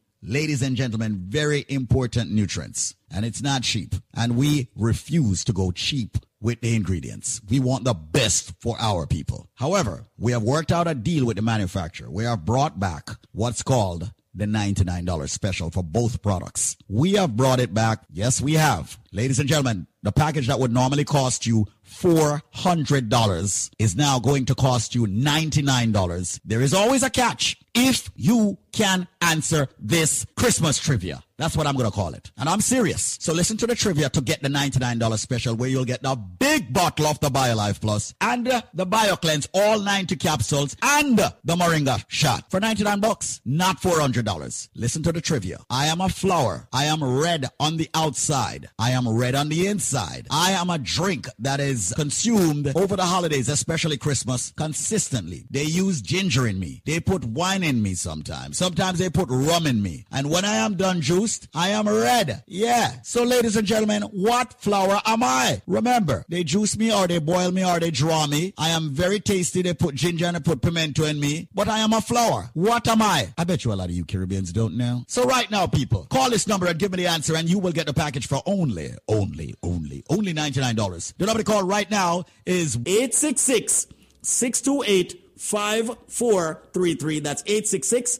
ladies and gentlemen, very important nutrients. And it's not cheap. And we refuse to go cheap with the ingredients. We want the best for our people. However, we have worked out a deal with the manufacturer. We have brought back what's called the $99 special for both products. We have brought it back. Yes, we have. Ladies and gentlemen, the package that would normally cost you $400 is now going to cost you $99. There is always a catch if you can answer this Christmas trivia. That's what I'm going to call it. And I'm serious. So listen to the trivia to get the $99 special where you'll get the big bottle of the BioLife Plus and uh, the BioCleanse, all 90 capsules and the Moringa shot for 99 bucks, not $400. Listen to the trivia. I am a flower. I am red on the outside. I am red on the inside. I am a drink that is consumed over the holidays, especially Christmas, consistently. They use ginger in me. They put wine in me sometimes. Sometimes they put rum in me. And when I am done I am red. Yeah. So ladies and gentlemen, what flower am I? Remember, they juice me or they boil me or they draw me. I am very tasty. They put ginger and they put pimento in me. But I am a flower. What am I? I bet you a lot of you Caribbeans don't know. So right now, people, call this number and give me the answer and you will get the package for only, only, only, only $99. The number to call right now is 866 628 5433. That's 866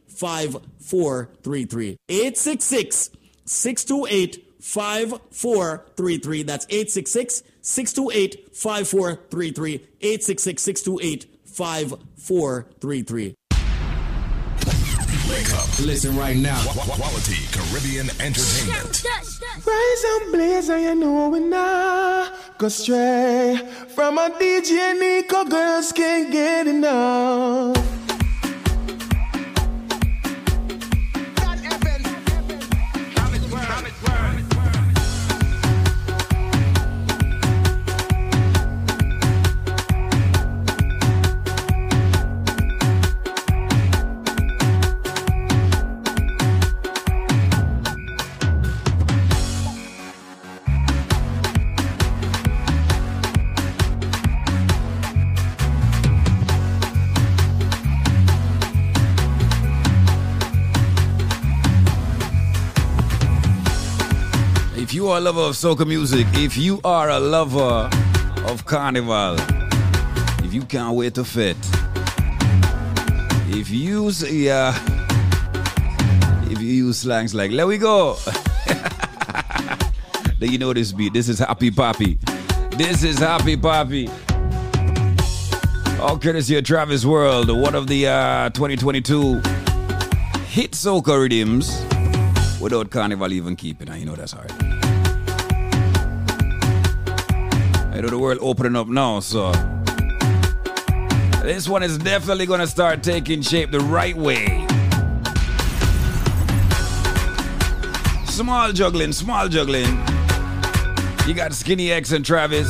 5433. 866 628 5433. That's 866 628 5433. 866 628 5433. Wake up. Listen right now. Quality Caribbean Entertainment. Rise and blaze, and you know we not go stray from a DJ Nico. Girls can't get enough. Lover of soca music, if you are a lover of carnival, if you can't wait to fit, if you say, uh, if you use slangs like "let we go," then you know this beat. This is Happy Poppy. This is Happy Poppy. All courtesy of Travis World, one of the uh, 2022 hit soca rhythms without Carnival even keeping. it. You know that's hard. Know the world opening up now, so this one is definitely gonna start taking shape the right way. Small juggling, small juggling. You got Skinny X and Travis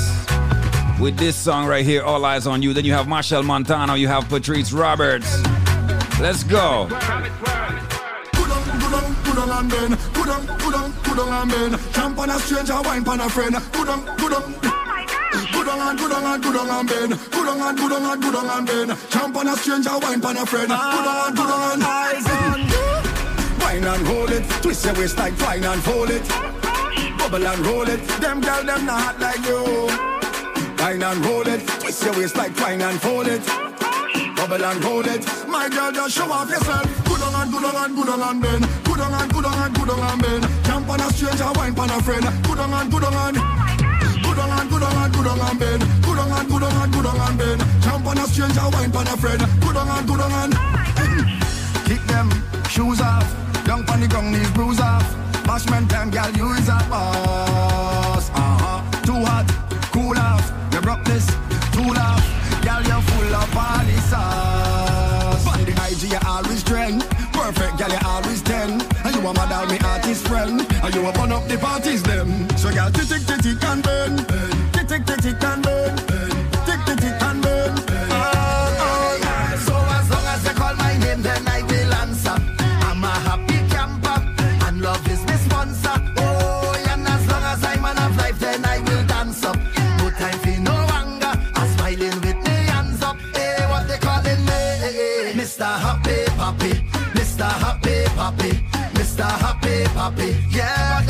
with this song right here, All Eyes on You. Then you have Machel Montano, you have Patrice Roberts. Let's go. Good on and good on and good on and bend. Good on and good on and good on and bend. Jump on a stranger, wine on a friend. Good on and good on and eyes on you. Wine and hold it, twist your waist like twine and fold it. Bubble and roll it, them girl them not like you. Wine and roll it, twist your waist like twine and fold it. Bubble and roll it, my girl just show off yourself. Good on and good on and good on and bend. Good on and good on and good on and bend. Jump on a stranger, wine on a friend. Good on and good on and. And good on and good on and bend. Good on and good on and good on and bend. Jump on a stranger, wine on a friend. Good on and good on and. Kick them shoes off. Down on the ground, knees bruise off. Bashment time, girl, you is a boss. Uh-huh. Too hot, a mother, me artist friend. And you a burn up the parties, them. So, girl, tick, tick, tick, and burn. Tick, tick, tick, tick, and burn. Yeah,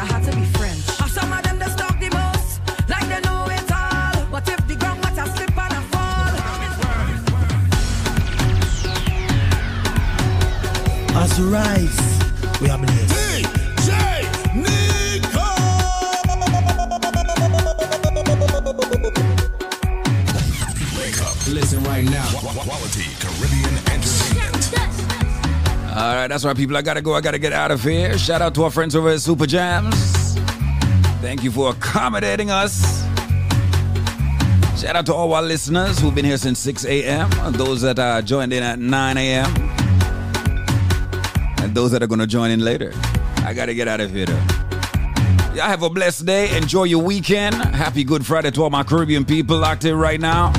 that had to be French. Or some of them that stalk the most, like they know it all. What if the ground water slip and I fall? As we rise, All right, that's right, people. I gotta go. I gotta get out of here. Shout out to our friends over at Super Jams. Thank you for accommodating us. Shout out to all our listeners who've been here since 6 a.m. those that uh, joined in at 9 a.m. and those that are gonna join in later. I gotta get out of here though. Y'all have a blessed day. Enjoy your weekend. Happy Good Friday to all my Caribbean people locked in right now.